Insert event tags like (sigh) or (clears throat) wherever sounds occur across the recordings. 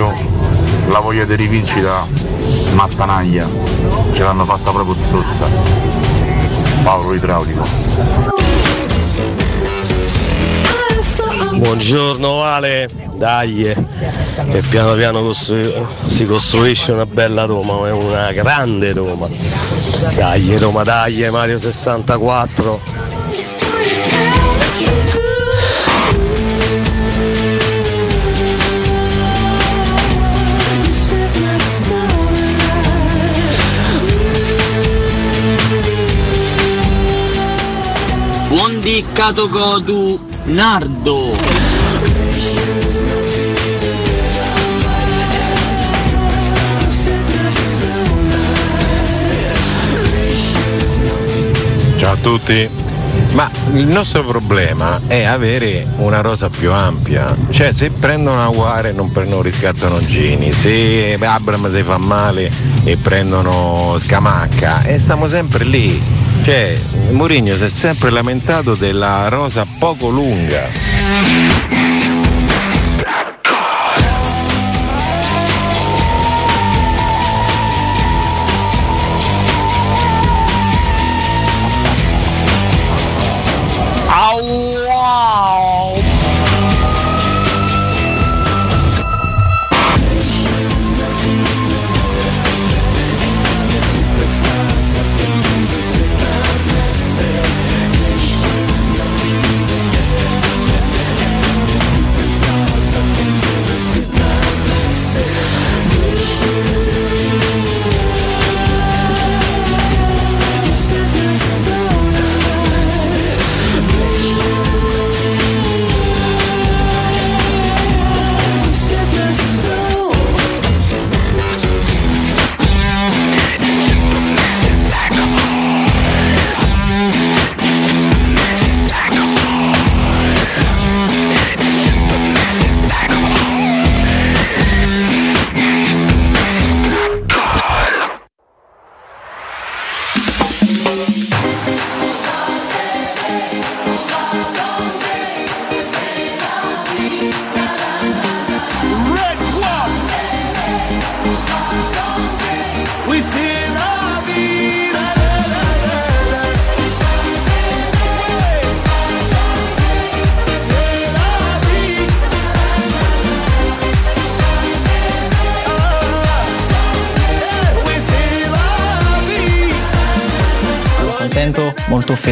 31 maggio la voglia di rivincita mattanaglia. Ce l'hanno fatta proprio zozza. Paolo Idraulico. Buongiorno Ale, dai, e piano piano costru- si costruisce una bella Roma, è una grande Roma. Dai Roma, dai Mario 64. Buon diccato godu Nardo Ciao a tutti. Ma il nostro problema è avere una rosa più ampia. Cioè se prendono Aguare non prendono riscattano Gini, se Abram si fa male e prendono Scamacca e stiamo sempre lì. Cioè Mourinho si è sempre lamentato della rosa poco lunga.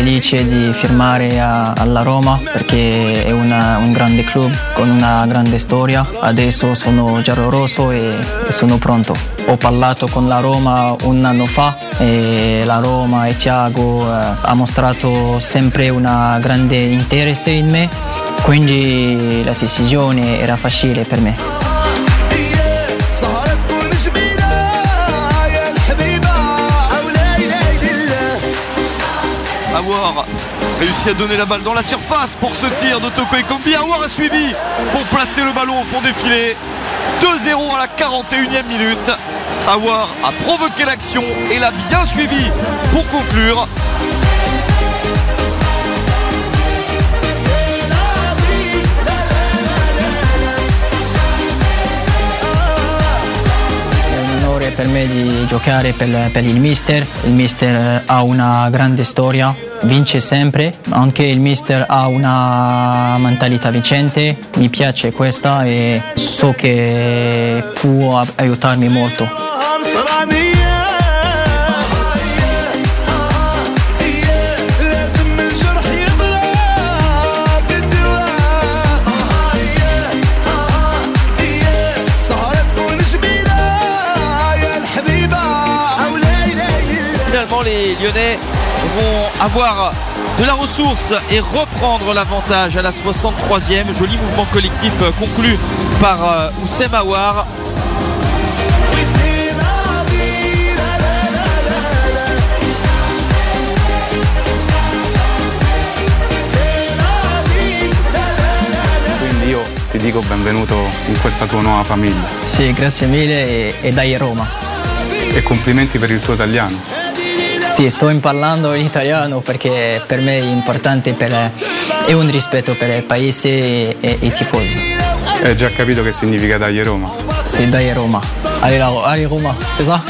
Felice di firmare a- alla Roma perché è una- un grande club con una grande storia. Adesso sono giallorosso e, e sono pronto. Ho parlato con la Roma un anno fa e la Roma e Thiago eh, ha mostrato sempre una grande interesse in me, quindi la decisione era facile per me. Réussit à donner la balle dans la surface pour ce tir de Toko Ekambi. Awar a suivi pour placer le ballon au fond des filets. 2-0 à la 41e minute. Awar a provoqué l'action et l'a bien suivi pour conclure. Per me di giocare per, per il mister. Il mister eh, ha una grande storia, vince sempre, anche il mister ha una mentalità vincente, mi piace questa e so che può aiutarmi molto. Finalement, les Lyonnais vont avoir de la ressource et reprendre l'avantage à la 63e. Joli mouvement collectif euh, conclu par euh, Oussem Aouar. Quindi io ti dico benvenuto in questa tua nuova famiglia Sì, grazie mille e, e dai Roma. e complimenti per il tuo italiano. Sì, sto imparando l'italiano perché per me è importante per, è un rispetto per il paese e, i tifosi. Hai già capito che significa Dagli Roma? Sì, dai Roma. Allez Roma, c'est ça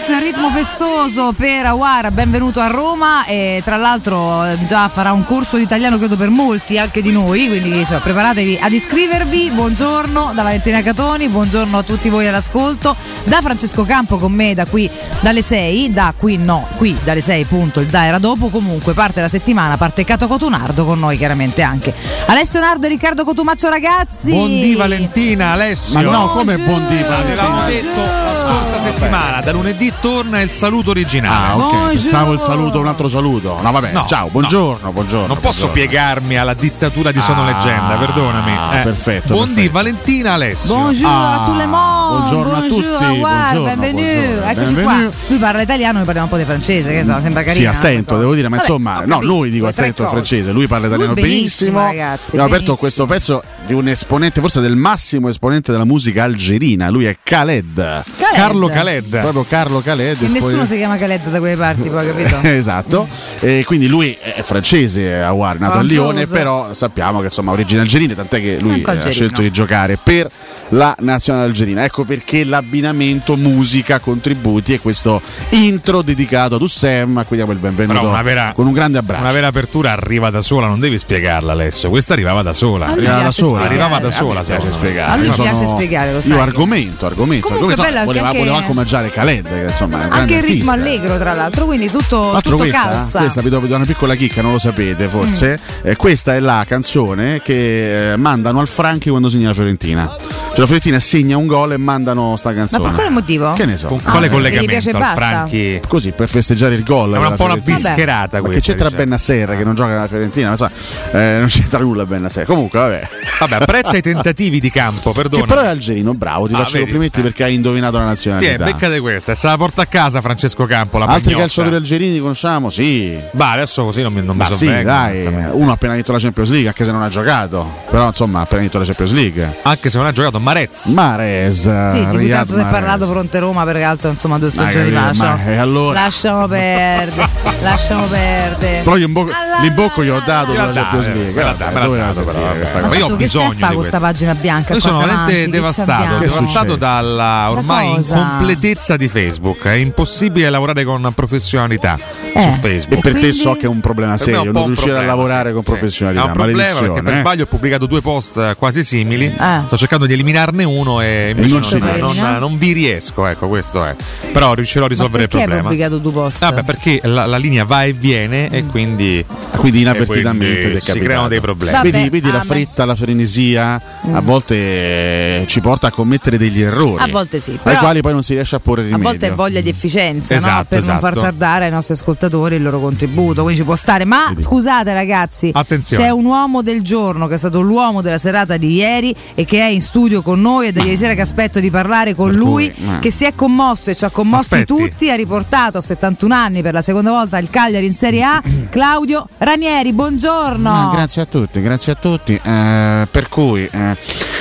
questo è il ritmo festoso per Awara, benvenuto a Roma e tra l'altro già farà un corso di italiano credo per molti, anche di noi, quindi insomma, preparatevi ad iscrivervi. Buongiorno da Valentina Catoni, buongiorno a tutti voi all'ascolto, da Francesco Campo con me da qui dalle 6, da qui no, qui dalle 6 punto, il da era dopo, comunque parte la settimana, parte Cato Cotunardo con noi chiaramente anche. Alessio Nardo e Riccardo Cotumaccio ragazzi. Buondì Valentina, Alessio. Ma no, come buondì Valentina? detto la scorsa settimana, da lunedì torna il saluto originale. Ah, ok. Buongiorno. Pensavo il saluto, un altro saluto. No, vabbè, No, ciao, buongiorno, buongiorno. Non posso buongiorno. piegarmi alla dittatura di Sono Ah, Leggenda, perdonami. Eh, perfetto, Buondì. Valentina Alessio. Bonjour Ah, a tout le monde. buongiorno a tutti, buongiorno, benvenuto. buongiorno, Eccoci benvenuto. qua. Lui parla italiano, noi parliamo un po' di francese, che so, sembra carino. Sì, a stento, devo dire, ma insomma, no, lui dico a stento il francese, lui parla italiano benissimo, benissimo. ragazzi, Abbiamo aperto questo pezzo di un esponente, forse del massimo esponente della musica algerina, lui è Khaled. Carlo Khaled. Proprio Carlo Khaled. E nessuno si chiama Khaled da quelle parti, poi, capito? (laughs) esatto, e quindi lui è francese, Awar, nato a Franzoso. Lione, però sappiamo che insomma ha origini algerine, tant'è che lui ha scelto di giocare per la nazionale algerina. Ecco perché l'abbinamento musica, contributi e questo intro dedicato ad Ussem, a cui diamo il benvenuto vera- con un grande abbraccio. Una vera apertura arriva da sola, non devi spiegarla Alessio. Questa arrivava da sola. A lui Arrivava da sola. Arrivava da a sola. me piace spiegare. A lui piace spiegare, lo sai. Io argomento, argomento, Comunque argomento. bello che voleva, anche- voleva anche omaggiare che insomma Anche il ritmo artista. allegro, tra l'altro, quindi tutto, l'altro tutto questa, calza. Mm. questa vi do, vi do una piccola chicca, non lo sapete forse. Eh, questa è la canzone che eh, mandano al Franchi quando segna la Fiorentina. Cioè la Fiorentina segna un gol e mandano sta Ma canzone. per quale motivo? Che ne so. Con quale Ah, collegamento gli piace e al. Franchi? Così per festeggiare il gol. È un po' una bischerata Ma che questa. c'entra diciamo. Benasser che non gioca nella Fiorentina? Non, so, eh, non c'entra nulla Benasser. Comunque, vabbè. Vabbè, apprezza i tentativi di campo, Che perdona. però è algerino, bravo, ti Ah, faccio i vedi? complimenti perché hai indovinato la nazionalità. beccate questa, se la porta a casa Francesco Campo, la Altri pagnotta. calciatori algerini li conosciamo? Sì. Va, adesso così non mi, non mi Ma sì, sovvengo, dai, uno ha appena vinto la Champions League, anche se non ha giocato. Però insomma ha appena vinto la Champions League. Anche se non ha giocato Marez. Mares. Sì, di cui tanto si è parlato fronte Roma per altro insomma due stagioni fa. ma- lasciamo- e allora? Lasciamo perdere, (laughs) lasciamo perdere. Però io in bocca- l'imbocco gli ho dato per la Champions eh, League. questa Ma io ho bisogno di con sta questo. pagina bianca? Io sono veramente devastato, devastato dalla ormai incompletezza di Facebook. È impossibile lavorare con professionalità Eh. su E Facebook. per te Quindi- so che è un problema Per serio, un non riuscire a problema, lavorare sì, con sì. professionalità. È un problema perché per eh. sbaglio ho pubblicato due post eh, quasi simili. Eh. Sto cercando di eliminarne uno e invece non non, ci non, non vi riesco. Ecco, questo è. Però riuscirò a risolvere il perché hai problema. pubblicato tu post? Vabbè, perché la, la linea va e viene e quindi, Quindi e inavvertitamente quindi ti è si creano dei problemi. Vabbè, Vedi, vedi la ah, fretta, la frenesia Mm. a volte ci porta a commettere degli errori A volte sì, però quali poi non si riesce a porre a rimedio. volte è voglia di efficienza no? Esatto, per non far esatto. tardare ai nostri ascoltatori il loro contributo, quindi ci può stare. Ma Vedi. scusate ragazzi, Attenzione. c'è un uomo del giorno che è stato l'uomo della serata di ieri e che è in studio con noi e da ieri sera che aspetto di parlare con lui, cui, eh. che si è commosso e ci ha commossi Aspetti. tutti, ha riportato a 71 anni per la seconda volta il Cagliari in Serie A, Claudio Ranieri, buongiorno. Ah, grazie a tutti, grazie a tutti. Eh, per cui, eh,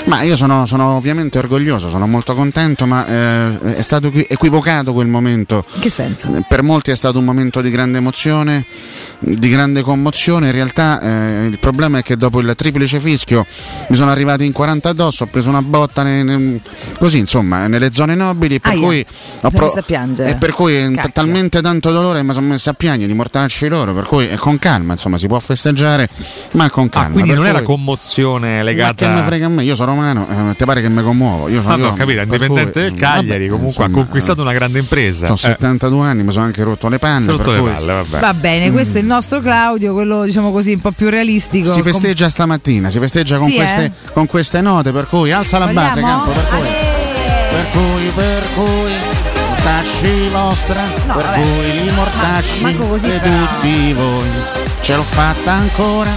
ma io sono, sono ovviamente orgoglioso, sono molto contento, ma eh, è stato equi- equivocato quel momento. In che senso? Per molti è stato un momento di grande emozione, di grande commozione. In realtà eh, il problema è che dopo il triplice fischio mi sono arrivati in 40 addosso, ho preso una botta ne- ne- così, insomma, nelle zone nobili. Per Aia, cui ho messo a piangere. E per cui eh, t- talmente tanto dolore mi sono messo a piangere di mortacci loro. Per cui eh, con calma, insomma, si può festeggiare, ma con calma. Ah, quindi non era cui- commozione ma che legata me frega a me, io sono romano, eh, ti pare che mi commuovo? Io sono Ah, no, capito, indipendente cui, del Cagliari, vabbè, comunque ha insomma, conquistato una grande impresa. Ho Eh, 72 anni, mi sono anche rotto le palle. Rotto per le cui- palle, vabbè. Va bene, questo è il nostro Claudio, quello diciamo così un po' più realistico. Si festeggia stamattina, si festeggia con, Sì, queste, eh? con queste note, per cui alza la base, Vogliamo? campo, per cui, per cui, per cui, mortacci vostra, No, per vabbè. cui li mortacci così, però. tutti voi. Ce l'ho fatta ancora,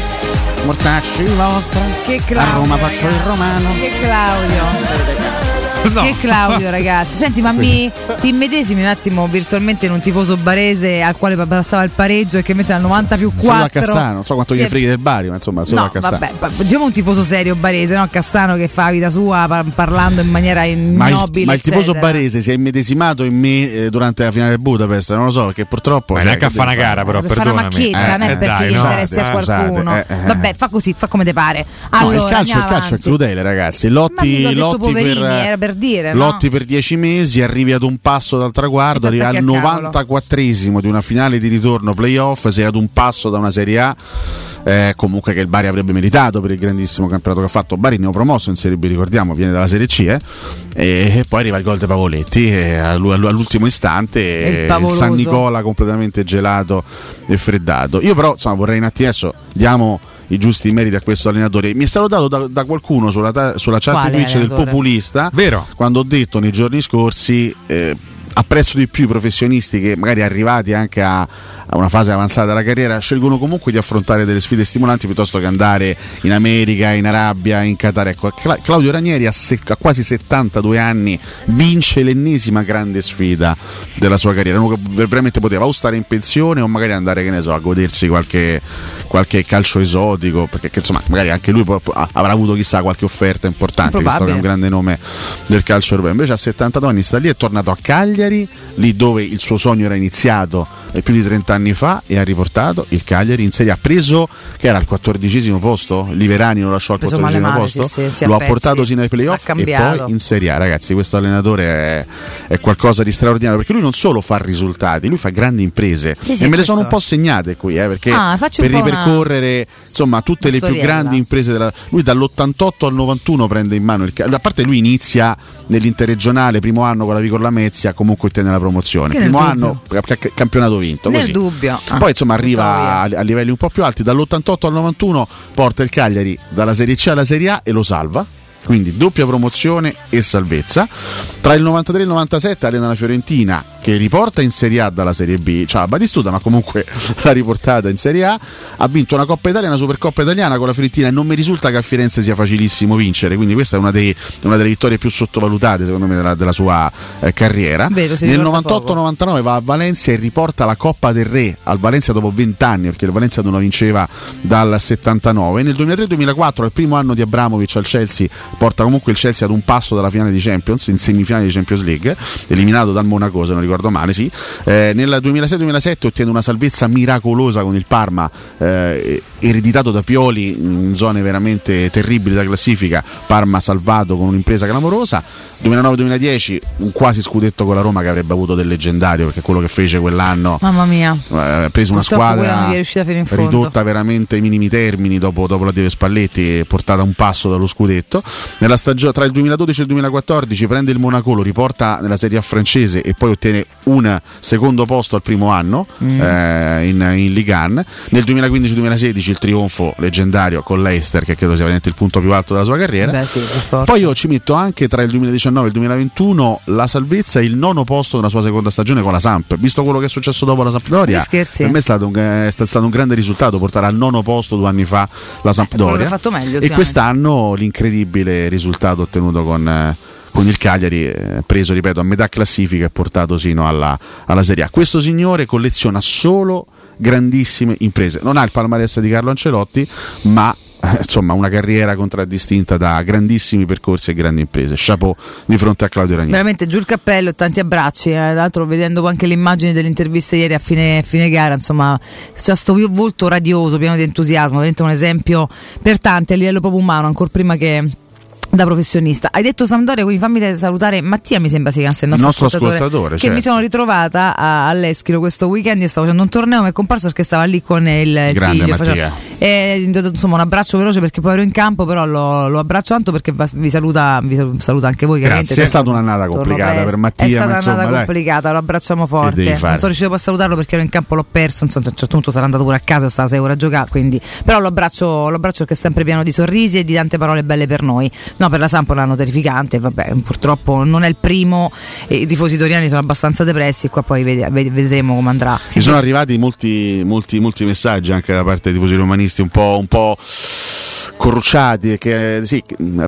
mortacci vostra, Che a Claudio, Roma faccio il ragazzi. romano. Che Claudio. No. Che Claudio, ragazzi. Senti, ma mi (laughs) ti immedesimi un attimo virtualmente in un tifoso barese al quale passava il pareggio e che mette al 90 più 4. Solo a Cassano, non so quanto gli freghi del Bari, ma insomma, solo No, a Cassano. vabbè, diciamo un tifoso serio barese, no? Cassano che fa la vita sua par- parlando in maniera Ma il, ignobile. ma il tifoso barese si è immedesimato in me eh, durante la finale del Budapest, non lo so, perché purtroppo. Ma cioè, neanche a fare una gara, però, per fare una macchietta, non è Eh, perché dai, gli no. interessi a scusate, qualcuno. eh, eh. Vabbè, fa così, fa come te pare. No, Allora, il calcio, il calcio è crudele, ragazzi. Ma Lotti, lotti poverini, per, era per dire, no? lotti per 10 mesi, arrivi ad un passo dal traguardo, arrivi al attacchi al 94esimo di una finale di ritorno playoff, sei ad un passo da una Serie A. eh, comunque che il Bari avrebbe meritato per il grandissimo campionato che ha fatto Bari neopromosso in Serie B ricordiamo viene dalla Serie C eh, e poi arriva il gol di Pavoletti e allu- all'ultimo istante E il eh, il. San Nicola completamente gelato e freddato io però insomma vorrei un attimo adesso diamo i giusti meriti a questo allenatore mi è stato dato da, da qualcuno sulla, ta- sulla chat Quale Twitch del allenatore? populista Vero. quando ho detto nei giorni scorsi eh, apprezzo di più i professionisti che magari arrivati anche a, a una fase avanzata della carriera scelgono comunque di affrontare delle sfide stimolanti piuttosto che andare in America, in Arabia, in Qatar. Ecco, Cla- Claudio Ranieri a, se- a quasi 72 anni vince l'ennesima grande sfida della sua carriera. Uno che veramente poteva o stare in pensione o magari andare, che ne so, a godersi qualche, qualche calcio esotico, perché insomma magari anche lui ha- avrà avuto chissà qualche offerta importante, visto che è Probabile. un grande nome del calcio europeo. Invece a 72 anni sta lì, è tornato a Cagliari, lì dove il suo sogno era iniziato eh, più di 30 anni fa e ha riportato il Cagliari in Serie A. Preso che era al quattordicesimo posto, Liverani lo lasciò al quattordicesimo posto, sì, sì, lo ha portato sino ai playoff e poi in Serie A. Ragazzi, questo allenatore è, è qualcosa di straordinario perché lui non solo fa risultati, lui fa grandi imprese. Sì, e me le questo. sono un po' segnate qui, eh, perché Ah, per po' una- ripercorrere insomma tutte le più grandi imprese della lui dall'88 al 91 prende in mano il ca- a parte lui inizia nell'interregionale primo anno con la Vigor Lamezia comunque ottiene la promozione. Che primo anno ca- ca- campionato vinto Nel così. Dubbio. Ah, poi insomma arriva a, a livelli un po' più alti dall'88 al 91 porta il Cagliari dalla Serie C alla Serie A e lo salva quindi doppia promozione e salvezza. Tra il 93 e il 97 allena la Fiorentina che riporta in Serie A dalla Serie B, cioè Batistuta, ma comunque (laughs) l'ha riportata in Serie A. Ha vinto una Coppa Italia, una Supercoppa Italiana con la Fiorentina e non mi risulta che a Firenze sia facilissimo vincere, quindi questa è una, dei- una delle vittorie più sottovalutate secondo me della, della sua eh, carriera. Vero, Nel ricorda poco. 98-99 va a Valencia e riporta la Coppa del Re al Valencia dopo 20 anni, perché il Valencia non la vinceva dal 79. Nel 2003-2004, al primo anno di Abramovic al Chelsea, porta comunque il Chelsea ad un passo dalla finale di Champions, in semifinale di Champions League, eliminato dal Monaco se non ricordo male, sì. Eh, nel 2006-2007 ottiene una salvezza miracolosa con il Parma, eh, ereditato da Pioli in zone veramente terribili da classifica, Parma salvato con un'impresa clamorosa. 2009-2010 un quasi scudetto con la Roma che avrebbe avuto del leggendario perché quello che fece quell'anno Mamma mia. eh, ha preso una squadra ridotta veramente ai minimi termini dopo, dopo la Deve Spalletti e portata un passo dallo scudetto nella stagione tra il 2012 e il 2014 prende il Monaco lo riporta nella Serie A francese e poi ottiene un secondo posto al primo anno Mm. eh, in, in Ligue 1. Nel 2015-2016 il trionfo leggendario con l'Eister, che credo sia veramente il punto più alto della sua carriera. Beh, sì. Poi io ci metto anche tra il 2019 e il 2021 la salvezza e il nono posto della sua seconda stagione con la Samp. Visto quello che è successo dopo la Sampdoria, per me è stato, un, è stato un grande risultato portare al nono posto due anni fa la Sampdoria. fatto meglio, e quest'anno l'incredibile risultato ottenuto con, eh, con il Cagliari, eh, preso ripeto a metà classifica e portato sino alla, alla Serie A. Questo signore colleziona solo grandissime imprese. Non ha il palmarès di Carlo Ancelotti, ma eh, insomma una carriera contraddistinta da grandissimi percorsi e grandi imprese. Chapeau di fronte a Claudio Ranieri. Veramente giù il cappello e tanti abbracci. eh. Tra l'altro, vedendo anche le immagini delle ieri a fine, fine gara, insomma, c'è questo volto radioso, pieno di entusiasmo. Veramente un esempio per tanti a livello proprio umano, ancora prima che. Da professionista, hai detto Sampdoria, quindi fammi salutare Mattia. Mi sembra si chiamasse il nostro, Il nostro ascoltatore, che certo. mi sono ritrovata a- all'Eschilo questo weekend. Io stavo facendo un torneo, mi è comparso perché stava lì con il, Grande figlio. Mattia. faceva- e, insomma, un abbraccio veloce perché poi ero in campo, però lo, lo abbraccio tanto perché vi saluta, vi saluta anche voi. Grazie, è stata un'annata complicata per Mattia. È stata ma insomma, un'annata dai. complicata, lo abbracciamo forte. Non sono riuscito a salutarlo perché ero in campo, l'ho perso. Insomma, a un certo punto sarà andato pure a casa, stava 6 ore a giocare. Quindi... Però lo abbraccio, lo abbraccio perché è sempre pieno di sorrisi e di tante parole belle per noi. No, per la Sampo l'hanno terrificante. Vabbè, purtroppo non è il primo. e I tifosi toriani sono abbastanza depressi. Qua poi vede- vedremo come andrà. Sì, Mi sono arrivati molti, molti, molti messaggi anche da parte dei tifosi romanisti un po', un po' corrucciati e che sì,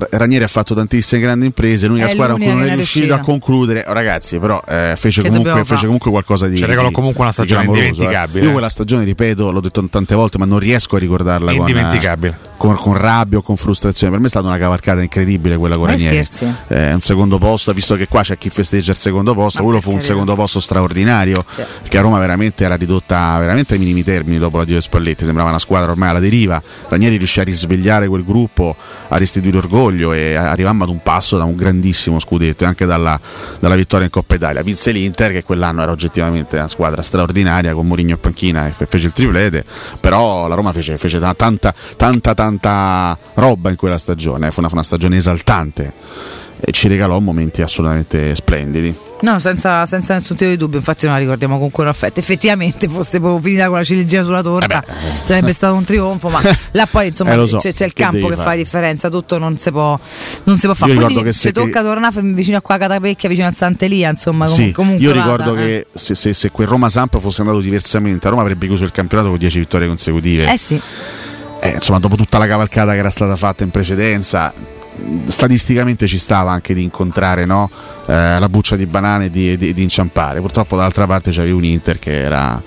Ranieri ha fatto tantissime grandi imprese l'unica È squadra con cui non l'unica è riuscito a concludere oh, ragazzi però eh, fece, Che comunque, fece comunque qualcosa di Ci regalò di- comunque una stagione clamoroso, indimenticabile, eh. io eh. quella stagione ripeto l'ho detto tante volte ma non riesco a ricordarla con, Indimenticabile. Con, con rabbia o con frustrazione. Per me è stata una cavalcata incredibile quella con Ranieri. eh, un secondo posto visto che qua c'è chi festeggia il secondo posto quello fu un carità. secondo posto straordinario perché a Roma veramente era ridotta veramente ai minimi termini dopo l'addio di Spalletti. Sembrava una squadra ormai alla deriva. Ranieri riuscì a risvegliare quel gruppo a restituire orgoglio e arrivammo ad un passo da un grandissimo scudetto e anche dalla, dalla vittoria in Coppa Italia. Vinse l'Inter che quell'anno era oggettivamente una squadra straordinaria con Mourinho e panchina e fe- fece il triplete però la Roma fece, fece ta- tanta tanta tanta roba in quella stagione fu una, fu una stagione esaltante e ci regalò momenti assolutamente splendidi No, senza, senza nessun tipo di dubbio, infatti non la ricordiamo con quello affetto. Effettivamente fosse finita con la ciliegina sulla torta, sarebbe stato un trionfo, ma là poi (laughs) insomma Eh, so, c'è, c'è il che campo che fare? fa la differenza, tutto non si può, non si può fare. Quindi che ci se- tocca tornare vicino a qua Catapecchia, vicino a Sant'Elia, insomma, com- Sì, comunque io vada, ricordo eh. che se, se- se quel Roma Samp fosse andato diversamente, a Roma avrebbe chiuso il campionato con 10 vittorie consecutive. Eh sì, Eh, insomma, dopo tutta la cavalcata che era stata fatta in precedenza, statisticamente ci stava anche di incontrare no? Eh, la buccia di banane e di, di- di inciampare. Purtroppo dall'altra parte c'avevi un Inter che era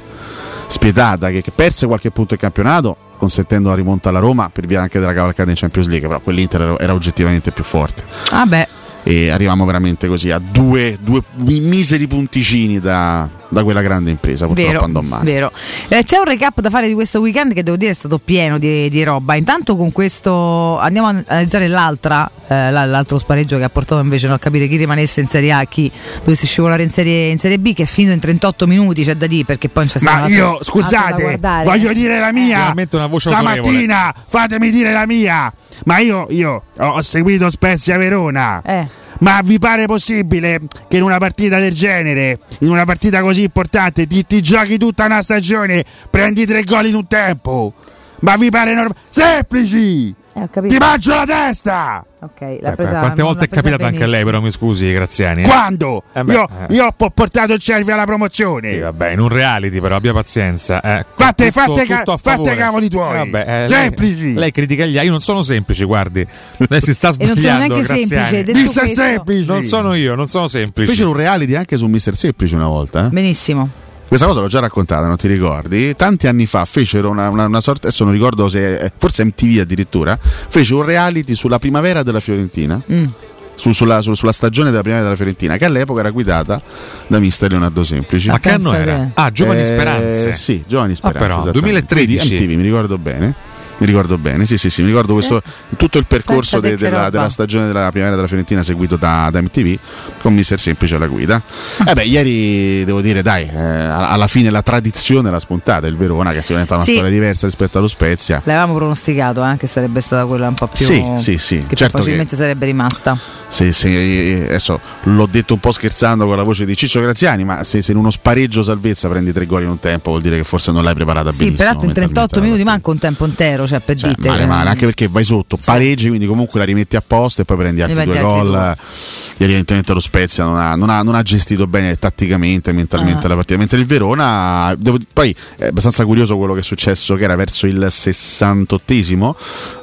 spietata, che, che perse qualche punto il campionato, consentendo la rimonta alla Roma per via anche della cavalcata in Champions League, però quell'Inter era, era oggettivamente più forte. vabbè. E arriviamo veramente così a due, due miseri punticini da, da quella grande impresa, purtroppo Vero, andò male. vero. Eh, c'è un recap da fare di questo weekend che devo dire è stato pieno di, di roba. Intanto con questo andiamo a analizzare l'altra, eh, la- l'altro spareggio che ha portato invece no, a capire chi rimanesse in Serie A, chi dovesse scivolare in Serie, in serie B, che è finito in 38 minuti, c'è da dire perché poi non c'è stato Ma altro- io, altro scusate, guardare. voglio dire la mia. Veramente una voce Stamattina fatemi dire la mia. Ma io, io ho ho seguito Spezia Verona. Eh. Ma vi pare possibile che in una partita del genere, in una partita così importante, ti, ti giochi tutta una stagione, prendi tre gol in un tempo? Ma vi pare normale? Semplici! Eh, ho capito. Ti mangio la testa! Ok, l'ha Eh, presa, quante non volte è l'ha presa capitato anche a lei, benissimo. però mi scusi, Graziani. eh? Quando? Eh beh, io, eh. io ho po- portato il Cervi alla promozione. Sì, vabbè, in un reality però abbia pazienza. Eh. Fatte- Tutto- fatte ca- tutto a fatte favore. cavoli tuoi. Eh, vabbè, eh, Semplici. Lei, lei critica gli altri, io non sono semplici, guardi. Lei si sta (laughs) E non sono sbagliando. neanche Graziani. semplice, Mister Semplici. Non sono io, non sono semplici. Fecero un reality anche su Mister Semplice una volta. eh? Benissimo. Questa cosa l'ho già raccontata, non ti ricordi? Tanti anni fa fecero una, una- una sorta, adesso non ricordo se, forse MTV addirittura, fece un reality sulla primavera della Fiorentina. Mm. su- sulla, su- sulla stagione della primavera della Fiorentina, che all'epoca era guidata da mister Leonardo Semplici. Ma che anno era? Ah, Giovani Eh, Speranze. Sì, Giovani Ah, Speranze. però, esattamente. 2013. Quindi MTV, mi ricordo bene. Mi ricordo bene, sì, sì, sì, mi ricordo Sì. questo, tutto il percorso de- che della, della stagione della primavera della Fiorentina seguito da, da MTV con Mister Semplice alla guida. Ah. Eh beh, ieri devo dire, dai, eh, alla fine la tradizione l'ha spuntata il Verona, che sicuramente ha una Sì. storia diversa rispetto allo Spezia. L'avevamo pronosticato eh, che sarebbe stata quella un po' più. Sì, sì, sì, Che certo facilmente sarebbe rimasta. Se- eh, adesso l'ho detto un po' scherzando con la voce di Ciccio Graziani, ma se, se in uno spareggio salvezza prendi tre gol in un tempo vuol dire che forse non l'hai preparata Sì, benissimo. peraltro in 38 minuti manca un tempo intero, cioè per Cioè, dite. male, male, anche perché vai sotto, pareggi, quindi comunque la rimetti a posto e poi prendi altri due altri gol. E evidentemente lo Spezia non ha, non ha- non ha gestito bene tatticamente, mentalmente Ah. la partita. Mentre il Verona, devo- poi è abbastanza curioso quello che è successo, che era verso il 68esimo,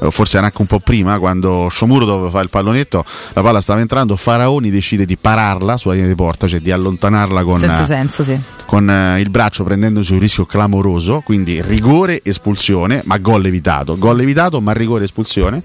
eh, forse era anche un po' prima, quando Sciomuro doveva fare il pallonetto, la palla stava entrando, Faraoni decide di pararla sulla linea di porta, cioè di allontanarla con Senza senso, sì. con eh, il braccio prendendosi un rischio clamoroso, quindi rigore, espulsione, ma gol evitato, gol evitato, ma rigore, espulsione,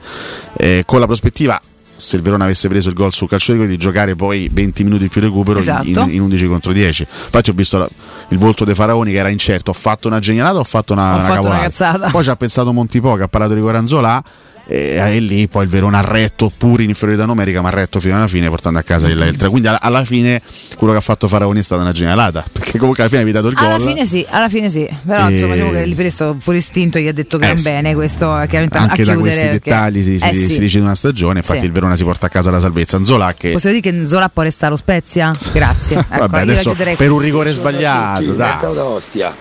eh, con la prospettiva se il Verona avesse preso il gol sul calcio di rigore, di giocare poi 20 minuti più recupero in- Esatto. in, in 11 contro 10. Infatti ho visto la- il volto dei Faraoni che era incerto, ho fatto una genialata o ho fatto una, Ho una fatto una cazzata. Poi ci ha pensato Montipo che ha parlato di Coranzola e, e lì poi il Verona ha retto pure in inferiorità numerica, ma ha retto fino alla fine portando a casa il, il 3. Quindi alla, alla fine quello che ha fatto Faraoni è stata una genialata, (laughs) perché comunque alla fine ha evitato il Alla gol. fine sì, alla fine sì. Però E- insomma diciamo che il Presto pure istinto gli ha detto che Eh, sì. bene questo è chiaramente a anche da chiudere. questi perché- dettagli si, si, Eh, sì. si decide una stagione, infatti Sì. il Verona si porta a casa la salvezza. Zola che Possiamo dire che Zola può restare allo Spezia? Grazie. (laughs) Ecco, Vabbè, adesso per un rigore sbagliato, dai. Ostia.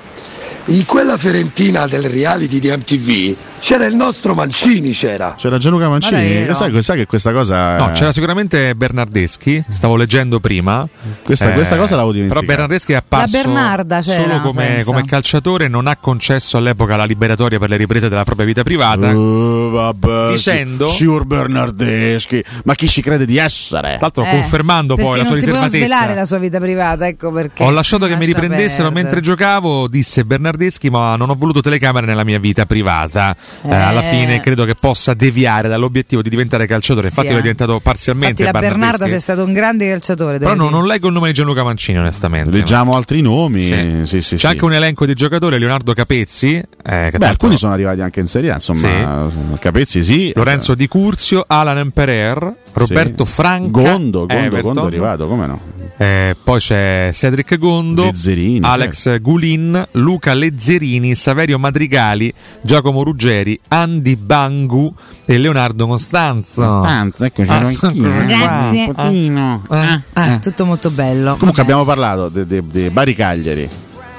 In quella Fiorentina del reality di MTV c'era il nostro Mancini, c'era. C'era Gianluca Mancini, no. sai, sai che questa cosa No, c'era sicuramente Bernardeschi, stavo leggendo prima. Questa- questa cosa l'avevo dimenticato. Però Bernardeschi è apparso La Bernarda c'era, solo come, come calciatore, non ha concesso all'epoca la liberatoria per le riprese della propria vita privata. Uh, vabbè, Dicendo- Signor Bernardeschi, ma chi ci crede di essere? Tra l'altro Eh, confermando poi la sua non si può riservatezza. svelare la sua vita privata, ecco perché. Ho lasciato che mi riprendessero perdere. mentre giocavo, disse Bernardeschi, ma non ho voluto telecamere nella mia vita privata. Eh, Eh. alla fine credo che possa deviare dall'obiettivo di diventare calciatore. Sì, Infatti, eh. lui è diventato parzialmente Infatti la. Bernarda sei stato un grande calciatore. Però devo non, leggo il nome di Gianluca Mancini, onestamente. Leggiamo altri nomi. Sì. Sì, sì, C'è sì. anche un elenco di giocatori, Leonardo Capezzi. eh, Beh, l'altro- alcuni sono arrivati anche in Serie A, insomma, Capezzi sì. Lorenzo Di Curzio, Alan Emperer, Roberto Sì. Franca, Gondo, Gondo. Gondo è arrivato, come no? Eh, poi c'è Cedric Gondo, Lezzerini, Alex certo. Gulin, Luca Lezzerini, Saverio Madrigali, Giacomo Ruggeri, Andy Bangu e Leonardo Costanzo. Costanzo, ecco, c'ero Ah, anch'io, (laughs) eh. Grazie. Un pochino. Ah, Ah, tutto molto bello. Comunque abbiamo parlato di Bari Cagliari,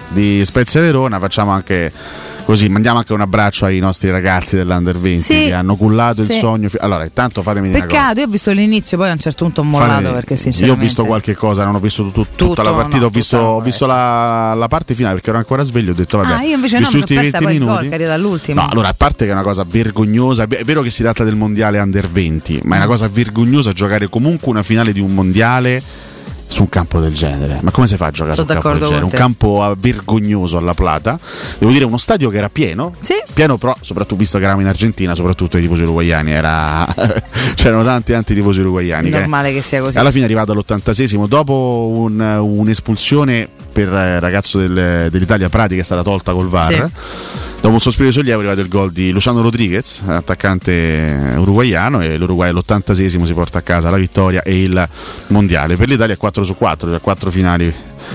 di Spezia Verona, facciamo anche così, mandiamo anche un abbraccio ai nostri ragazzi dell'Under 20 Sì. che hanno cullato il Sì. sogno. fi- Allora, intanto fatemi dire una cosa. Peccato, io ho visto l'inizio, poi a un certo punto ho mollato Fatemi- perché io sinceramente. ho visto qualche cosa, non ho visto tut- tutta Tutto, la partita, no, ho visto, ho visto la, la parte finale perché ero ancora sveglio, ho detto vabbè. Ah, io invece no, mi sono persa 20 poi il gol, minuti. che arriva dall'ultimo. No, allora a parte che è una cosa vergognosa, è vero che si tratta del mondiale under 20, ma è una cosa vergognosa giocare comunque una finale di un mondiale su un campo del genere. Ma come si fa a giocare Sono su un campo del genere? Un campo ah, vergognoso alla Plata. Devo dire uno stadio che era pieno. Sì. Pieno però, soprattutto visto che eravamo in Argentina, soprattutto i tifosi uruguayani, era... (laughs) c'erano tanti tanti tifosi uruguayani. che- Normale che sia così. alla fine è arrivato all'86esimo dopo un- un'espulsione per eh, ragazzo del- dell'Italia Prati che è stata tolta col VAR. Dopo un sospiro di sollievo è arrivato il gol di Luciano Rodriguez, attaccante uruguaiano, e l'Uruguay all'86esimo si porta a casa la vittoria e il mondiale. Per l'Italia è 4 su 4, 4 finali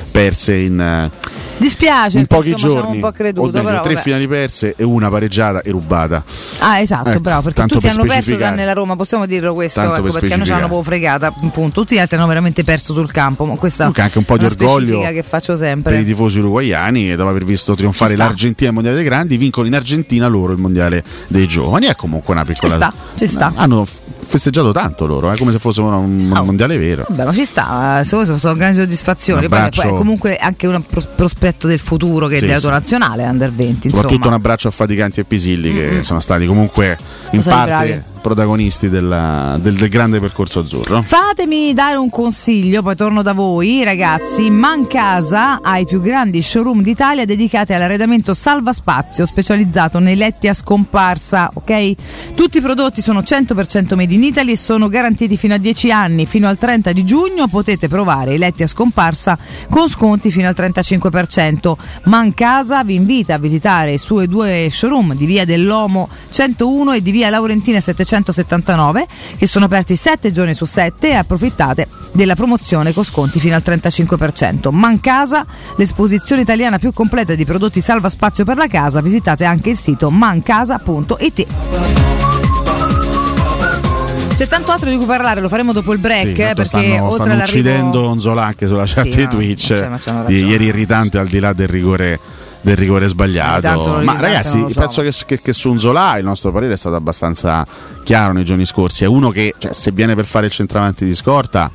perse in, eh, Dispiace, in pochi insomma, ci giorni. un po' creduto. meglio, però, tre vabbè. finali perse e una pareggiata e rubata. Ah, esatto, Ecco, bravo, perché tutti per hanno perso tranne la Roma, possiamo dirlo questo, ecco, per perché noi l'hanno specificare. proprio fregata, appunto. Tutti gli altri hanno veramente perso sul campo, ma questa Comunque anche un po' di orgoglio che faccio per sempre. i tifosi uruguaiani e dopo aver visto trionfare Ci l'Argentina al mondiale dei grandi vincono in Argentina loro il mondiale dei giovani è comunque una piccola Ci sta, ci sta. hanno festeggiato tanto loro è come se fosse un, un Oh. mondiale vero Beh, ma ci sta, eh, sono, sono- sono grandi soddisfazioni. Poi, poi è comunque anche un pro- prospetto del futuro che Sì, è della sì. tua nazionale under 20. soprattutto un abbraccio a Faticanti e Pisilli che Mm-mm. sono stati comunque in Siete parte. Protagonisti della- del, del grande percorso azzurro. Fatemi dare un consiglio, poi torno da voi, ragazzi. Mancasa ha i più grandi showroom d'Italia dedicati all'arredamento salva spazio, specializzato nei letti a scomparsa, ok? Tutti i prodotti sono 100% made in Italy e sono garantiti fino a 10 anni. Fino al 30 di giugno potete provare i letti a scomparsa con sconti fino al 35%. Mancasa vi invita a visitare i suoi due showroom di Via dell'Omo 101 e di Via Laurentina 779 che sono aperti 7 giorni su 7 e approfittate della promozione con sconti fino al 35%. Mancasa, l'esposizione italiana più completa di prodotti salva spazio per la casa, visitate anche il sito mancasa.it. C'è tanto altro di cui parlare, lo faremo dopo il break, Sì, eh, perché stanno, oltre stanno uccidendo Onzola anche sulla chat Sì, di no, Twitch. cioè, c'hanno di ieri irritante al di là del rigore, del rigore sbagliato. Ma ragazzi, so. penso che, che, che su Onzola il nostro parere è stato abbastanza chiaro nei giorni scorsi. È uno che, cioè, se viene per fare il centravanti di scorta,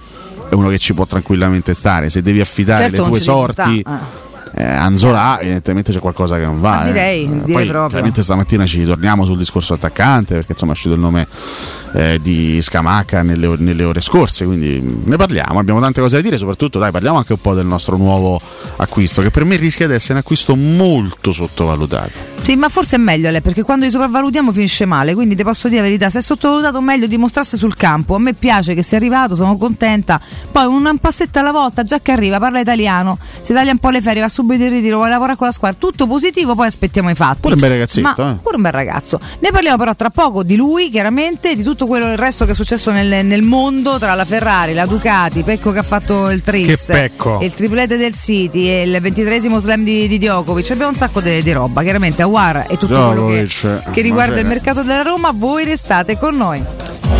è uno che ci può tranquillamente stare. Se devi affidare Certo, le tue sorti. buttare, Eh, Anzola evidentemente c'è qualcosa che non va Ma eh. direi, Eh, direi poi, proprio. chiaramente stamattina ci ritorniamo sul discorso attaccante perché insomma è uscito il nome eh, di Scamacca nelle, nelle ore scorse quindi ne parliamo abbiamo tante cose da dire soprattutto dai parliamo anche un po' del nostro nuovo acquisto che per me rischia di essere un acquisto molto sottovalutato Sì, ma forse è meglio lei, perché quando li sopravvalutiamo finisce male. Quindi ti posso dire la verità, se è sottovalutato meglio dimostrasse sul campo. A me piace che sia arrivato, sono contenta. Poi un passetto alla volta, già che arriva, parla italiano, si taglia un po' le ferie, va subito in ritiro, vuole lavorare con la squadra. Tutto positivo, poi aspettiamo i fatti. Pure un bel ragazzetto, Ma eh. pure un bel ragazzo. Ne parliamo però tra poco di lui, chiaramente, di tutto quello il resto che è successo nel, nel mondo tra la Ferrari, la Ducati, Pecco che ha fatto il tris, Che Pecco? il triplete del City e il ventitresimo slam di, di Djokovic. Abbiamo un sacco di di roba, chiaramente. Awar e tutto quello che, Djokovic, che riguarda il mercato della Roma. Voi restate con noi.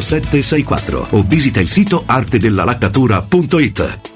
764 o visita il sito artedellalaccatura.it.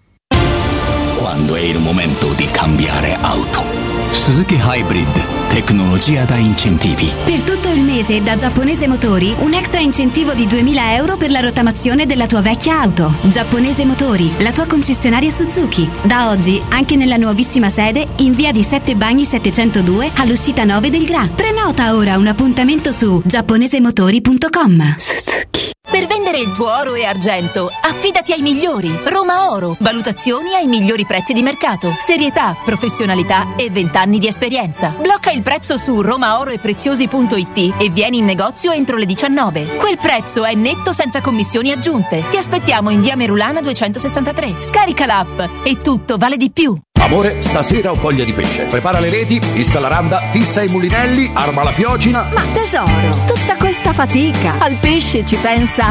Quando è il momento di cambiare auto. Suzuki Hybrid, tecnologia da incentivi. Per tutto il mese da Giapponese Motori un extra incentivo di 2000 euro per la rottamazione della tua vecchia auto. Giapponese Motori, la tua concessionaria Suzuki. Da oggi anche nella nuovissima sede in via di 7 Bagni 702 all'uscita 9 del Gra. Prenota ora un appuntamento su giapponesemotori.com. Per vendere il tuo oro e argento, affidati ai migliori. Roma Oro. Valutazioni ai migliori prezzi di mercato. Serietà, professionalità e 20 anni di esperienza. Blocca il prezzo su romaoroepreziosi.it e vieni in negozio entro le 19. Quel prezzo è netto senza commissioni aggiunte. Ti aspettiamo in via Merulana 263. Scarica l'app e tutto vale di più. Amore, stasera ho voglia di pesce. Prepara le reti, fissa la randa, fissa i mulinelli, arma la fiocina. Ma tesoro, tutta questa fatica. Al pesce ci pensa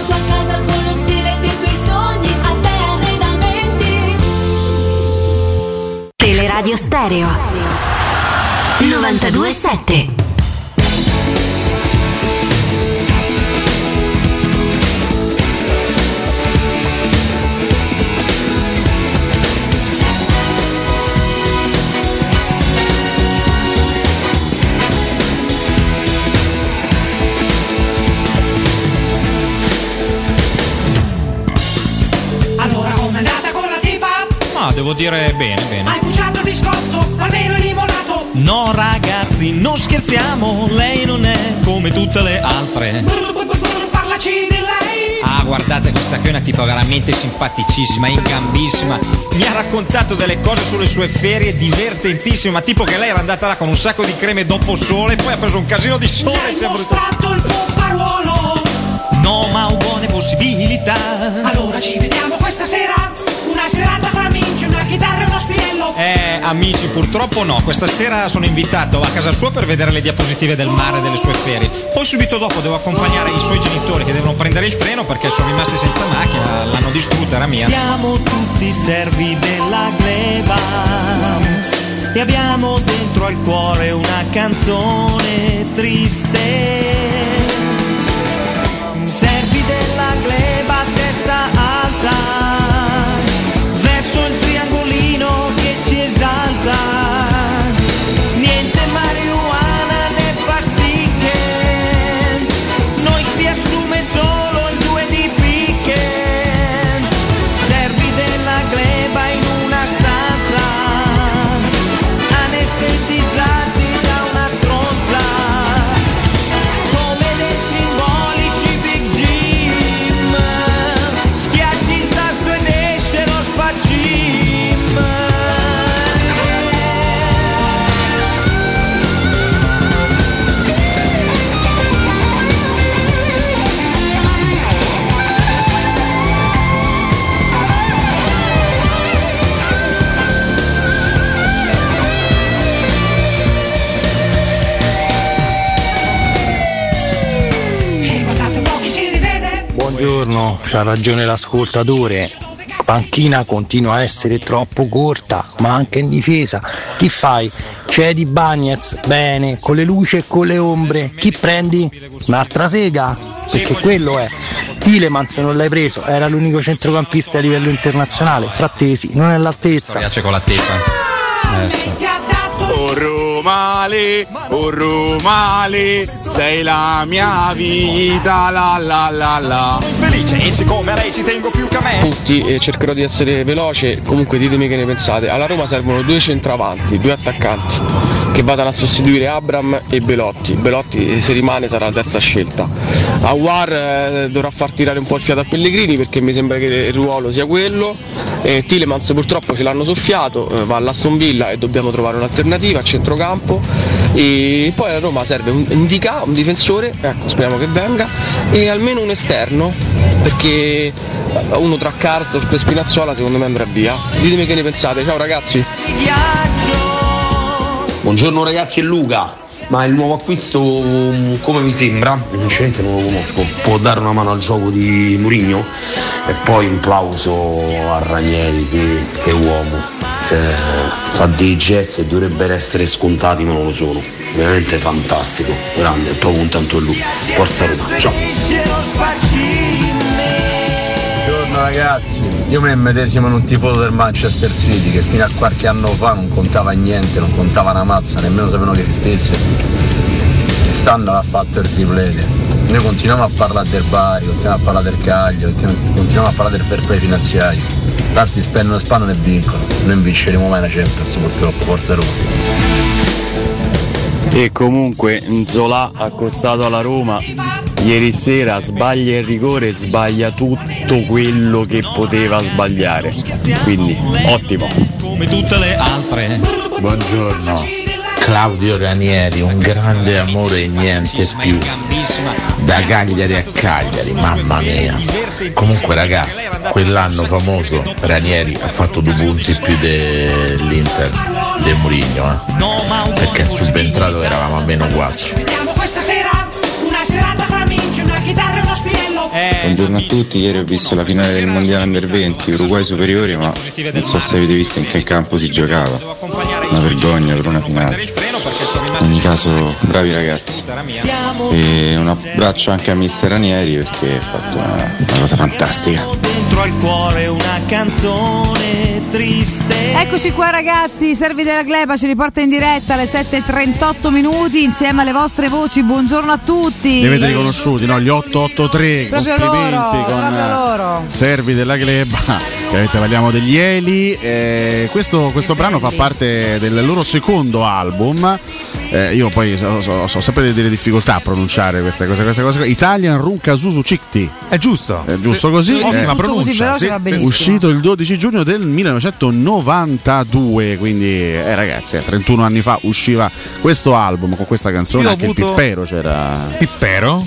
Teleradio Stereo 927 Allora com'è andata con la tipa? Ma devo dire bene, bene. Il biscotto, almeno è limonato. No ragazzi, non scherziamo, lei non è come tutte le altre. Parlaci di lei. Ah, guardate questa qui è una tipa veramente simpaticissima, ingambissima. Mi ha raccontato delle cose sulle sue ferie divertentissime, ma tipo che lei era andata là con un sacco di creme dopo sole, poi ha preso un casino di sole e Hai mostrato il pomparuolo. No, ma ho buone possibilità. Allora ci vediamo questa sera. Una serata fra amici, una chitarra e uno spinello. Eh, amici, purtroppo no. Questa sera sono invitato a casa sua per vedere le diapositive del mare delle sue ferie. Poi subito dopo devo accompagnare i suoi genitori che devono prendere il treno perché sono rimasti senza macchina, l'hanno distrutta, era mia. Siamo tutti servi della gleba e abbiamo dentro al cuore una canzone triste. Esalta. C'ha ragione l'ascoltatore. Panchina continua a essere troppo corta, ma anche in difesa. Chi fai? C'è di Bagnez, bene, con le luci e con le ombre. Chi prendi? Un'altra sega? Perché quello è. Tilemans non l'hai preso, era l'unico centrocampista a livello internazionale. Frattesi, non è all'altezza. piace con la tecca. Oh Romale, oh Romale, sei la mia vita, la la la la. Felice e siccome a lei ci tengo più che a me tutti e cercherò di essere veloce. Comunque ditemi che ne pensate. Alla Roma servono due centravanti, due attaccanti che vadano a sostituire Abram e Belotti. Belotti se rimane sarà la terza scelta. A War eh, dovrà far tirare un po' il fiato a Pellegrini perché mi sembra che il ruolo sia quello. E Tilemans purtroppo ce l'hanno soffiato, eh, va all'Aston Villa e dobbiamo trovare un'alternativa a centrocampo. E poi a Roma serve un indica, un difensore, ecco, speriamo che venga, e almeno un esterno, perché eh, uno tra Carter e Spinazzola secondo me andrà via. Ditemi che ne pensate, ciao ragazzi. Buongiorno ragazzi, è Luca. Ma il nuovo acquisto mm, come vi sembra? Sinceramente non lo conosco. Può dare una mano al gioco di Murigno? E poi un plauso a Ranieri che, che uomo. Cioè, fa dei gesti e dovrebbero essere scontati ma non lo sono. Veramente fantastico. Grande, proprio contento di lui. Forza Roma. Ciao. Buongiorno ragazzi, io mi medesimo in un tifoso del Manchester City che fino a qualche anno fa non contava niente, non contava una mazza, nemmeno sapevano che esistesse. Quest'anno ha fatto il triplete. Noi continuiamo a parlare del Bari, continuiamo a parlare del Caglio, continuiamo a parlare del fair play finanziario. Tanti spendono, spanno e vincono. Noi vinceremo mai una Champions purtroppo, forza Roma. E comunque Nzola accostato alla Roma ieri sera sbaglia il rigore, sbaglia tutto quello che poteva sbagliare. Quindi ottimo. Come tutte le altre. Buongiorno. Claudio Ranieri, un grande amore e niente più. Da Cagliari a Cagliari, mamma mia. Comunque raga, quell'anno famoso Ranieri ha fatto due punti più dell'Inter, del Murigno, eh. Perché subentrato eravamo a meno 4. Buongiorno a tutti, ieri ho visto la finale del Mondiale Under 20, Uruguay superiore, ma non so se avete visto in che campo si giocava. Una vergogna per una finale. In ogni caso, bravi ragazzi. E un abbraccio anche a mister Ranieri perché ha fatto una, una cosa fantastica. Dentro al cuore una canzone triste. Eccoci qua ragazzi, Servi della Gleba ci riporta in diretta alle 7.38 minuti insieme alle vostre voci. Buongiorno a tutti. Li avete riconosciuti, no? Gli 883 Proprio complimenti loro, con proprio eh, loro. Servi della Gleba. Chiaramente parliamo degli Eli. eh, questo, questo brano fa parte del loro secondo album. Eh, io poi so- so- so- ho sempre delle difficoltà a pronunciare queste cose, queste cose. Italian Runka Suzu Cikti. È giusto. È giusto Sì, così. sì, ottima Eh, così pronuncia, veloce sì, sì, benissimo. Uscito il 12 giugno del 1992, quindi eh, ragazzi, eh, 31 anni fa usciva questo album con questa canzone. Io Anche avuto- il Pippero c'era. Pippero?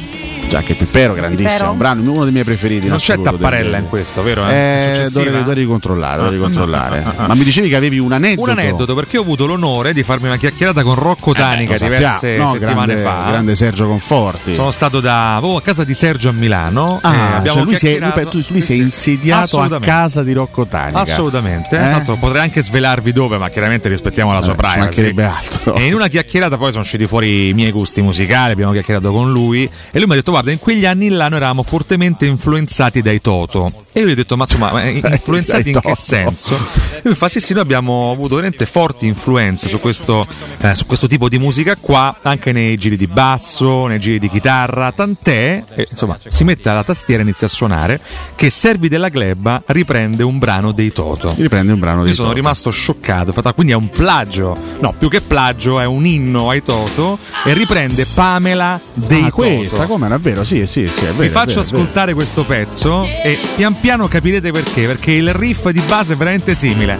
Già che Pippero, grandissimo, Pippero? un brano, uno dei miei preferiti. Non c'è tapparella in questo, vero? Eh, Successiva? dovrei, dovrei controllare, dovrei Ah, controllare. ah, ah, ah. Ma mi dicevi che avevi un aneddoto. Un aneddoto perché ho avuto l'onore di farmi una chiacchierata con Rocco Tanica Eh, diverse no, settimane grande, fa. grande Sergio Conforti. Sono stato da avevo a casa di Sergio a Milano. e Ah, abbiamo cioè lui, si è, lui, lui si è insediato a casa di Rocco Tanica. Assolutamente, Eh? Potrei anche svelarvi dove, ma chiaramente rispettiamo la sua Eh, ci privacy. mancherebbe altro. E in una chiacchierata poi sono usciti fuori i miei gusti musicali, abbiamo chiacchierato con lui e lui mi ha detto guarda in quegli anni là noi eravamo fortemente influenzati dai Toto. E io gli ho detto ma insomma ma (laughs) influenzati in che Toto. senso? E lui mi fa sì sì noi abbiamo avuto veramente forti influenze su questo, eh, su questo tipo di musica qua, anche nei giri di basso, nei giri di chitarra, tant'è, e, insomma si mette alla tastiera e inizia a suonare, che Servi della Gleba riprende un brano dei Toto. Riprende un brano Io dei sono Toto. rimasto scioccato, infatti, quindi è un plagio, no più che plagio è un inno ai Toto e riprende Pamela dei Ah, Toto. questa, come era vero? Sì, sì, sì, è vero. Vi faccio vero, è vero. ascoltare questo pezzo e pian piano capirete perché, perché il riff di base è veramente simile.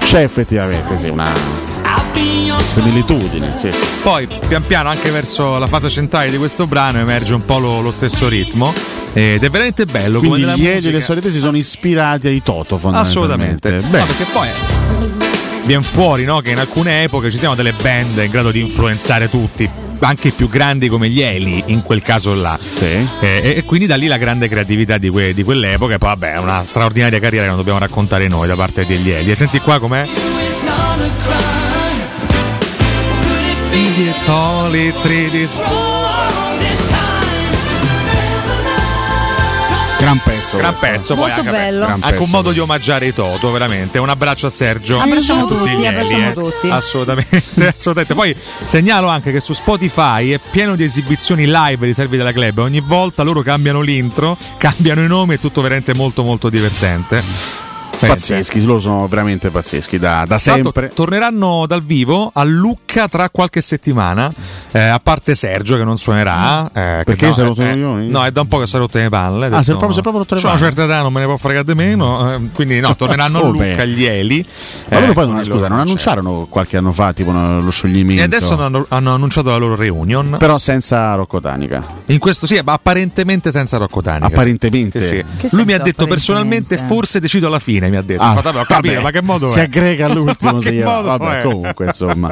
C'è effettivamente, sì, una similitudine. Sì, sì. Poi pian piano anche verso la fase centrale di questo brano emerge un po' lo, lo stesso ritmo ed è veramente bello. come Quindi nella gli Eli e musica. le solite si sono ispirati ai Toto, fondamentalmente. Assolutamente. No, perché poi viene fuori no, che in alcune epoche ci siano delle band in grado di influenzare tutti, anche i più grandi come gli Eli in quel caso là. Eh, e, e quindi da lì la grande creatività di, que- di quell'epoca e poi vabbè è una straordinaria carriera che non dobbiamo raccontare noi da parte degli Eli. E senti qua com'è? Toli, tridis. Gran pezzo. Gran pezzo, poi Molto anche, bello. Gran anche un pezzo modo di omaggiare i Toto, veramente. Un abbraccio a Sergio. Abbracciamo e a tutti, gli Eli, abbracciamo eh. tutti. Assolutamente, (laughs) assolutamente. Poi segnalo anche che su Spotify è pieno di esibizioni live di Servi della Club. Ogni volta loro cambiano l'intro, (laughs) cambiano i nomi, è tutto veramente molto molto divertente. Pazzeschi, loro sono veramente pazzeschi da, da sempre. torneranno dal vivo a Lucca tra qualche settimana, eh, a parte Sergio che non suonerà. eh, Perché no, si è rotto eh, i coglioni? No, è da un po' che si è rotto le palle. Ah, si è proprio- si è proprio rotto le "C'ho una palle." certa età, non me ne può fregare di meno. eh, quindi no, (laughs) torneranno a? Lucca gli Eli. Ma loro eh, poi con non, scusa, loro non annunciarono qualche anno fa tipo no, lo scioglimento. E adesso hanno, hanno annunciato la loro reunion. Però senza Rocco Tanica. In questo sì, ma apparentemente senza Rocco Tanica. Apparentemente? Sì, Lui mi ha detto personalmente forse decido alla fine, mi ha detto. Ah, Infatti, capito, vabbè, ma che modo si è? aggrega all'ultimo (laughs) Ma si che chiama. modo Vabbè, è? comunque insomma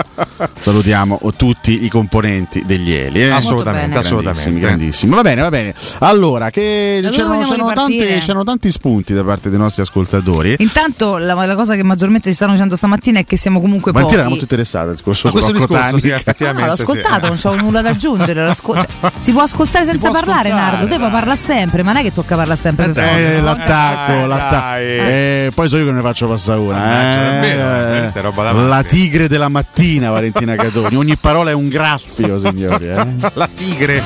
salutiamo tutti i componenti degli Eli eh? Assolutamente, assolutamente. grandissimi va bene va bene allora che c'erano, tanti, c'erano tanti spunti da parte dei nostri ascoltatori Intanto la, la cosa che maggiormente ci stanno dicendo stamattina è che siamo comunque Valentina pochi. era molto interessata al discorso Ma questo discorso, sì, effettivamente. Ah, l'ho ascoltato, non c'ho nulla da aggiungere. cioè, (laughs) si può ascoltare senza può parlare, ascoltare, Nardo. Te puoi parlare sempre, ma non è che tocca parlare sempre per. Eh, l'attacco, Dai, l'attacco. dai. Eh, poi so io che ne faccio passare una. Eh. davvero, roba davanti. la tigre della mattina, Valentina Catoni. Ogni parola è un graffio, signori. eh. (laughs) La tigre.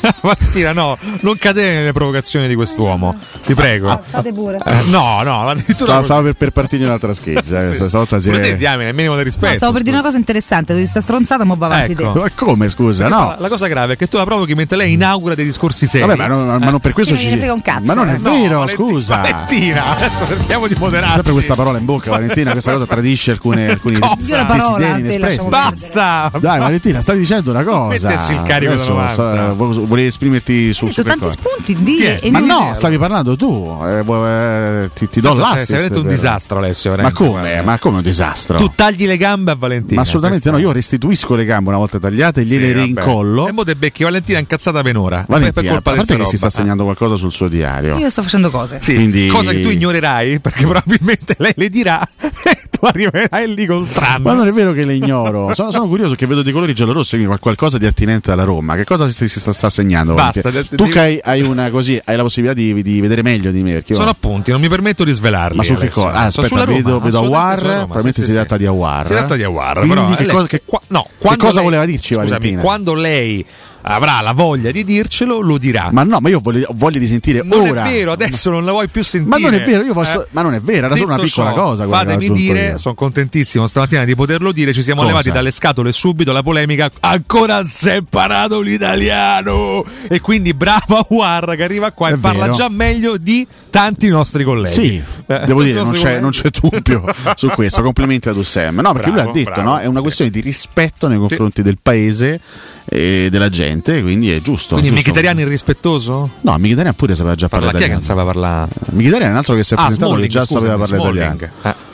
(laughs) Mattina, no, non cadere nelle provocazioni di quest'uomo. Ti prego. Fate pure. Eh, no, no, addirittura. Stava per, per partire un'altra scheggia. eh. Sì. Stavolta si è. diamine, il minimo di rispetto. No, stavo per dire una cosa interessante, di sta stronzata, mo va avanti Ecco. te. Ma come scusa? Perché No. La, la cosa grave è che tu la provochi mentre lei inaugura dei discorsi seri. Vabbè, ma non, ma non per questo Che ci. frega un cazzo, ma non è eh. vero, Valentina- scusa. Valentina, adesso cerchiamo di moderarci. Sempre questa parola in bocca, Valentina. Questa cosa tradisce alcune, alcuni Cosa? Io la parola, desideri inespressi. Basta! Dai, Valentina, stavi dicendo una cosa. Metterci il carico Adesso, 90. so- vo- volevi esprimerti su, Ho su detto tanti cosa? spunti, di è? e Ma no, stavi parlando tu. Eh, eh, ti, ti do Tanto l'assist. sei veramente un per- disastro, Alessio. Ma come? guarda. Ma come un disastro? Tu tagli le gambe a Valentina. Ma assolutamente no, io restituisco le gambe una volta tagliate, gliele Sì, rincollo. E mo te becchi Valentina incazzata penora. Per Valentina, a colpa di parte che si sta roba. segnando qualcosa sul suo diario. Io sto facendo cose. Sì, Quindi- cosa che tu ignorerai (laughs) perché probabilmente lei le dirà (laughs) e tu arriverai lì col tram. Ma non è vero che le ignoro. sono, sono curioso che vedo dei colori giallorossi, quindi qualcosa di attinente alla Roma. Che cosa si, si sta, sta segnando? Basta, Valentina? de- tu devi- che hai, hai una così, hai la possibilità di, di vedere meglio di me. Perché Sono appunti, non mi permetto di svelarli. ma su che cosa? Ah, Sono aspetta, sulla Roma, vedo, vedo assolutamente Awar. Roma, Probabilmente sì, si sì, tratta di Awar. Si tratta di Awar. Quindi però, che lei- cosa, che- no, che cosa lei- voleva dirci scusami, Valentina? Quando lei avrà la voglia di dircelo, lo dirà. Ma no, ma io voglio, ho voglia di sentire non ora. è vero, adesso non la vuoi più sentire. Ma non è vero, io posso- ma non è vero, era solo Detto una piccola ciò, cosa Fatemi dire, sono contentissimo stamattina di poterlo dire. Ci siamo Cosa? levati dalle scatole subito la polemica. Ancora non si è imparato l'italiano. E quindi brava (laughs) War che arriva qua È e parla vero. già meglio di tanti nostri colleghi. Sì, Eh, devo dire, non c'è, non c'è dubbio su questo. Complimenti ad Ussem. No, perché Bravo, lui ha detto, bravo, no? È una sì. questione di rispetto nei confronti del paese e della gente, quindi è giusto. Quindi giusto. Mkhitaryan irrispettoso? No, Mkhitaryan pure sapeva già Parla parlare chi è che non italiano. sapeva parlare? Mkhitaryan è un altro che si è Ah, presentato che Smalling, già scusami, sapeva parlare Smalling. italiano. Eh.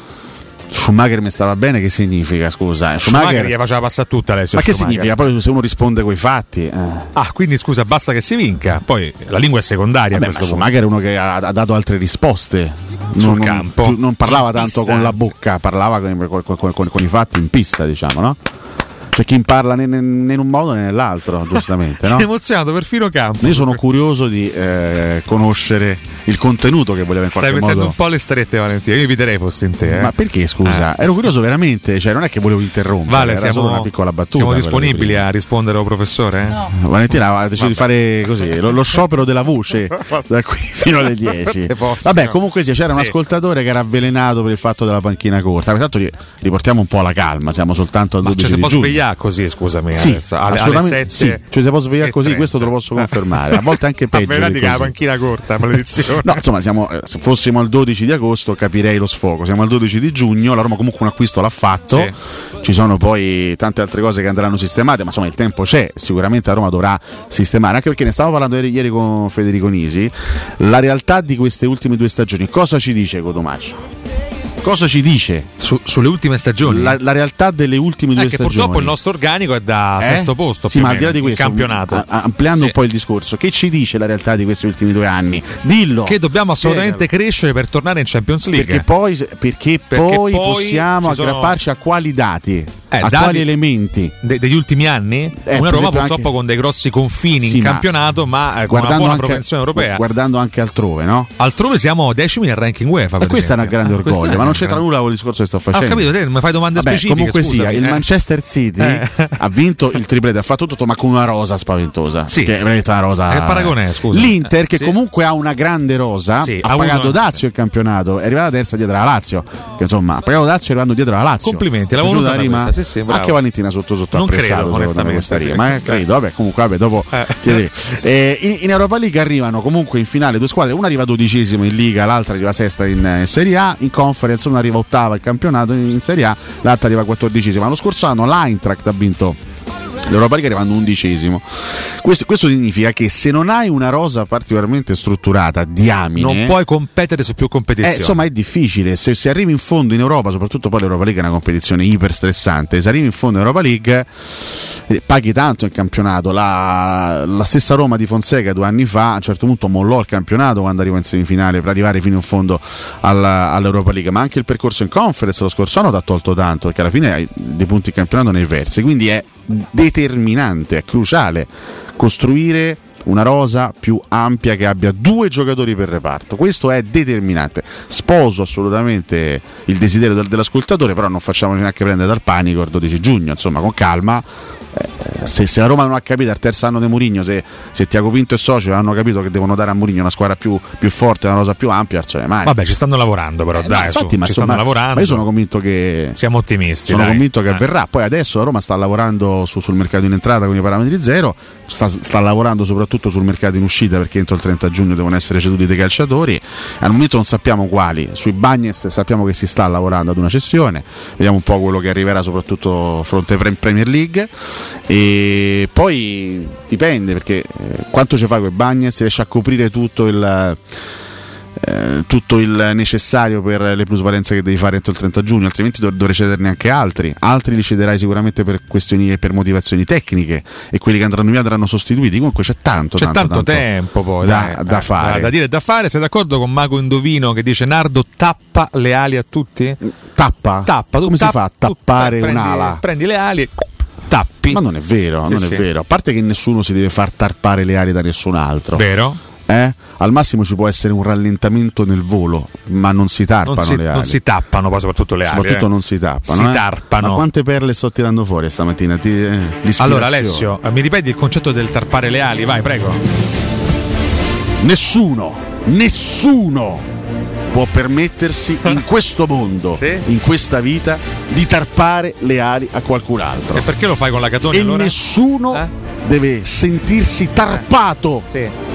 Schumacher mi stava bene, che significa? Scusa? Schumacher Schumacher, gli faceva passare tutta Alessio ma che Schumacher. significa? Poi se uno risponde coi fatti. eh. Ah, quindi scusa, basta che si vinca. Poi la lingua è secondaria Vabbè. Schumacher è uno che ha, ha dato altre risposte. Sul non, campo. più- non parlava tanto con la bocca, parlava con, con- con- con- con i fatti in pista, diciamo, no? C'è chi parla né, né- né in un modo né nell'altro, giustamente, Si (laughs) è no? emozionato perfino Campo. Io sono curioso di eh, conoscere il contenuto che voleva in Stai qualche mettendo modo. un po' le strette, Valentina. Io eviterei fossi in te. Eh. Ma perché scusa? Ero curioso veramente, cioè non è che volevo interrompere, Vale, era siamo, solo una piccola battuta. siamo disponibili a rispondere al professore? eh? Valentina ha deciso di fare così lo, lo sciopero della voce (laughs) da qui fino alle 10. Se posso. Vabbè, comunque sì, c'era un Sì. ascoltatore che era avvelenato per il fatto della panchina corta. Intanto ri- riportiamo un po' la calma, siamo soltanto al Ma 12 ci si di può giugno. Svegliare così, scusami. Sì, adesso, alle, alle assolutamente 7 sì, ci si può svegliare così, 30. questo te lo posso confermare. A volte anche (laughs) peggio. Avvelenati di che la panchina corta, maledizione. (laughs) No, insomma, siamo, eh, se fossimo al 12 di agosto capirei lo sfogo. Siamo al 12 di giugno, la Roma comunque un acquisto l'ha fatto. Sì. Ci sono poi tante altre cose che andranno sistemate, ma insomma il tempo c'è, sicuramente la Roma dovrà sistemare, anche perché ne stavo parlando ieri, ieri con Federico Nisi. La realtà di queste ultime due stagioni, cosa ci dice Cotomaccio? Cosa ci dice? Su- sulle ultime stagioni? La, la realtà delle ultime Eh, due che stagioni. purtroppo il nostro organico è da Eh? sesto posto. Sì, ma al di là di questo, campionato. a- ampliando Sì. un po' il discorso, che ci dice la realtà di questi ultimi due anni? Dillo. Che dobbiamo assolutamente Spiegalo. crescere per tornare in Champions League. Perché poi, perché Perché poi poi possiamo ci sono- aggrapparci a quali dati? Eh, a quali elementi? De- degli ultimi anni? Eh, una Roma purtroppo anche- con dei grossi confini Sì, in ma campionato, ma eh, con una buona propensione europea. guardando anche altrove, no? Altrove siamo decimi nel ranking UEFA. E per questo è un esempio. grande Eh, questo orgoglio, ma non c'entra nulla con il discorso che sto Ah, facendo. Ho capito, te mi fai domande Vabbè, specifiche. comunque sia, scusami, il eh. Manchester City Eh. ha vinto il triplete, ha fatto tutto, ma con una rosa spaventosa. Sì. Che è una rosa. Che paragone è, scusa? L'Inter, che Sì. comunque ha una grande rosa, Sì, ha pagato Dazio il campionato, è arrivata terza dietro alla Lazio. Che insomma, ha pagato Dazio arrivando dietro alla Lazio. Complimenti, piaciuta voluta rima? Bravo. Anche Valentina sotto sotto Non apprezzato credo, questa rima. Eh, credo, vabbè, comunque vabbè, dopo chiederemo. Eh, in, in Europa League arrivano comunque in finale due squadre, una arriva dodicesima in Liga, l'altra arriva sesta in, eh, Serie A, in Conference una arriva ottava in campionato in Serie A, l'altra arriva quattordicesima. Lo scorso anno l'Eintracht ha vinto l'Europa League arrivando undicesimo. Questo, questo significa che se non hai una rosa particolarmente strutturata, diamine, Non puoi competere su più competizioni. eh, insomma è difficile, se, se arrivi in fondo in Europa, soprattutto poi l'Europa League è una competizione iper stressante, se arrivi in fondo in Europa League eh, paghi tanto in campionato, la, la stessa Roma di Fonseca due anni fa a un certo punto mollò il campionato quando arrivò in semifinale per arrivare fino in fondo alla- all'Europa League, ma anche il percorso in conference lo scorso anno ti ha tolto tanto, perché alla fine hai dei punti in campionato ne hai persi, quindi è determinante, è cruciale costruire una rosa più ampia che abbia due giocatori per reparto. Questo è determinante. Sposo assolutamente il desiderio del- dell'ascoltatore, però non facciamoci neanche prendere dal panico il 12 giugno, insomma, con calma. Eh, Se, se la Roma non ha capito al terzo anno di Mourinho, se, se Tiago Pinto e Socio hanno capito che devono dare a Mourinho una squadra più, più forte, una rosa più ampia, alzare le mani. Vabbè, ci stanno lavorando, però. Eh, dai, no, infatti, su, ma, ci insomma, stanno lavorando. ma io sono convinto che Siamo ottimisti. sono dai. convinto che Eh. avverrà. Poi adesso la Roma sta lavorando su- sul mercato in entrata con i parametri zero, sta, sta lavorando soprattutto sul mercato in uscita perché entro il 30 giugno devono essere ceduti dei calciatori. Al momento non sappiamo quali. Sui Bagnes sappiamo che si sta lavorando ad una cessione. Vediamo un po' quello che arriverà soprattutto fronte Premier League. E poi dipende perché eh, quanto ci fa quei Bagnes riesce a coprire tutto il eh, tutto il necessario per le plusvalenze che devi fare entro il 30 giugno, altrimenti dov- dovrei cederne anche altri. Altri li cederai sicuramente per questioni e per motivazioni tecniche e quelli che andranno via andranno sostituiti. Comunque c'è tanto, C'è tanto, tanto tempo poi da, dai, da eh, fare. Da, da dire e da fare. Sei d'accordo con Mago Indovino che dice Nardo tappa le ali a tutti? Tappa? Tappa, tu Come si tapp- fa a tu tappare prendi- un'ala? Prendi le ali e tappi. Ma non è vero, Sì, non sì. è vero. A parte che nessuno si deve far tarpare le ali da nessun altro. Vero? Eh? Al massimo ci può essere un rallentamento nel volo, ma non si tarpano Non si, le ali. non si tappano poi soprattutto le ali. Soprattutto eh. non si tappano. Si eh? tarpano. Ma quante perle sto tirando fuori stamattina? Ti, eh. Allora Alessio, eh, mi ripeti il concetto del tarpare le ali? Vai, prego. Nessuno, nessuno può permettersi (laughs) in questo mondo, in questa vita, di tarpare le ali a qualcun altro. E perché lo fai con la Catoni E allora? nessuno deve sentirsi tarpato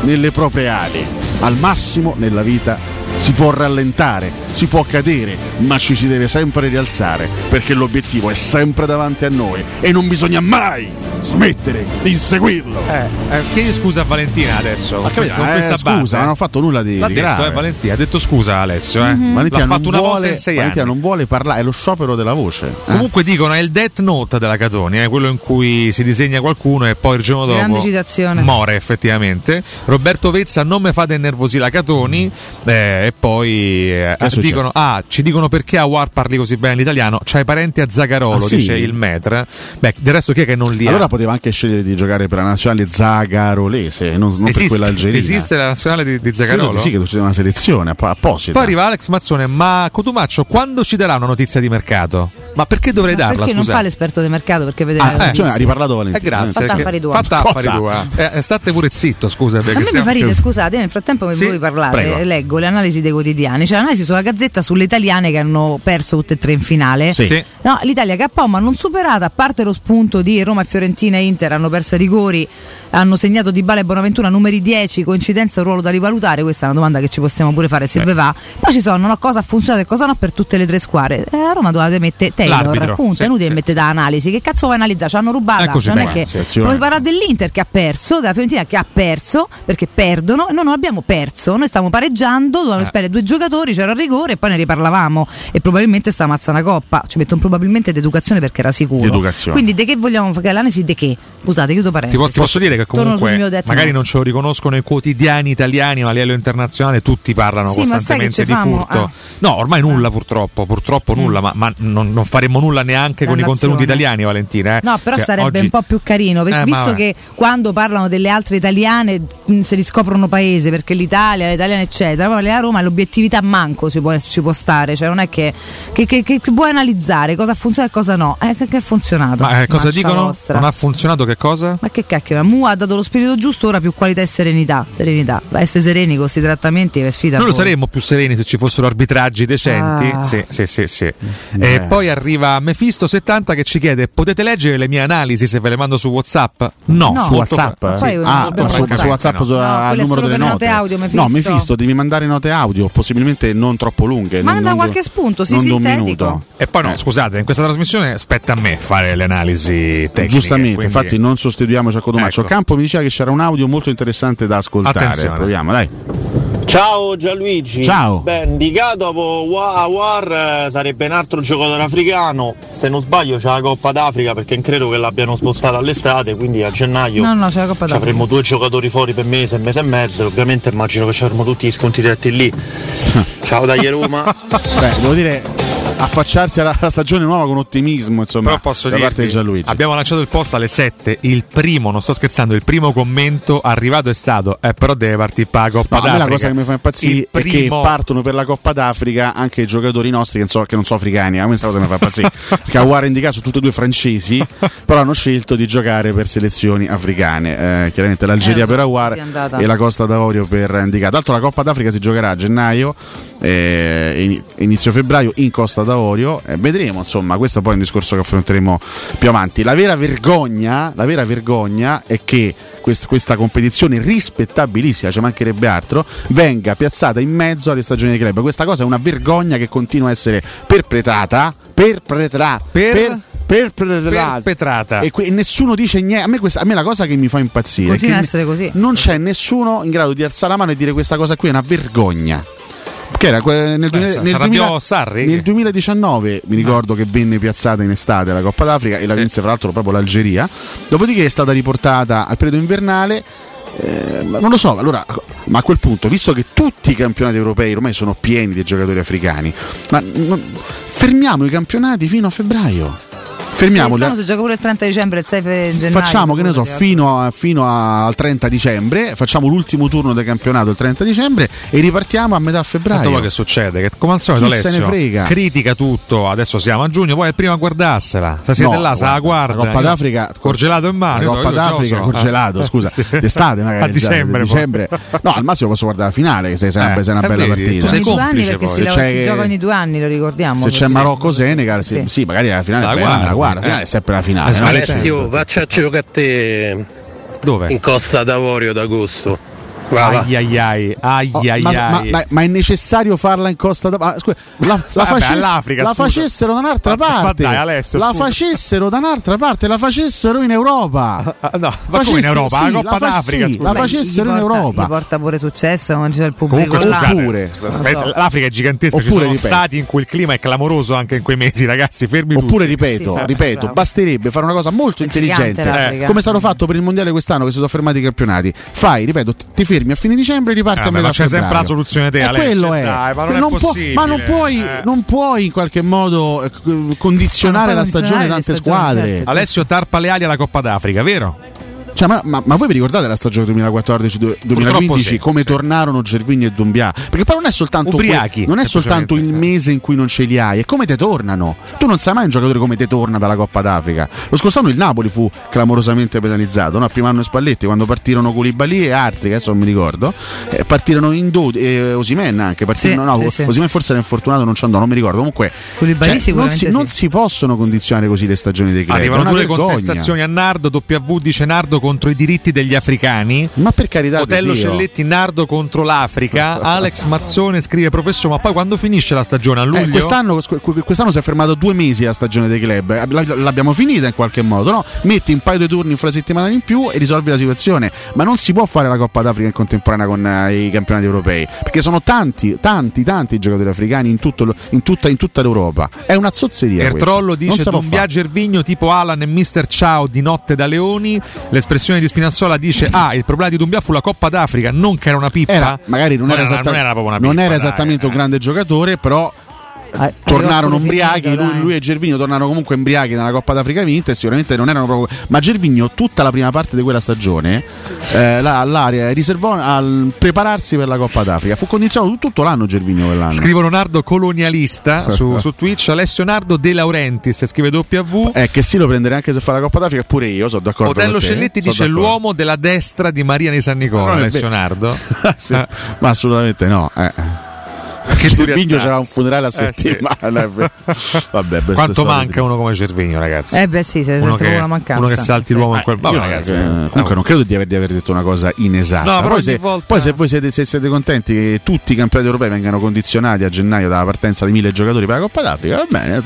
nelle proprie ali. Al massimo nella vita si può rallentare, si può cadere, ma ci si deve sempre rialzare perché l'obiettivo è sempre davanti a noi e non bisogna mai smettere di inseguirlo. Eh, eh, chiedi scusa a Valentina adesso. Ma capito? con Eh, questa scusa, base. non ho fatto nulla di, L'ha di detto, grave. eh, Valentina, ha detto scusa Alessio. Eh. Valentina, L'ha fatto non vuole, Valentina non vuole parlare, è lo sciopero della voce. eh. Comunque dicono è il death note della Catoni, eh, quello in cui si disegna qualcuno e poi il giorno dopo Grande citazione. muore effettivamente. Roberto Vezza non mi fate innervosire la Catoni eh, e poi eh, dicono, ah, ci dicono perché a War parli così bene l'italiano, c'hai parenti a Zagarolo, Ah, sì? dice il Metre. Beh, del resto chi è che non li Allora ha? poteva anche scegliere di giocare per la nazionale zagarolese, non, non per Esiste- quella algerina. Esiste la nazionale di, di Credo Zagarolo? di sì, che c'è una selezione app- apposita. Poi arriva Alex Mazzone, ma Cotumaccio quando ci darà una notizia di mercato? Ma perché dovrei darla? Perché non scusate? fa l'esperto di mercato perché vede Ah, eh, cioè, ha riparlato Valentina. Eh, grazie. Fatta affari tuoi. Fatta affari tua. Eh, eh, state pure zitto, scusa. A me mi fa ridere, scusate, nel frattempo che Sì? voi parlate, Prego. leggo le analisi dei quotidiani. C'è l'analisi sulla Gazzetta sulle italiane che hanno perso tutte e tre in finale. Sì. Sì. No, l'Italia KO ma non superata, a parte lo spunto di Roma, Fiorentina e Inter hanno perso i rigori, hanno segnato Di Bala e Bonaventura numeri 10, coincidenza o ruolo da rivalutare? Questa è una domanda che ci possiamo pure fare se Beh. ve va. Poi ci sono no, cosa ha funzionato e cosa no per tutte le tre squadre. Eh, a Roma dovete mettere Taylor, L'arbitro, appunto, sì, è inutile sì. mettere da analisi. Che cazzo vuoi analizzare? Ci hanno rubata, Eccoci cioè, non è che Sì, azione. Poi parla dell'Inter che ha perso, della Fiorentina che ha perso perché perdono noi non abbiamo perso. Noi stiamo pareggiando, dovevamo Eh. aspettare due giocatori, c'era il rigore e poi ne riparlavamo. E probabilmente sta ammazza una coppa. Ci mettono probabilmente d'educazione perché era sicuro. Di educazione. Quindi di che vogliamo fare? L'analisi di che? Scusate, chiudo Ti, parentesi. po- ti posso dire che che comunque magari Note. non ce lo riconoscono i quotidiani italiani, ma a livello internazionale tutti parlano Sì, costantemente di famo? furto. Ah. No, ormai nulla purtroppo, purtroppo nulla, ma, ma non, non faremo nulla neanche con i contenuti italiani, Valentina. eh. No, però Che sarebbe oggi- un po' più carino, Eh, visto che quando parlano delle altre italiane mh, se riscoprono paese, perché l'Italia, l'italiana eccetera, poi a Roma l'obiettività manco ci può, ci può stare, cioè non è che, che, che- che puoi analizzare cosa funziona e cosa no, eh, che, ha funzionato. Ma eh, cosa dicono? Non ha funzionato che cosa? Ma che cacchio, ma Mu ha dato lo spirito giusto, ora più qualità e serenità. Serenità, Va, essere sereni con questi trattamenti è sfida. Noi lo a saremmo più sereni se ci fossero arbitraggi decenti. Ah. Sì, sì, sì, sì. Eh. E poi arriva Mefisto70 che ci chiede: potete leggere le mie analisi se ve le mando su WhatsApp? No, su molto WhatsApp? fra- Sì. Ah, su, su WhatsApp no. su- al numero delle note. note audio, Mefisto. no, Mefisto, devi mandare note audio, possibilmente non troppo lunghe. Manda non- qualche spunto, sì, un sintetico. minuto. E poi no, scusate, in questa trasmissione spetta a me fare le analisi tecniche. Giustamente, quindi- infatti non sostituiamo Giacomo Domaccio. Ecco. Campo mi diceva che c'era un audio molto interessante da ascoltare. Attenzione. Proviamo, dai. Ciao Gianluigi. Ciao. Beh, indicato dopo Wa- War eh, sarebbe un altro giocatore africano. Se non sbaglio c'è la Coppa d'Africa perché credo che l'abbiano spostata all'estate, quindi a gennaio No, no, c'è la Coppa ci d'Africa. avremo due giocatori fuori per mese, mese e mezzo. Ovviamente immagino che ci avremo tutti gli sconti diretti lì. (laughs) Ciao dai Roma. Beh, devo dire, affacciarsi alla, alla stagione nuova con ottimismo, insomma, Però posso da parte di dirti, Gianluigi. abbiamo lanciato il post alle 7. Il primo, non sto scherzando, il primo commento arrivato è stato: Eh, però deve partire per la Coppa No, a me d'Africa. la cosa che mi fa impazzire Il è che primo- partono per la Coppa d'Africa anche i giocatori nostri che, non so- che non sono africani. A me questa cosa mi fa impazzire. (laughs) perché a War indicato sono tutti e due francesi, però hanno scelto di giocare per selezioni africane. Eh, chiaramente l'Algeria Eh, so, per Awar e la Costa d'Avorio per Indicato. Tra l'altro la Coppa d'Africa si giocherà a gennaio, eh, in- inizio febbraio in Costa d'Avorio. Eh, vedremo, insomma, questo poi è un discorso che affronteremo più avanti. La vera vergogna, la vera vergogna è che quest- questa competizione rispettabilissima, ci mancherebbe altro, venga piazzata in mezzo alle stagioni dei club. Questa cosa è una vergogna che continua a essere perpetrata, perpetrata, Per- perpetrata. Perpetrata. E que- nessuno dice niente. A me, questa- a me la cosa che mi fa impazzire è Continua che a essere così. non c'è nessuno in grado di alzare la mano e dire questa cosa qui è una vergogna. Che era nel, nel sarà 2000 Pio Sarri? nel 2019 mi ricordo che venne piazzata in estate la Coppa d'Africa e la vinse fra l'altro proprio l'Algeria. Dopodiché è stata riportata al periodo invernale. eh, ma non lo so, allora, ma a quel punto, visto che tutti i campionati europei ormai sono pieni di giocatori africani, ma non- fermiamo i campionati fino a febbraio. Fermiamoli. Si gioca pure il 30 dicembre il 6 fe- gennaio. Facciamo che ne so, fino, a- fino a- al 30 dicembre, facciamo l'ultimo turno del campionato il 30 dicembre e ripartiamo a metà febbraio. poi che succede? Che come al solito Chi se ne Alessio frega? critica tutto, adesso siamo a giugno, poi è il primo a guardarsela. Se siete No, là, se la guarda. La Coppa d'Africa, Corgelato in mano. La io- Coppa d'Africa, so. congelato, (laughs) scusa, sì. d'estate magari. A dicembre. dicembre. No, al massimo posso guardare la finale, se sarebbe Eh, se è una bella vedi, partita. sei Ogni due anni complice perché si, gioca ogni due anni, lo ricordiamo. Se c'è. Marocco-Senegal, sì, magari la finale, La beh, la la finale eh. è sempre la finale. Eh? Alessio, faccia a giocare a te Dove? in Costa d'Avorio d'agosto. Ai ai ai, ai Oh, ai ma, ma- ai. ma- ma è necessario farla in Costa d'Avorio? scusa, la, la, (laughs) Vabbè, facess- all'Africa, la facessero da un'altra Ma- ma parte. dai, Alessio, la facessero da un'altra parte, la facessero in Europa. (laughs) Ah, no, ma Facessero- come in Europa? sì, la Coppa la fa- d'Africa, sì, la facessero in Europa. Gli porta pure successo, non c'è il pubblico. Comunque scusate, Oppure- aspetta, so. l'Africa è gigantesca, ci Oppure, sono ripeto. stati in cui il clima è clamoroso anche in quei mesi, ragazzi, fermi Oppure tutti. ripeto, Sì, sì, ripeto, bravo. basterebbe fare una cosa molto intelligente, come è stato fatto per il mondiale quest'anno che si sono fermati i campionati. Fai, ripeto, ti- ti fermi a fine dicembre e riparti Ah, a metà ma c'è sempre febbraio. la soluzione te, Alessio, quello è. dai, ma non è può- ma non puoi, Eh. non puoi in qualche modo eh, condizionare la non stagione tante squadre. certo. Alessio tarpa le ali alla Coppa d'Africa, vero? Cioè, ma, ma- ma voi vi ricordate la stagione 2014-2015 sì, come sì. tornarono Gervigno e Dumbia? Perché poi non è soltanto, Ubriachi, non è soltanto il mese in cui non ce li hai, è come te tornano. Tu non sai mai un giocatore come te torna dalla Coppa d'Africa. Lo scorso anno il Napoli fu clamorosamente penalizzato, no? primo anno Spalletti quando partirono Koulibaly e altri, che adesso non mi ricordo, eh, partirono in due, eh, Osimen anche, partirono, Sì, no, sì, sì. Osimen forse era infortunato, non ci andò, non mi ricordo. Comunque cioè, non, si, sì. non si possono condizionare così le stagioni dei club. Arrivano due vergogna. contestazioni a Nardo, W dice Nardo contro i diritti degli africani. Ma per carità Otello. Celletti Nardo contro l'Africa. (laughs) Alex Mazzone scrive professore, ma poi quando finisce la stagione a Eh, luglio? quest'anno, que- quest'anno si è fermato due mesi la stagione dei club. Eh, L'abbiamo finita in qualche modo, no? Metti un paio di turni infrasettimanali in più e risolvi la situazione. Ma non si può fare la Coppa d'Africa in contemporanea con eh, i campionati europei. Perché sono tanti, tanti, tanti giocatori africani in, tutto in tutta, in tutta l'Europa. È una zozzeria. Ertrollo Non dice Dumbia fare. Gervigno tipo Alan e Mr. Ciao di Notte da Leoni. L'esperienza l'espressione di Spinazzola dice (clears throat) ah il problema di Dumbia fu la Coppa d'Africa non che era una pippa Era, magari non, era, esatta- non era una non pippa era dai, esattamente un eh. grande giocatore, però tornarono ubriachi. Lui, lui e Gervigno tornarono comunque ubriachi nella Coppa d'Africa vinta e sicuramente non erano proprio. Ma Gervigno, tutta la prima parte di quella stagione, eh, la- all'aria riservò al prepararsi per la Coppa d'Africa. Fu condizionato tutto l'anno Gervigno quell'anno. Scrivo Leonardo Colonialista su, su Twitch, Alessio Nardo De Laurentiis scrive W. Eh, che sì, lo prenderei anche se fa la Coppa d'Africa, pure io, sono d'accordo. Otello con te, Celletti sono dice d'accordo. l'uomo della destra di Maria di San Nicola, Alessio. Nardo. (laughs) Sì, Ma assolutamente no. Eh. Che Gervigno durialità. c'era un funerale a Eh, sì. settimana. vero. (laughs) Vabbè, Quanto manca uno come Cervigno, ragazzi? Eh beh sì, se uno, sente che, una mancanza. uno che salti l'uomo in quel Vabbè, ragazzi. eh, comunque non credo di aver, di aver detto una cosa inesatta. No, però poi, se, volta- poi se voi siete, se siete contenti che tutti i campionati europei vengano condizionati a gennaio dalla partenza di mille giocatori per la Coppa d'Africa, va bene.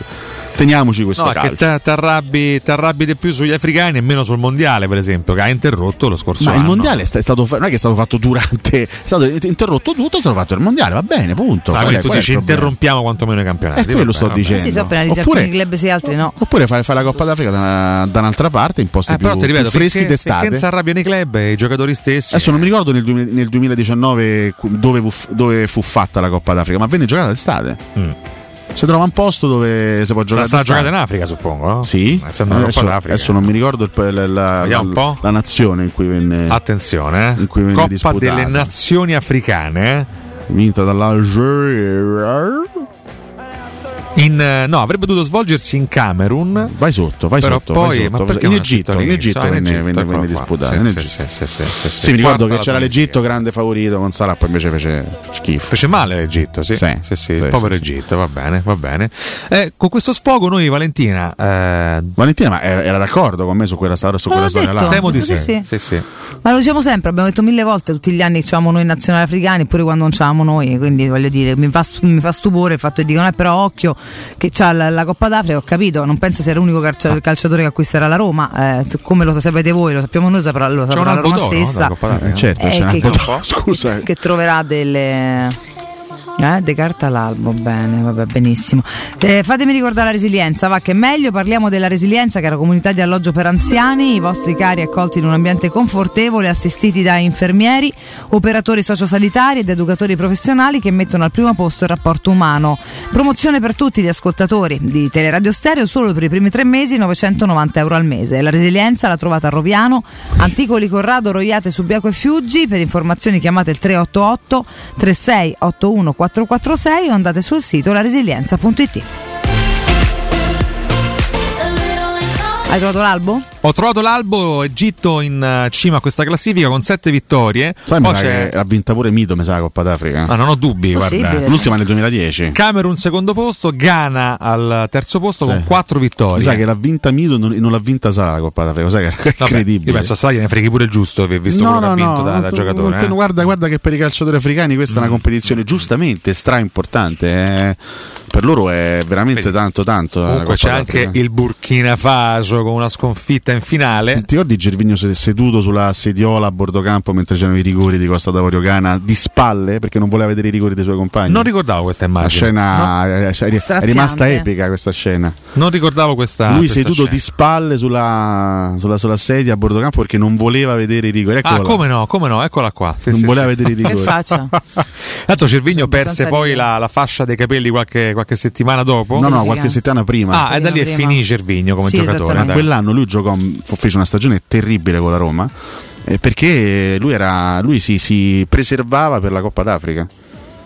Teniamoci questo No, calcio. ti arrabbi, t'arrabbi di più sugli africani e meno sul mondiale, per esempio, che ha interrotto lo scorso Ma anno. il mondiale è sta- è stato, non è che è stato fatto durante, è stato interrotto tutto, è stato fatto il mondiale, va bene, punto. Qual quindi tu dici interrompiamo quantomeno i campionati. Eh, quello sto vabbè. dicendo. Sì, so penalizzare Oppure- alcuni club sì, altri no. Oppure fare, fare la Coppa d'Africa da, da un'altra parte, in posti Eh, più, però ti ripeto, più freschi finché d'estate. non si arrabbiano i club e i giocatori stessi. Adesso non mi ricordo nel, nel 2019 cu- dove fu, dove fu fatta la Coppa d'Africa, ma venne giocata d'estate. Mm. Si trova un posto dove si può giocare d'estate. giocata in Africa, suppongo. no? Sì, Essendo una adesso, adesso non mi ricordo il, la, la- la- la nazione in cui venne, Attenzione, eh. in cui venne Coppa disputata. delle Nazioni Africane. eh. vinta dall'Algeria. In, eh, no, avrebbe dovuto svolgersi in Camerun. Vai sotto, vai però sotto. Poi, vai sotto. in Egitto, in? Egitto Ah, in Egitto, venne- disputata. Sì, mi ricordo che c'era l'Egitto grande favorito con Salah, poi invece fece schifo. Fece male l'Egitto, sì. Sì, sì, sì, sì, povero sì. Egitto, va bene, va bene. Eh, con questo sfogo noi, Valentina, eh, Valentina, ma era d'accordo con me su quella, storia- su quella storia là? temo di Sì, sì. sì. Sì, sì. Ma lo diciamo sempre, abbiamo detto mille volte tutti gli anni che c'avamo noi nazionali africani, pure quando non c'avamo noi, quindi voglio dire, mi fa, mi fa stupore il fatto che dicono, eh, però occhio che c'ha la, la Coppa d'Africa, ho capito, non penso sia l'unico calcia- calciatore che acquisterà la Roma, eh, come lo sapete voi, lo sappiamo noi, saprà, lo saprà la Roma no, stessa, d'Africa? Eh, certo, Eh, che- (laughs) Scusa. che troverà delle... Eh, decarta l'albo, bene, vabbè, benissimo. Eh, fatemi ricordare la resilienza, va che meglio, parliamo della resilienza che è la comunità di alloggio per anziani, i vostri cari accolti in un ambiente confortevole, assistiti da infermieri, operatori sociosanitari ed educatori professionali che mettono al primo posto il rapporto umano. Promozione per tutti gli ascoltatori di Teleradio Stereo solo per i primi tre mesi, 990 euro al mese. La resilienza la trovate a Roviano, Anticoli Corrado, Roiate, Subiaco e Fiuggi. Per informazioni chiamate il 388 3681 446 o andate sul sito laresilienza.it. Hai trovato l'albo? Ho trovato l'albo Egitto in eh, cima a questa classifica con sette vittorie. Sai, mi Poi sa c'è- che ha vinta pure Mito, mi sa, la Coppa d'Africa. Ah, non ho dubbi, Possibile, guarda. L'ultima nel 2010. Camerun secondo posto, Ghana al terzo posto con Sì. quattro vittorie. Mi sa che l'ha vinta Mito e non, non l'ha vinta Sala la Coppa d'Africa. Sai che è Vabbè, incredibile. Io penso a Sala ne freghi pure il giusto, visto quello che ha vinto da, da non- giocatore. te- eh. guarda, guarda che per i calciatori africani questa è una competizione giustamente stra importante. eh. Per loro è veramente tanto tanto. la Comunque c'è anche d'Africa. il Burkina Faso con una sconfitta in finale. Ti ricordi Gervigno sed- seduto sulla sediola a bordo campo mentre c'erano i rigori di Costa d'Avorio Gana di spalle perché non voleva vedere i rigori dei suoi compagni? Non ricordavo questa La immagine. scena è, è- è rimasta epica questa scena. Non ricordavo questa. Lui questa seduto scena. di spalle sulla, sulla, sulla sedia a bordo campo perché non voleva vedere i rigori. Ah, Eccola. come no, come no, eccola qua. Sì, non sì, voleva sì. vedere i Che rigori. faccia? Tanto Cervigno perse poi la, la fascia dei capelli qualche, qualche settimana dopo. No, no, qualche settimana prima. Ah, e da lì è Prima. finì Cervigno come Sì, giocatore. Quell'anno lui giocò, fece una stagione terribile con la Roma eh, perché lui, era, lui si, si preservava per la Coppa d'Africa.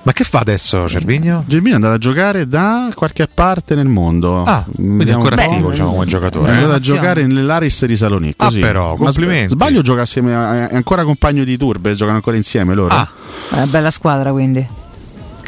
Ma che fa adesso Cervigno? Gervino è andato a giocare da qualche parte nel mondo. Ah, quindi è Vediamo ancora attivo diciamo, come È giocatore. andato a giocare nell'Aris di Salonicco. Ah, sì. però, Ma complimenti. Sbaglio gioca assieme, a- è ancora compagno di Turbe, giocano ancora insieme loro. Ah, Eh, bella squadra quindi.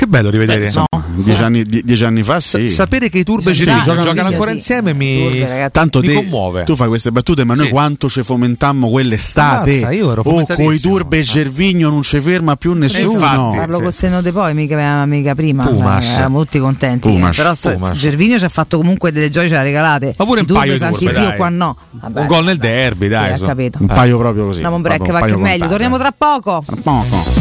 Che bello rivedere. no. Dieci, anni, die- dieci anni fa, sì. Sapere che i Turbe e Sì, sì, giocano sì, ancora sì. insieme mi, Turbe, ragazzi. Tanto mi te- commuove. tu fai queste battute, ma noi Sì. quanto ci fomentammo quell'estate? Ammazza, io ero oh, coi Turbe e Gervigno non ci ferma più nessuno. infatti. Parlo Sì. col senno di poi, mica, mica prima. Pumas. Eh, Eravamo tutti contenti. eh. Pumas. Però Pumas. Gervinio ci ha fatto comunque delle gioie, ce l'ha regalate. Ma pure un paio di santi turbe, Dio, qua no. Vabbè, Un gol nel derby, dai. Un paio proprio così. Un break, va che meglio. Torniamo tra poco. Poco.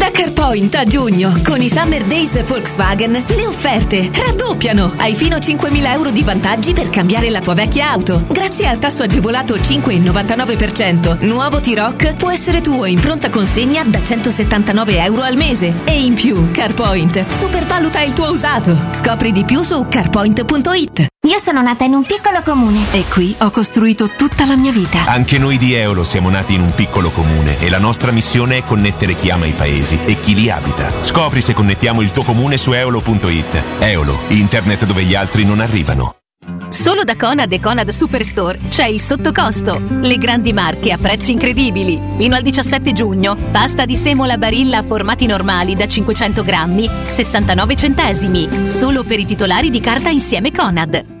Da CarPoint a giugno, con i Summer Days Volkswagen, le offerte raddoppiano. Hai fino a 5.000 euro di vantaggi per cambiare la tua vecchia auto. Grazie al tasso agevolato 5,99%, nuovo T-Rock può essere tuo in pronta consegna da 179 euro al mese. E in più, CarPoint supervaluta il tuo usato. Scopri di più su carpoint.it. Io sono nata in un piccolo comune. E qui ho costruito tutta la mia vita. Anche noi di Eolo siamo nati in un piccolo comune e la nostra missione è connettere chi ama i paesi e chi li abita. Scopri se connettiamo il tuo comune su eolo.it. Eolo, internet dove gli altri non arrivano. Solo da Conad e Conad Superstore c'è il sottocosto. Le grandi marche a prezzi incredibili. Fino al 17 giugno, pasta di semola barilla a formati normali da 500 grammi, 69 centesimi. Solo per i titolari di carta insieme Conad.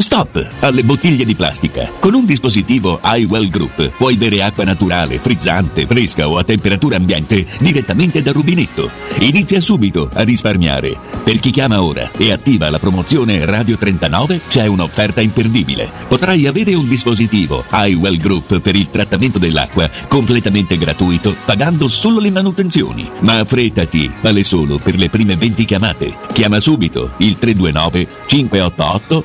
Stop alle bottiglie di plastica. Con un dispositivo iWell Group puoi bere acqua naturale, frizzante, fresca o a temperatura ambiente direttamente dal rubinetto. Inizia subito a risparmiare. Per chi chiama ora e attiva la promozione Radio 39 c'è un'offerta imperdibile. Potrai avere un dispositivo iWell Group per il trattamento dell'acqua completamente gratuito pagando solo le manutenzioni. Ma affrettati, vale solo per le prime 20 chiamate. Chiama subito il 329 588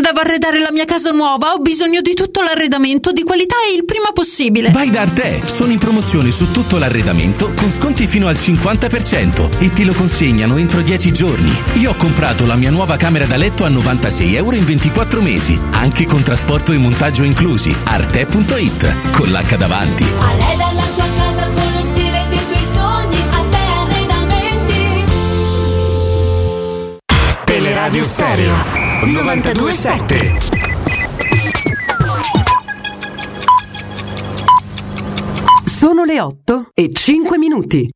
Devo arredare la mia casa nuova, ho bisogno di tutto l'arredamento di qualità e il prima possibile. Vai da Arte! Sono in promozione su tutto l'arredamento con sconti fino al 50% e ti lo consegnano entro 10 giorni. Io ho comprato la mia nuova camera da letto a 96 euro in 24 mesi, anche con trasporto e montaggio inclusi. Arte.it con l'H davanti. Arreda la tua casa con lo stile dei tuoi sogni, a te arredamenti. Teleradio Stereo 927. Sono le 8 e 5 minuti.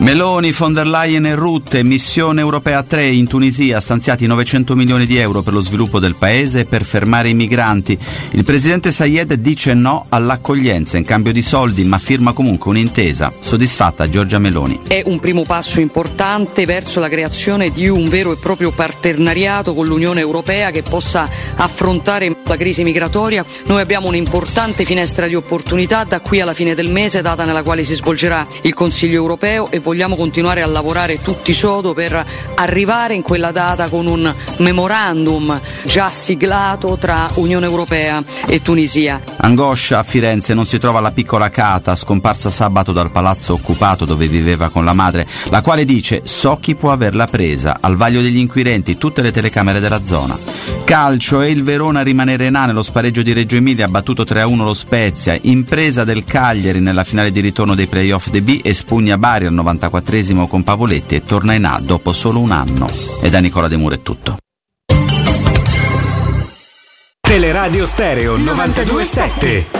Meloni, von der Leyen e Rutte, missione europea 3 in Tunisia, stanziati 900 milioni di euro per lo sviluppo del paese e per fermare i migranti. Il presidente Sayed dice no all'accoglienza in cambio di soldi, ma firma comunque un'intesa. Soddisfatta Giorgia Meloni. È un primo passo importante verso la creazione di un vero e proprio partenariato con l'Unione Europea che possa affrontare la crisi migratoria. Noi abbiamo un'importante finestra di opportunità da qui alla fine del mese, data nella quale si svolgerà il Consiglio europeo e vogliamo continuare a lavorare tutti sodo per arrivare in quella data con un memorandum già siglato tra Unione Europea e Tunisia. Angoscia a Firenze non si trova la piccola Cata, scomparsa sabato dal palazzo occupato dove viveva con la madre, la quale dice so chi può averla presa, al vaglio degli inquirenti tutte le telecamere della zona. Calcio e il Verona rimanerà nello spareggio di Reggio Emilia ha battuto 3-1 lo Spezia, impresa del Cagliari nella finale di ritorno dei playoff di B e spugna Bari al 94esimo con Pavoletti e torna in A dopo solo un anno. E da Nicola De Muro è tutto. Teleradio Stereo 927.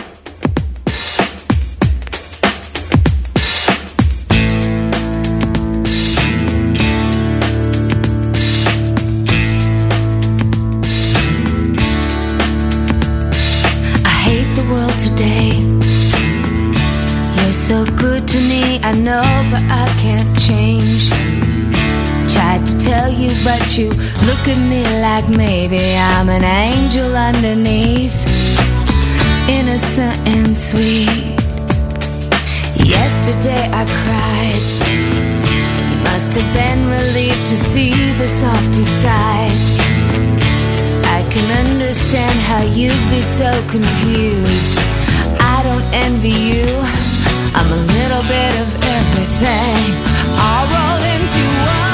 I know, but I can't change. Tried to tell you, but you look at me like maybe I'm an angel underneath. Innocent and sweet. Yesterday I cried. You must have been relieved to see the softer side. I can understand how you'd be so confused. I don't envy you. I'm a little bit of everything. All rolled into one.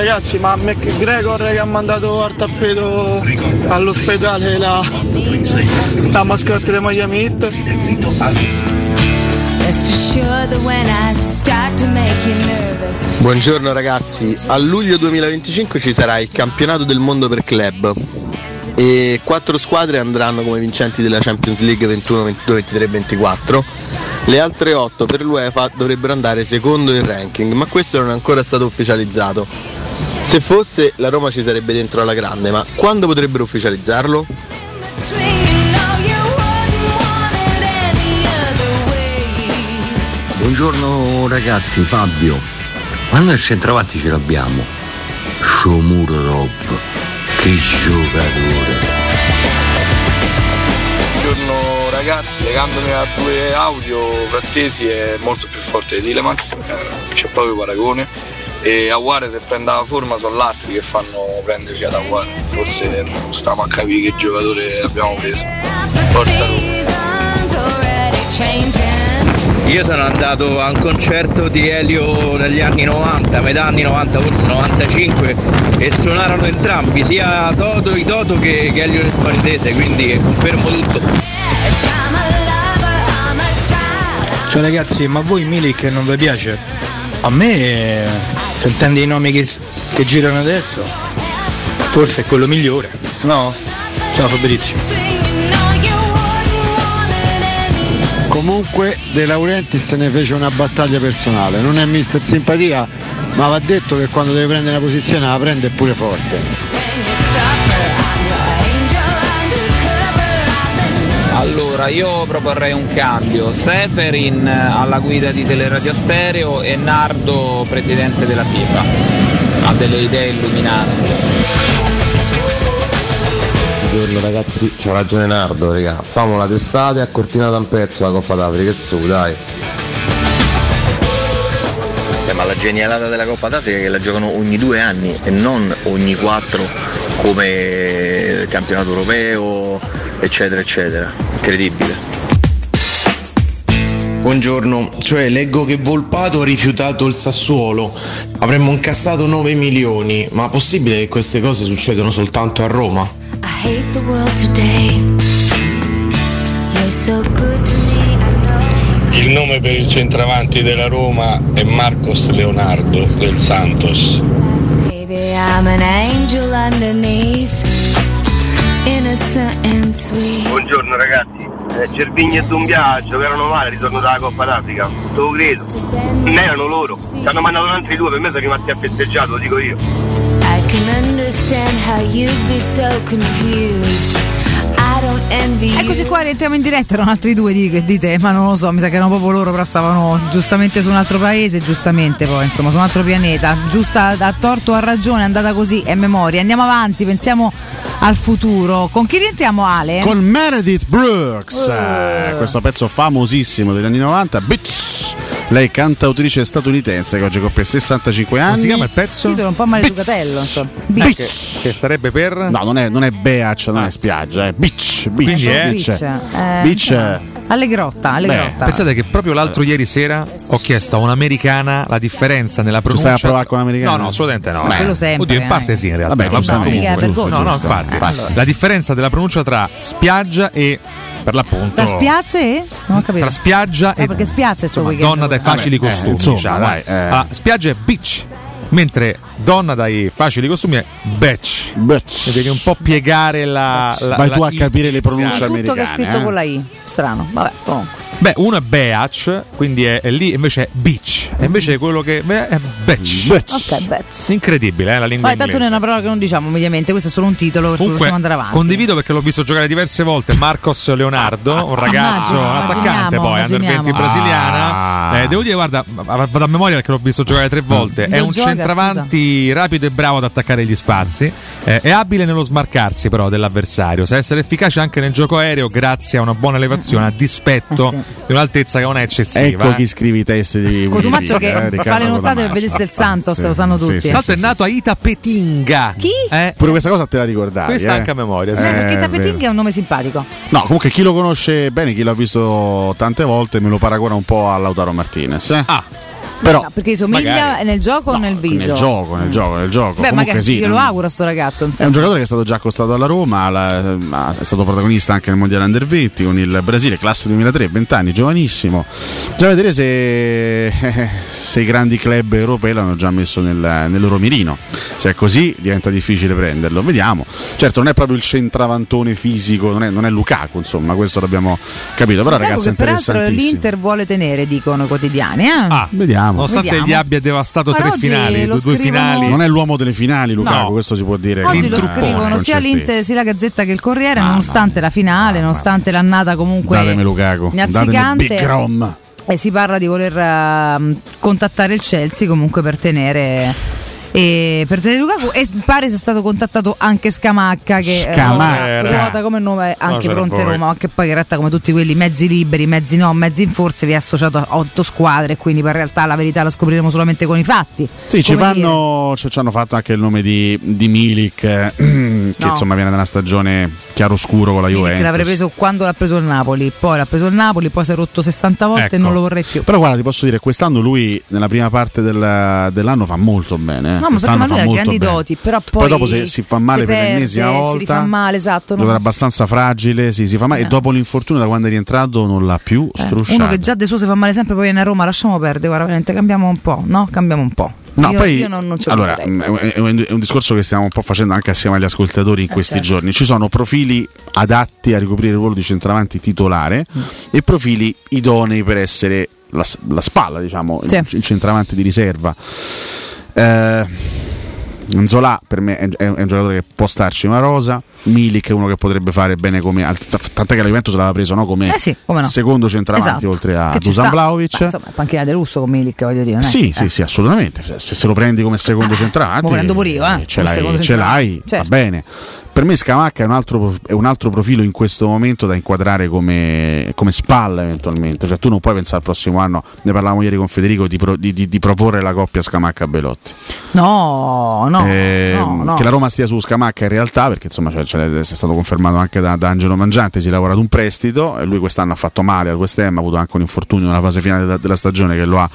Ragazzi, ma McGregor che ha mandato al tappeto all'ospedale la, la mascotte di Miami Heat. Buongiorno ragazzi, a luglio 2025 ci sarà il campionato del mondo per club e quattro squadre andranno come vincenti della Champions League 21, 22, 23, 24. Le altre otto per l'UEFA dovrebbero andare secondo il ranking, ma questo non è ancora stato ufficializzato. Se fosse la Roma ci sarebbe dentro alla grande, ma quando potrebbero ufficializzarlo? Buongiorno ragazzi, Fabio. Ma noi il centravanti ce l'abbiamo. Shomurov, che giocatore. Buongiorno ragazzi, legandomi a due audio, Frattesi è molto più forte di Tilemans, eh, c'è proprio paragone. E Aguare se prende la forma sono altri che fanno prendere fiato a Aguare. Forse non stiamo a capire che giocatore abbiamo preso. Forza Roma. Io sono andato a un concerto di Elio negli anni 90, metà anni 90, forse 95 e suonarono entrambi, sia Toto, i Toto che, che Elio Nestoriese, quindi confermo tutto. Ciao ragazzi, ma a voi Milik non vi piace? A me, sentendo i nomi che, che girano adesso, forse è quello migliore, no? Ciao Fabrizio. Comunque De Laurentiis se ne fece una battaglia personale, non è mister simpatia, ma va detto che quando deve prendere una posizione la prende pure forte. Allora, io proporrei un cambio. Seferin alla guida di Teleradio Stereo e Nardo presidente della FIFA. Ha delle idee illuminanti. Buongiorno ragazzi, c'ha ragione Nardo, raga. Famola d'estate a Cortina da un pezzo la Coppa d'Africa, che su, dai. Eh, ma la genialata della Coppa d'Africa è che la giocano ogni due anni e non ogni quattro come il campionato europeo, eccetera, eccetera. Incredibile. Buongiorno, cioè leggo che Volpato ha rifiutato il Sassuolo, avremmo incassato 9 milioni, ma possibile che queste cose succedano soltanto a Roma? Il nome per il centravanti della Roma è Marcos Leonardo del Santos. Baby, Buongiorno ragazzi, eh, Cervigni e Dumbia giocarono male, ritorno dalla Coppa d'Africa, te lo credo. Non erano loro, ci hanno mandato altri due, per me sono rimasti a festeggiare, lo dico io. I can understand how you'd be so confused. Eccoci qua, rientriamo in diretta, erano altri due di, di te, ma non lo so, mi sa che erano proprio loro, però stavano giustamente su un altro paese, giustamente poi, insomma, su un altro pianeta. Giusta, a torto o a ragione, è andata così, è memoria. Andiamo avanti, pensiamo al futuro. Con chi rientriamo Ale? Con Meredith Brooks, eh, questo pezzo famosissimo degli anni 90, Bitch. Lei è cantautrice statunitense che oggi compie 65 anni. Come si chiama il pezzo? Titolo un po' maleducatello, insomma. Bitch. Che, che starebbe per? No, non è, non è beach, non è spiaggia, è beach. beach, beach. Beach, eh, Beach, eh, Alle grotta, alle Beh, grotta. pensate che proprio l'altro ieri sera ho chiesto a un'americana la differenza nella pronuncia. stai a provare con un'americana? No, no, assolutamente no. Quello sempre, Oddio, in eh. parte sì, in realtà. Vabbè, Vabbè, giustamente, comunque, giusto, no, no, giusto. infatti. Eh, allora. La differenza della pronuncia tra spiaggia e per l'appunto Da spiazze e? Non ho capito. tra spiaggia Ah, e perché spiazze è sto weekend. donna dai facili Vabbè, eh, costumi, insomma, diciamo. dai, eh. Ah, spiaggia è beach, mentre donna dai facili costumi è batch. Bitch. Devi un po' piegare la, la Vai la tu a capire le pronunce Tutto che è americane. scritto eh. con la I. Strano. Vabbè, comunque. Beh, uno è Beach, quindi è, è lì, invece è Beach. E invece quello che beh, è Beach. Ok, bet. Incredibile, eh, la lingua Vai, tanto non è inglese. una parola che non diciamo mediamente, questo è solo un titolo per cui Comunque, possiamo andare avanti. condivido perché l'ho visto giocare diverse volte. Marcos Leonardo, un ragazzo, un attaccante poi, under 20 immaginiamo. brasiliana. Ah. Eh, devo dire, guarda, vado a memoria perché l'ho visto giocare tre volte. È Dove un gioca, centravanti rapido e bravo ad attaccare gli spazi. Eh, è abile nello smarcarsi, però, dell'avversario. Sa essere efficace anche nel gioco aereo, grazie a una buona elevazione, a dispetto Eh sì. Di un'altezza che non è eccessiva. Ecco eh. chi scrive i testi di Cotumaccio Wikipedia, che eh, fa Riccardo le notate per vedere il Santos, Sì, lo sanno sì, tutti. sì, sì, è nato a Itapetinga. Chi? Eh? Pure questa cosa te la ricordavi. Questa eh? anche a memoria, sì. Eh, perché Eh, Tapeting vero. è un nome simpatico. No, comunque chi lo conosce bene, chi l'ha visto tante volte, me lo paragona un po' a Lautaro Martinez. eh. Ah, Però No, perché somiglia nel gioco o nel viso? nel gioco, nel gioco, nel gioco. Beh, Comunque magari sì, io lo auguro a sto ragazzo. È Insomma. un giocatore che è stato già accostato alla Roma, la- ma è stato protagonista anche nel Mondiale Under 20 con il Brasile, classe 2003, 20 anni, giovanissimo. Bisogna vedere se, (laughs) se i grandi club europei l'hanno già messo nel, nel loro mirino. Se è così diventa difficile prenderlo, vediamo. Certo non è proprio il centravantone fisico, non è, non è Lukaku, insomma, questo l'abbiamo capito, però ragazzi è interessantissimo. l'Inter vuole tenere, dicono i quotidiani. Eh? Ah, Vediamo. Nonostante Vediamo. gli abbia devastato Ma tre finali, due, due scrivono- finali. Non è l'uomo delle finali, Lukaku, No. questo si può dire. Oggi lo scrivono sia l'Inter sia la Gazzetta che il Corriere, Mamma nonostante la finale, nonostante l'annata comunque Datemi Lukaku, datemi nazzicante. Big Rom. E si parla di voler ehm, contattare il Chelsea comunque per tenere. E per tenere Lukaku e pare sia stato contattato anche Scamacca che eh, Scamacca. ruota come nome anche c'era fronte. Roma ma che poi in realtà come tutti quelli mezzi liberi mezzi no mezzi in forze vi è associato a otto squadre quindi in realtà la verità la scopriremo solamente con i fatti Sì, ci, Come fanno, ci, ci hanno fatto anche il nome di, di Milik, eh, (clears throat) che No. insomma viene da una stagione chiaroscuro con la Milik Juventus. l'avrei preso quando l'ha preso il Napoli poi l'ha preso il Napoli poi si è rotto 60 volte Ecco. e non lo vorrei più Però guarda, ti posso dire, quest'anno lui nella prima parte del- dell'anno fa molto bene. Eh. No, ma perché Quest'anno ma lui fa ha grandi bene. doti, però poi, dopo se si fa male per perde, l'ennesima volta, Si rifà male, esatto. Lo no? era abbastanza fragile, sì, si fa male. Eh. E dopo l'infortunio, da quando è rientrato, non l'ha più Eh, strusciato. Uno che già de suo si fa male sempre, poi viene a Roma, lasciamo perdere, guarda, veramente cambiamo un po', no? Cambiamo un po'. No, io, poi io non, non allora, mh, è un, è un discorso che stiamo un po' facendo anche assieme agli ascoltatori in questi certo. giorni. Ci sono profili adatti a ricoprire il ruolo di centravanti titolare Mm. e profili idonei per essere la, la spalla, diciamo, Sì. il centravanti di riserva. Eh, Zola per me è, è un giocatore che può starci una rosa. Milik è uno che potrebbe fare bene come. Tant'è che la Juventus l'aveva preso no? come Eh sì, come no. secondo centravanti Esatto. oltre a Dusan sta. Vlahovic. Beh, insomma, panchina del lusso con Milik, voglio dire. Sì, Eh. sì, sì, assolutamente. Se, se lo prendi come secondo centravanti, mo prendo pure io, eh, ce come l'hai, ce l'hai Certo. va bene. Per me Scamacca è un altro, è un altro profilo in questo momento da inquadrare come, come spalla eventualmente. Cioè tu non puoi pensare al prossimo anno, ne parlavamo ieri con Federico, di, pro- di- di- di proporre la coppia Scamacca-Belotti. No, no, Eh, no, no. Che la Roma stia su Scamacca in realtà, perché insomma c'è, c'è- è stato confermato anche da, da Angelo Mangiante, si è lavorato un prestito e lui quest'anno ha fatto male al West Ham, ha avuto anche un infortunio nella fase finale della, della stagione che lo ha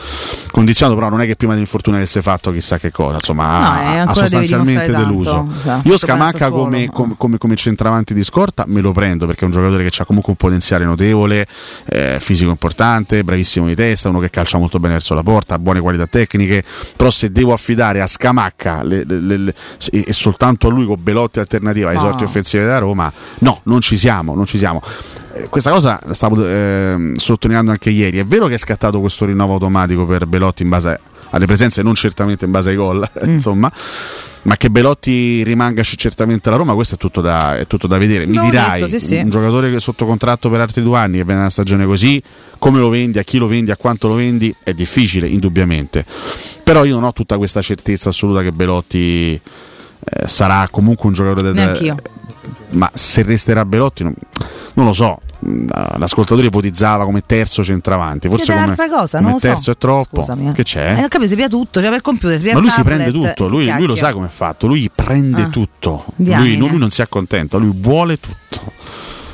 condizionato, però non è che prima dell'infortunio avesse fatto chissà che cosa, insomma No, ha- ha, sostanzialmente deluso. Cioè, Io Scamacca come, eh. come, come- come centravanti di scorta me lo prendo perché è un giocatore che ha comunque un potenziale notevole, eh, fisico importante, bravissimo di testa, uno che calcia molto bene verso la porta, ha buone qualità tecniche, però se devo affidare a Scamacca le- le- le- e e soltanto a lui con Belotti alternativa ai No. sorti offensive della Roma, no, non ci siamo, non ci siamo. Eh, Questa cosa la stavo ehm, sottolineando anche ieri. È vero che è scattato questo rinnovo automatico per Belotti in base alle presenze, non certamente in base ai gol, (laughs) insomma. Ma che Belotti rimanga certamente alla Roma, questo è tutto da, è tutto da vedere. Mi L'ho dirai, detto, sì, sì. un giocatore che è sotto contratto per altri due anni, che viene una stagione così, come lo vendi, a chi lo vendi, a quanto lo vendi, è difficile, indubbiamente. Però io non ho tutta questa certezza assoluta che Belotti eh, sarà comunque un giocatore da, Neanch'io. ma se resterà Belotti non, non lo so Mm, l'ascoltatore ipotizzava come terzo centravanti forse come, un'altra cosa, come non lo so. terzo è troppo Scusami, eh. che c'è? Eh, non capisco, si pia tutto, cioè per computer, si ma lui il si tablet, prende tutto lui, lui lo sa come è fatto lui prende Ah. tutto lui, lui non si accontenta lui vuole tutto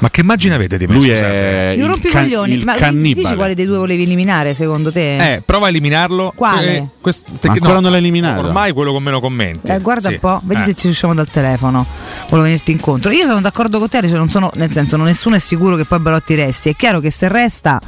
Ma che immagine avete di me? lui scusate? è Io il, rompi i can- coglioni, ma dici cannibale quale dei due volevi eliminare secondo te? Eh, prova a eliminarlo. Quale? Eh, quest- Ma perché- ancora non l'hai eliminato Ormai quello con meno commenti. Eh, guarda Sì. un po', vedi Eh. se ci riusciamo dal telefono. Volevo venirti incontro. Io sono d'accordo con te, cioè non sono, nel senso, non nessuno è sicuro che poi Belotti resti. È chiaro che se resta,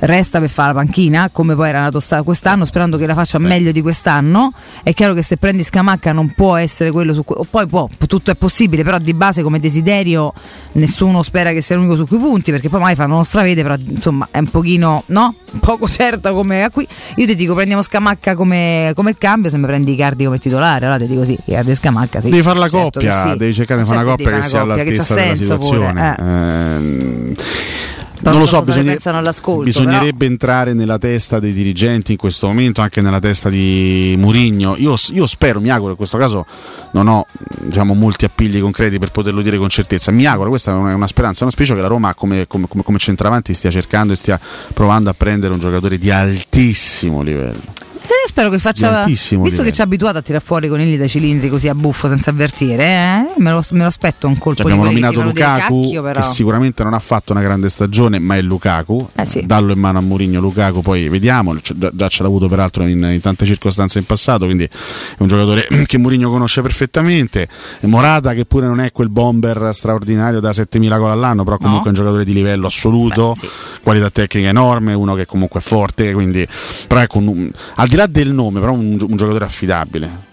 resta per fare la panchina, come poi era nato sta- quest'anno, sperando che la faccia meglio di quest'anno. È chiaro che se prendi Scamacca non può essere quello su cui. o poi può, tutto è possibile, però di base come desiderio nessuno spera che sia l'unico su cui punti, perché poi mai fanno uno stravede, però insomma è un pochino, no? (laughs) Poco certa come a qui. Io ti dico, prendiamo Scamacca come, come cambio, se mi prendi Icardi come titolare, allora ti dico sì, Icardi Scamacca sì. devi fare la Certo che coppia sì. devi cercare di fare Certo una coppia che fare sia che all'altezza della senso pure, situazione eh. Ehm, Non lo so all'ascolto, bisognerebbe entrare nella testa dei dirigenti in questo momento, anche nella testa di Murigno. Io, io spero, mi auguro, in questo caso non ho diciamo, molti appigli concreti per poterlo dire con certezza. Mi auguro, questa è una, una speranza, è un auspicio che la Roma come, come, come- come centravanti stia cercando e stia provando a prendere un giocatore di altissimo livello. Eh, io spero che faccia. Visto che livello. ci ha abituato a tirare fuori i conigli dai cilindri così a buffo senza avvertire, eh, me, lo, me lo aspetto un colpo Cioè, abbiamo di che nominato Lukaku, cacchio, che sicuramente non ha fatto una grande stagione, ma è Lukaku. Eh sì. Dallo in mano a Mourinho Lukaku, poi vediamo. Cioè, già, già ce l'ha avuto peraltro in, in tante circostanze in passato, quindi è un giocatore (clears throat) che Mourinho conosce perfettamente. Morata, che pure non è quel bomber straordinario da 7000 gol all'anno, però comunque è un giocatore di livello assoluto, qualità tecnica enorme, uno che comunque è forte, quindi però ecco, un- al di là del nome, però un, un giocatore affidabile.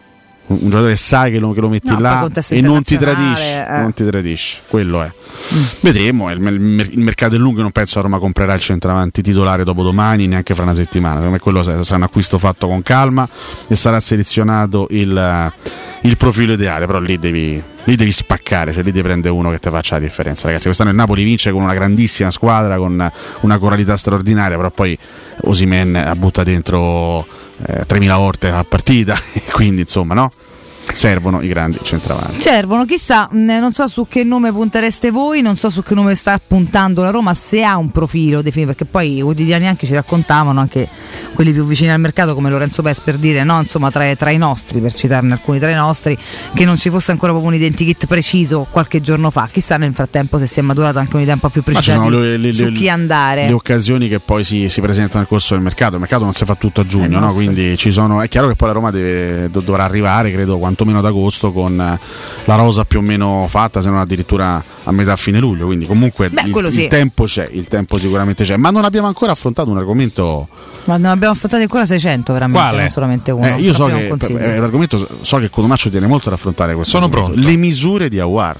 Un, un giocatore che sai che lo, che lo metti No, là e non ti tradisce, eh. non ti tradisce, quello è. Vedremo, il, il il mercato è lungo, non penso a Roma comprerà il centravanti titolare dopo domani, neanche fra una settimana. Secondo me quello sarà sarà un acquisto fatto con calma e sarà selezionato il, eh, il profilo ideale, però lì devi, lì devi spaccare, cioè lì devi prendere uno che ti faccia la differenza. Ragazzi, quest'anno il Napoli vince con una grandissima squadra, con una coralità straordinaria, però poi Osimen butta dentro eh, 3.000 volte a partita, (laughs) quindi insomma no? Servono i grandi centravanti. Servono, chissà, mh, non so su che nome puntereste voi, non so su che nome sta puntando la Roma, se ha un profilo definito, perché poi i quotidiani anche ci raccontavano, anche quelli più vicini al mercato come Lorenzo Pes per dire, no, insomma tra, tra i nostri, per citarne alcuni tra i nostri, che non ci fosse ancora proprio un identikit preciso qualche giorno fa, chissà nel frattempo se si è maturato anche un'idea un po' più precisa sono di- le, le- su le- chi andare. le occasioni che poi si, si presentano nel corso del mercato. Il mercato non si fa tutto a giugno, Eh, no? quindi ci sono, è chiaro che poi la Roma deve- do- dovrà arrivare, credo, quantomeno ad agosto con eh, la rosa più o meno fatta, se non addirittura a metà fine luglio. Quindi comunque Beh, il, quello il sì. tempo c'è, il tempo sicuramente c'è. Ma non abbiamo ancora affrontato un argomento. Ma ne abbiamo affrontati ancora 600 veramente, Quale? non solamente uno. Eh, io so che eh, l'argomento so che Codomaccio tiene molto ad affrontare questo. Sono argomento. pronto. Le misure di Awar.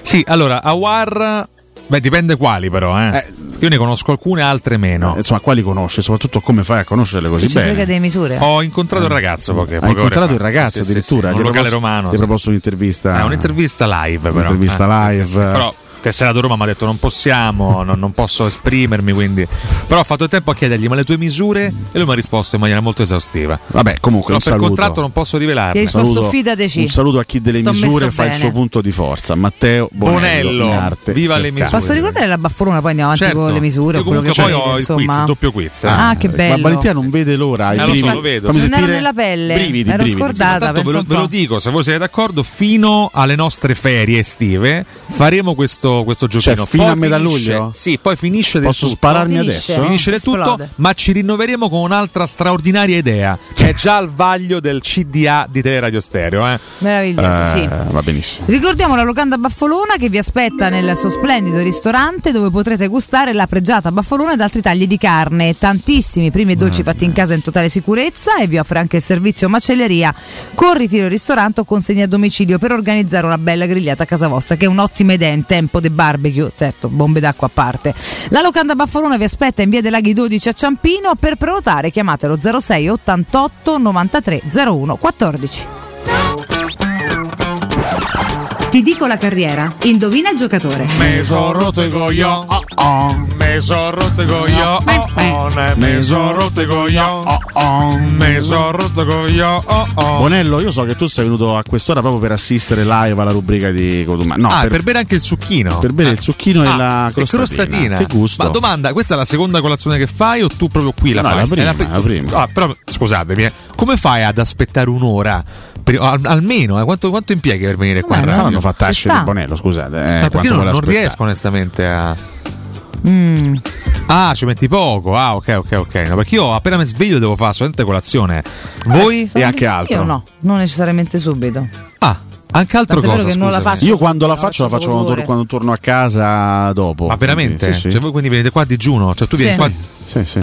Sì, allora, Awar. Beh, dipende quali, però. Eh. Io ne conosco alcune, altre meno. Eh, insomma, quali conosce? Soprattutto come fai a conoscerle così ci bene? frega delle misure. Ho incontrato il ragazzo poche, Hai poche ore incontrato fa. il ragazzo Sì, sì, addirittura? sì, Ti un locale proposto- romano. Ti ha proposto un'intervista. È un'intervista live, però. Un'intervista Eh, sì, live. sì, sì. Però tesserato Roma mi ha detto non possiamo, non, non posso esprimermi, quindi... Però ho fatto tempo a chiedergli ma le tue misure? E lui mi ha risposto in maniera molto esaustiva. Vabbè, comunque Però un per saluto. contratto non posso rivelarle. risposto Saluto-. Un saluto a chi delle Sto misure fa il bene. suo punto di forza. Matteo Bonello, Bonello, viva le misure. Posso ricordare la baffolona, poi andiamo avanti Certo. con le misure. Io o quello che comunque poi ho il quiz, il doppio quiz. eh. Ah, che bello. Ma Valentina non vede l'ora. Eh, lo so, lo vedo. fammi Non ero nella pelle, brividi, ero brividi. scordata. Tanto ve lo, un ve lo po'. dico, se voi siete d'accordo, fino alle nostre ferie estive faremo questo, questo giochino. Cioè, fino Poi a metà finisce- luglio? Sì, poi finisce del Posso tutto. spararmi Finisce. adesso? Finisce del tutto, ma ci rinnoveremo con un'altra straordinaria idea. Che è già al vaglio del CDA di Teleradio Stereo. Eh. Meraviglioso, sì. Eh, Va benissimo. Ricordiamo la locanda Baffolona che vi aspetta nel suo splendido ristorante dove potrete gustare la pregiata baffolona ed altri tagli di carne, tantissimi primi e dolci fatti in casa in totale sicurezza e vi offre anche il servizio macelleria con ritiro al ristorante o consegna a domicilio per organizzare una bella grigliata a casa vostra che è un'ottima idea in tempo di barbecue, certo, bombe d'acqua a parte. La locanda Baffolona vi aspetta in via dei Laghi 12 a Ciampino, per prenotare chiamatelo 06 88 93 01 14. Ti dico la carriera, indovina il giocatore. Me sono rotto i coglioni, oh oh. Me sono rotto i coglioni, oh oh. Me sono rotto i coglioni, oh oh. Me sono rotto i coglioni, oh oh. Bonello, io so che tu sei venuto a quest'ora proprio per assistere live alla rubrica di Cotuma. No, ah, per, per, bere anche il succhino. per bere il succhino e Ah, la e crostatina. crostatina. Che gusto. Ma domanda, questa è la seconda colazione che fai o tu proprio qui la No, fai? la prima, È pri- la prima. Ah, però scusatemi, eh, come fai ad aspettare un'ora? Al- almeno, eh, quanto, quanto impieghi per venire qua? Ma in non hanno fatto Ci asce sta. di Bonello, scusate. Eh, perché quanto non, non riesco onestamente a. Mm. Ah, ci metti poco. Ah, ok, ok, ok. No, perché io appena mi sveglio devo fare solamente colazione. Voi? E anche altro. Io no, non necessariamente subito. Ah, anche altro Tant'è cosa. che non la faccio Io quando la faccio la faccio faccio quando, con tor- quando torno a casa dopo. Ma veramente? Quindi, Sì, sì. Cioè, voi quindi venite qua a digiuno? Cioè, tu vieni Sì. qua. Sì, sì.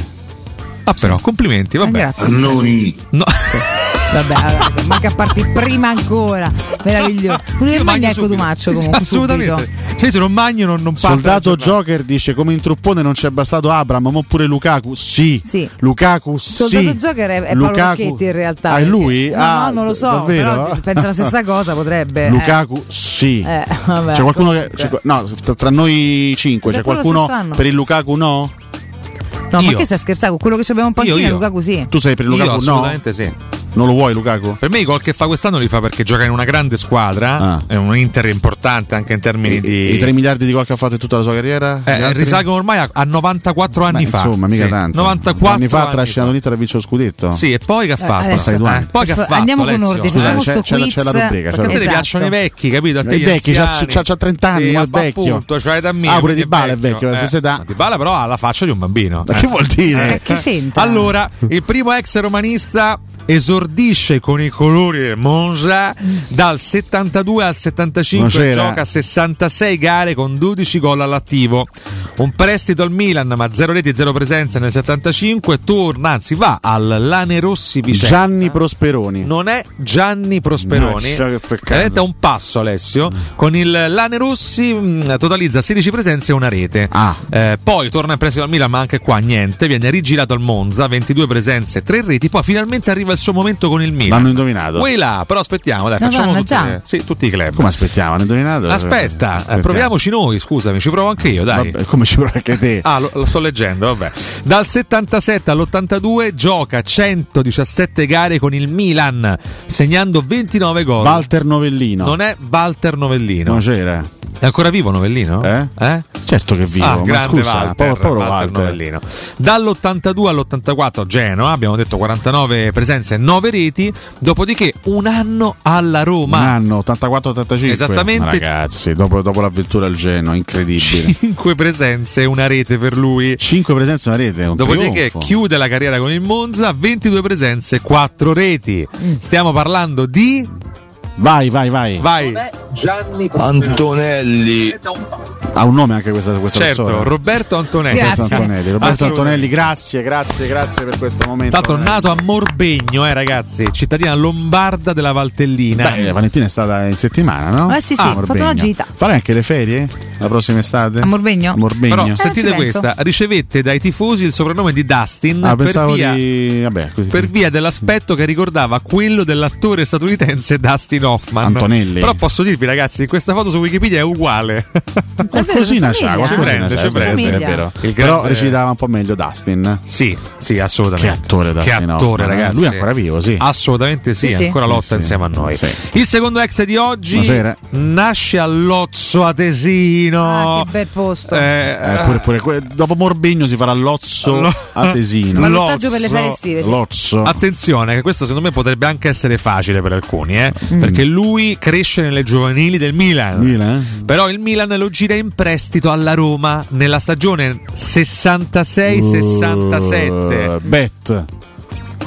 Ah, però, complimenti, vabbè. Eh, grazie. No. (laughs) Vabbè, allora, manca a partire prima ancora. Meraviglioso. Non Io è mangio ecco subito. Cotumaccio Sì, comunque. assolutamente. subito. Cioè, se non magno non, non Soldato. Joker dice come in truppone non c'è bastato Abram, ma pure Lukaku. Sì. Sì. Lukaku sì. Soldato Joker è, è Paolo Lukaku- Rocchetti in realtà. Ah, è lui? No, Ah, no, non lo so. davvero? Però pensa la stessa cosa, potrebbe. eh. Lukaku sì. Eh, vabbè, c'è qualcuno che. comunque. c'è qua- no, tra- noi cinque, c'è C'è quello qualcuno per il Lukaku no? No, ma Io. che stai scherzando? Quello che abbiamo in panchina Io, io. Lukaku sì. Tu sei per il Io Lukaku no? assolutamente sì. Non lo vuoi Lukaku? Per me i gol che fa quest'anno li fa perché gioca in una grande squadra, Ah. è un Inter importante anche in termini I, di... i 3 miliardi di gol che ha fatto in tutta la sua carriera? Eh, altri? risalgono ormai a, a 94 anni Beh, fa. Insomma, mica Sì, tanto. 94 anni fa trascinato l'Inter a vincere lo scudetto. Sì, e poi che ha fatto? adesso- Eh, due anni. poi che ha fatto? Andiamo con Alessio? ordine, Scusa, facciamo c'è- c'è c'è la rubrica, Perché a te Esatto. ti piacciono i vecchi, capito? A te È gli vecchio, c'ha- anziani. c'ha- c'ha 30 anni, Sì, ma è ma vecchio. Appunto, c'hai da mio. Ah, pure Di Bala è vecchio, la stessa età. Di Bala però ha la faccia di un bambino. Ma che vuol dire? Eh, che c'entra? Allora, il primo ex romanista esordisce con i colori del Monza dal 72 al 75 Buonasera. gioca 66 gare con 12 gol all'attivo. Un prestito al Milan ma 0 reti e 0 presenze nel 75 torna anzi va al Lanerossi Vicenza. Gianni Prosperoni. non è Gianni Prosperoni. Veramente è un passo Alessio. Con il Lanerossi mh, totalizza 16 presenze e una rete. Ah. Eh, poi torna in prestito al Milan ma anche qua niente. Viene rigirato al Monza 22 presenze e 3 reti. Poi finalmente arriva il suo momento con il Milan L'hanno indovinato. Voi là però aspettiamo dai Madonna, facciamo tutti, sì, tutti i club Come aspettiamo? Hanno indovinato? aspetta eh, Aspettiamo. proviamoci noi scusami ci provo anche io dai Vabbè, come ci provi anche te? Ah, lo, lo sto leggendo, vabbè. Dal 77 all'82 gioca 117 gare con il Milan, segnando 29 gol. Walter Novellino. Non è Walter Novellino. Buonasera. È ancora vivo Novellino? Eh? Eh? Certo che vivo, Ah, ma scusa, Walter, povero Walter Walter. Novellino. Dall'82 all'84 Genoa, abbiamo detto 49 presenze e 9 reti, dopodiché un anno alla Roma. Un anno, 84-85. Esattamente. Ma Ragazzi, dopo, dopo l'avventura al Genoa, incredibile. 5 presenze e una rete per lui. 5 presenze e una rete, un Dopodiché trionfo. chiude la carriera con il Monza, 22 presenze, 4 reti. Mm. Stiamo parlando di. Vai, vai, vai. Vai, Antonelli. Ha un nome anche questa, questa certo, persona. Roberto Antonelli. Roberto Antonelli. Roberto. Antonelli, grazie, grazie, grazie per questo momento. Tanto nato a Morbegno, eh, ragazzi, cittadina lombarda della Valtellina. Beh, Valentina è stata in settimana, no? Eh sì, sì, Ah, ho fatto Morbegno. una gita. Farai anche le ferie? La prossima estate? A Morbegno? A Morbegno. Però Eh, sentite questa, ricevette dai tifosi il soprannome di Dustin Ah, per, pensavo via, di. Vabbè, così. per via dell'aspetto che ricordava quello dell'attore statunitense Dustin Hoffman. Antonelli. Però posso dirvi ragazzi, questa foto su Wikipedia è uguale. Qualcosina c'ha, qualcosina prende, c'ha, ci è vero, prende. vero. Il Però recitava un po' meglio Dustin. Sì, sì, assolutamente. Che attore Dustin Che attore, Hoffman, eh? ragazzi. Lui è ancora vivo, sì. Assolutamente sì, Sì, sì. ancora Sì, lotta sì. insieme a noi. Sì. Il secondo ex di oggi Buonasera. nasce a Lozzo Atesino. Ah, che bel posto. Eh, Eh, pure- pure dopo Morbegno si farà Lozzo Lo- a Tesino. Ballottaggio per le ferie estive. Lozzo. Attenzione, che questo secondo me potrebbe anche essere facile per alcuni, eh? Mm. Perché lui cresce nelle giovanili del Milan. Milan? Però il Milan lo gira in prestito alla Roma nella stagione 66-67. Uh, bet.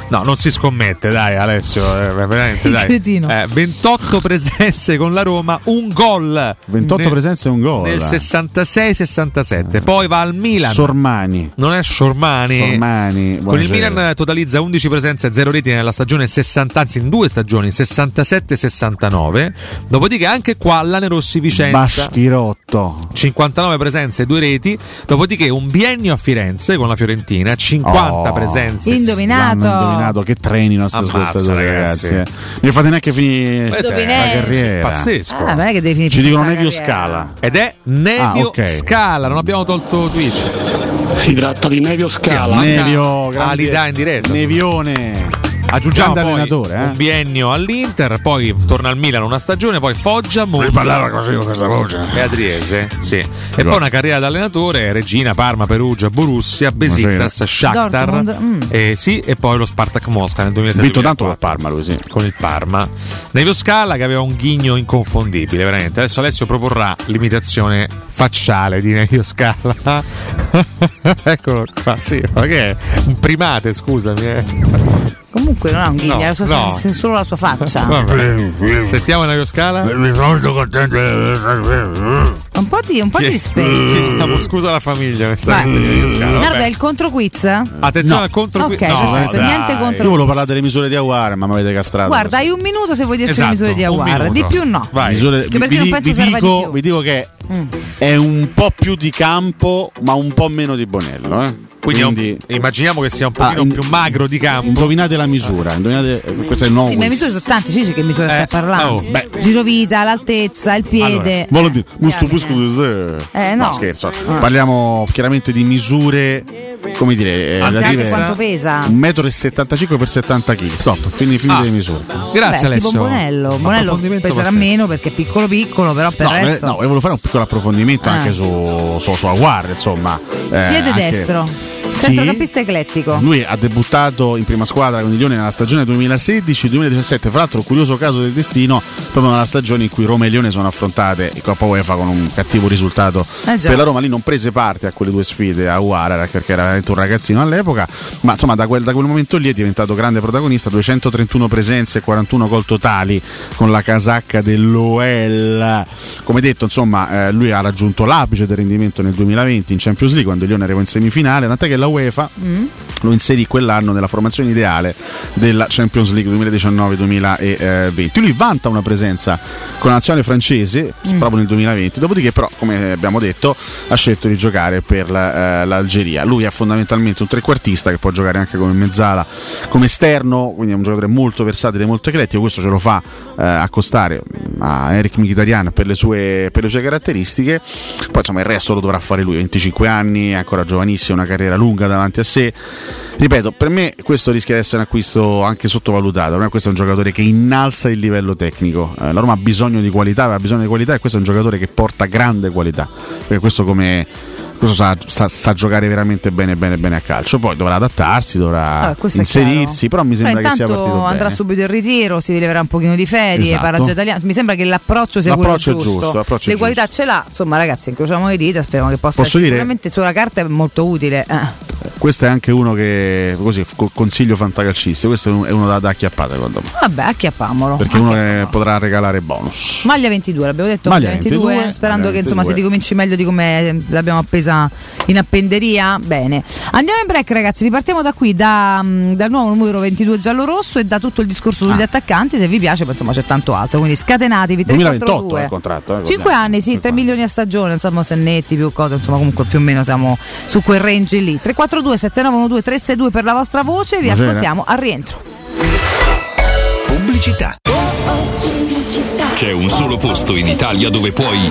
No, non si scommette, dai Alessio, eh, veramente dai. (laughs) Eh, 28 presenze con la Roma, un gol. 28 Nel- presenze e un gol. Nel 66-67. Poi va al Milan. Sormani. non è Sormani. Sormani. Con il. Milan totalizza 11 presenze e 0 reti nella stagione 60, anzi in due stagioni, 67-69. Dopodiché anche qua Lanerossi Vicenza. Baschirotto. 59 presenze e 2 reti. Dopodiché un biennio a Firenze con la Fiorentina, 50 Oh. presenze. Indovinato. Indovinato che treni i nostri Ammazza, ascoltatori, ragazzi. ragazzi. eh. Non fate neanche finire la carriera. Pazzesco. Ah, non è che devi finire Ci dicono Nevio. Scala. Ed è Nevio Ah, ok. Scala, non abbiamo tolto Twitch. Si tratta di Nevio Scala. Sì, Nevio, grande- Alità in diretta. Nevione. Aggiungiamo poi allenatore, eh. un biennio all'Inter, poi torna al Milan una stagione, poi Foggia, Monza parlava così con questa voce. e Adriese. Sì. E poi una carriera da allenatore, Regina, Parma, Perugia, Borussia, Besiktas, Shakhtar. Mm. Eh, sì, e poi lo Spartak Mosca nel 2003. Ha vinto tanto col Parma lui, sì. con il Parma. Nevio Scala che aveva un ghigno inconfondibile, veramente. Adesso Alessio proporrà l'imitazione facciale di Nevio Scala. (laughs) Eccolo qua, sì, ma che è? Un primate, scusami. eh. Comunque non ha un ghigno, No, no. solo la sua faccia. (laughs) Sentiamo Nevio Scala. Mi sono contento. Un po' di, un po' di rispetto. Chiediamo scusa alla famiglia, onestamente. di Scala. Vabbè. è il contro quiz? Attenzione No. al contro Ok, perfetto, dai. niente contro Io volevo quiz. parlare delle misure di Aguare, ma mi avete castrato. Guarda, hai un minuto se vuoi dirci Esatto, le misure di Aguar. Di più no. Vai. Misure- Che vi, perché non vi- penso vi di dico, più. vi dico che Mm. è un po' più di campo, ma un po' meno di Bonello. Eh? Quindi, è un- Quindi immaginiamo che sia un pochino Ah, in- più magro di campo. indovinate la misura. Indovinate, eh, questo è il nuovo. Sì, ma le misure sono tante, ci dici che misura Eh, stai parlando? oh, beh. Girovita, l'altezza, il piede. Voglio dire, gusto busco di. Eh, no. scherzo. Parliamo chiaramente di misure, come dire, eh, Anche relative quanto pesa? 1,75 m x 70 kg. Stop, fini, finite Ah. le misure. Grazie Beh, tipo Alessio. Bonello. Bonello Approfondimento peserà pazzesco. meno perché è piccolo piccolo, però per No, eh, resto. no, io volevo fare un piccolo approfondimento Ah. anche su, su, su Aguar, insomma. Eh, Piede anche- destro. Sì. Centrocampista eclettico. Lui ha debuttato in prima squadra con i Lioni nella stagione 2016-2017. Fra l'altro, curioso caso del destino, proprio nella stagione in cui Roma e Lione sono affrontate in Coppa UEFA con un cattivo risultato Eh per la Roma. Lì non prese parte a quelle due sfide a Uara perché era veramente un ragazzino all'epoca. Ma insomma, da quel, da quel momento lì è diventato grande protagonista. 231 presenze e 41 gol totali con la casacca dell'OL. Come detto, insomma, eh, lui ha raggiunto l'apice del rendimento nel 2020 in Champions League quando il Lione arrivò in semifinale. Tant'è che la UEFA Mm. lo inserì quell'anno nella formazione ideale della Champions League 2019-2020. Lui vanta una presenza con la nazionale francese Mm. proprio nel 2020, dopodiché però, come abbiamo detto, ha scelto di giocare per la- eh, l'Algeria. Lui è fondamentalmente un trequartista che può giocare anche come mezzala, come esterno, quindi è un giocatore molto versatile, molto eclettico, questo ce lo fa eh, accostare a Eric Mkhitaryan per le, sue, per le sue caratteristiche, poi insomma il resto lo dovrà fare lui, 25 anni, è ancora giovanissimo, una carriera lunga davanti a sé. Ripeto, per me questo rischia di essere un acquisto anche sottovalutato. Per me questo è un giocatore che innalza il livello tecnico. Eh, la Roma ha bisogno di qualità, aveva bisogno di qualità e questo è un giocatore che porta grande qualità. Perché questo come questo sa, sa- sa giocare veramente bene bene bene a calcio. Poi dovrà adattarsi, dovrà Ah, inserirsi, però mi sembra Però che sia partito andrà bene. subito in ritiro, si rileverà un pochino di ferie, Esatto. Mi sembra che l'approccio sia L'approccio quello giusto. giusto, l'approccio le qualità ce l'ha, insomma, ragazzi, incrociamo le dita, speriamo che possa Posso essere dire? sicuramente sulla carta è molto utile. Eh. Questo è anche uno che così co- consiglio fantacalcistico, questo è un- è uno da, da acchiappare secondo me. Vabbè, acchiappamolo. Perché uno che potrà regalare bonus. Maglia 22, l'abbiamo detto Maglia maglia 22, 22, sperando maglia che insomma 22. si ricominci meglio di come l'abbiamo appesa in appenderia. Bene, andiamo in break ragazzi, ripartiamo da qui, da, mm, dal nuovo numero 22 giallo-rosso e da tutto il discorso sugli Ah. attaccanti, se vi piace, poi insomma c'è tanto altro, quindi scatenatevi 2028 è 342. il contratto. eh, 5 anni, sì, 3 milioni a stagione, insomma, se netti più cose, insomma, comunque più o meno siamo su quel range lì. 342 7912 362 per la vostra voce, vi Buonasera. ascoltiamo al rientro. Pubblicità. C'è un solo posto in Italia dove puoi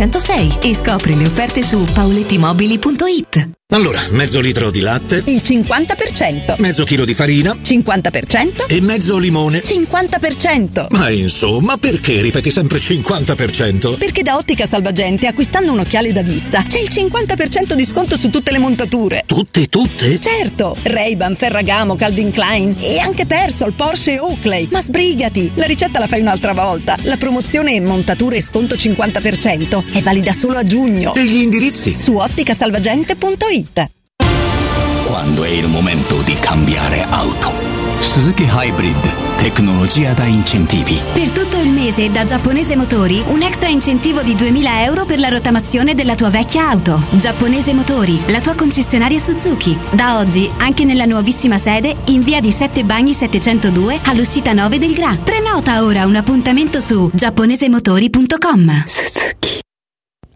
606 e scopri le offerte su paulettimobili.it. Allora, mezzo litro di latte, Il 50%. mezzo chilo di farina 50%. e mezzo limone. 50%. Ma insomma, perché ripeti sempre 50%? Perché da Ottica Salvagente, acquistando un occhiale da vista, c'è il 50% di sconto su tutte le montature. Tutte, tutte? Certo, Ray-Ban, Ferragamo, Calvin Klein e anche Persol, Porsche e Oakley. Ma sbrigati, la ricetta la fai un'altra volta. La promozione montature e sconto 50% è valida solo a giugno. E gli indirizzi? Su otticasalvagente.it. Quando è il momento di cambiare auto. Suzuki Hybrid, tecnologia da incentivi. Per tutto il mese da Giapponese Motori un extra incentivo di 2000 euro per la rottamazione della tua vecchia auto. Giapponese Motori, la tua concessionaria Suzuki. Da oggi anche nella nuovissima sede in via di Sette Bagni 702 all'uscita 9 del Gra. Prenota ora un appuntamento su giapponesemotori.com.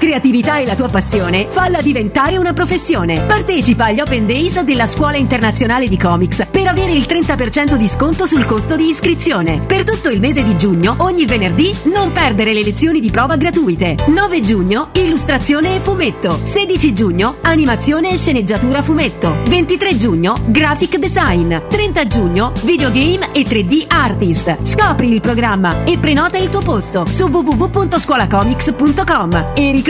creatività è la tua passione, falla diventare una professione. Partecipa agli Open Days della Scuola Internazionale di Comics per avere il 30% di sconto sul costo di iscrizione. Per tutto il mese di giugno, ogni venerdì, non perdere le lezioni di prova gratuite. 9 giugno, illustrazione e fumetto. 16 giugno, animazione e sceneggiatura fumetto. 23 giugno, graphic design. 30 giugno, videogame e 3D artist. Scopri il programma e prenota il tuo posto su www.scuolacomics.com. E ricorda,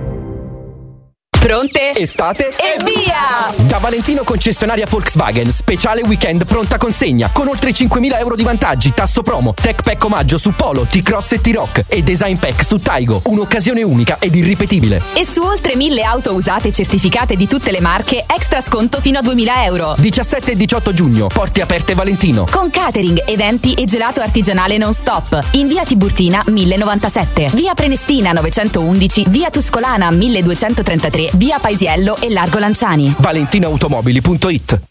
Pronte? Estate? E via! Da Valentino concessionaria Volkswagen, speciale weekend pronta consegna, con oltre 5.000 euro di vantaggi, tasso promo, tech pack omaggio su Polo, T-Cross e T-Rock e design pack su Taigo, un'occasione unica ed irripetibile. E su oltre 1000 auto usate certificate di tutte le marche, extra sconto fino a 2000 euro. 17 e 18 giugno, porte aperte Valentino. Con catering, eventi e gelato artigianale non stop. In via Tiburtina 1097, via Prenestina 911, via Tuscolana 1233, via Paisiello e Largo Lanciani. ValentinoAutomobili.it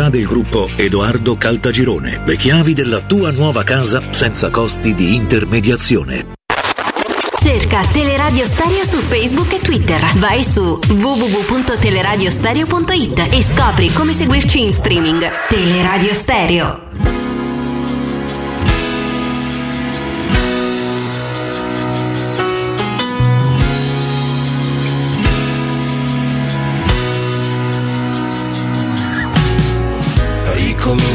del gruppo Edoardo Caltagirone. Le chiavi della tua nuova casa senza costi di intermediazione. Cerca Teleradio Stereo su Facebook e Twitter. Vai su www.teleradiostereo.it e scopri come seguirci in streaming. Teleradio Stereo.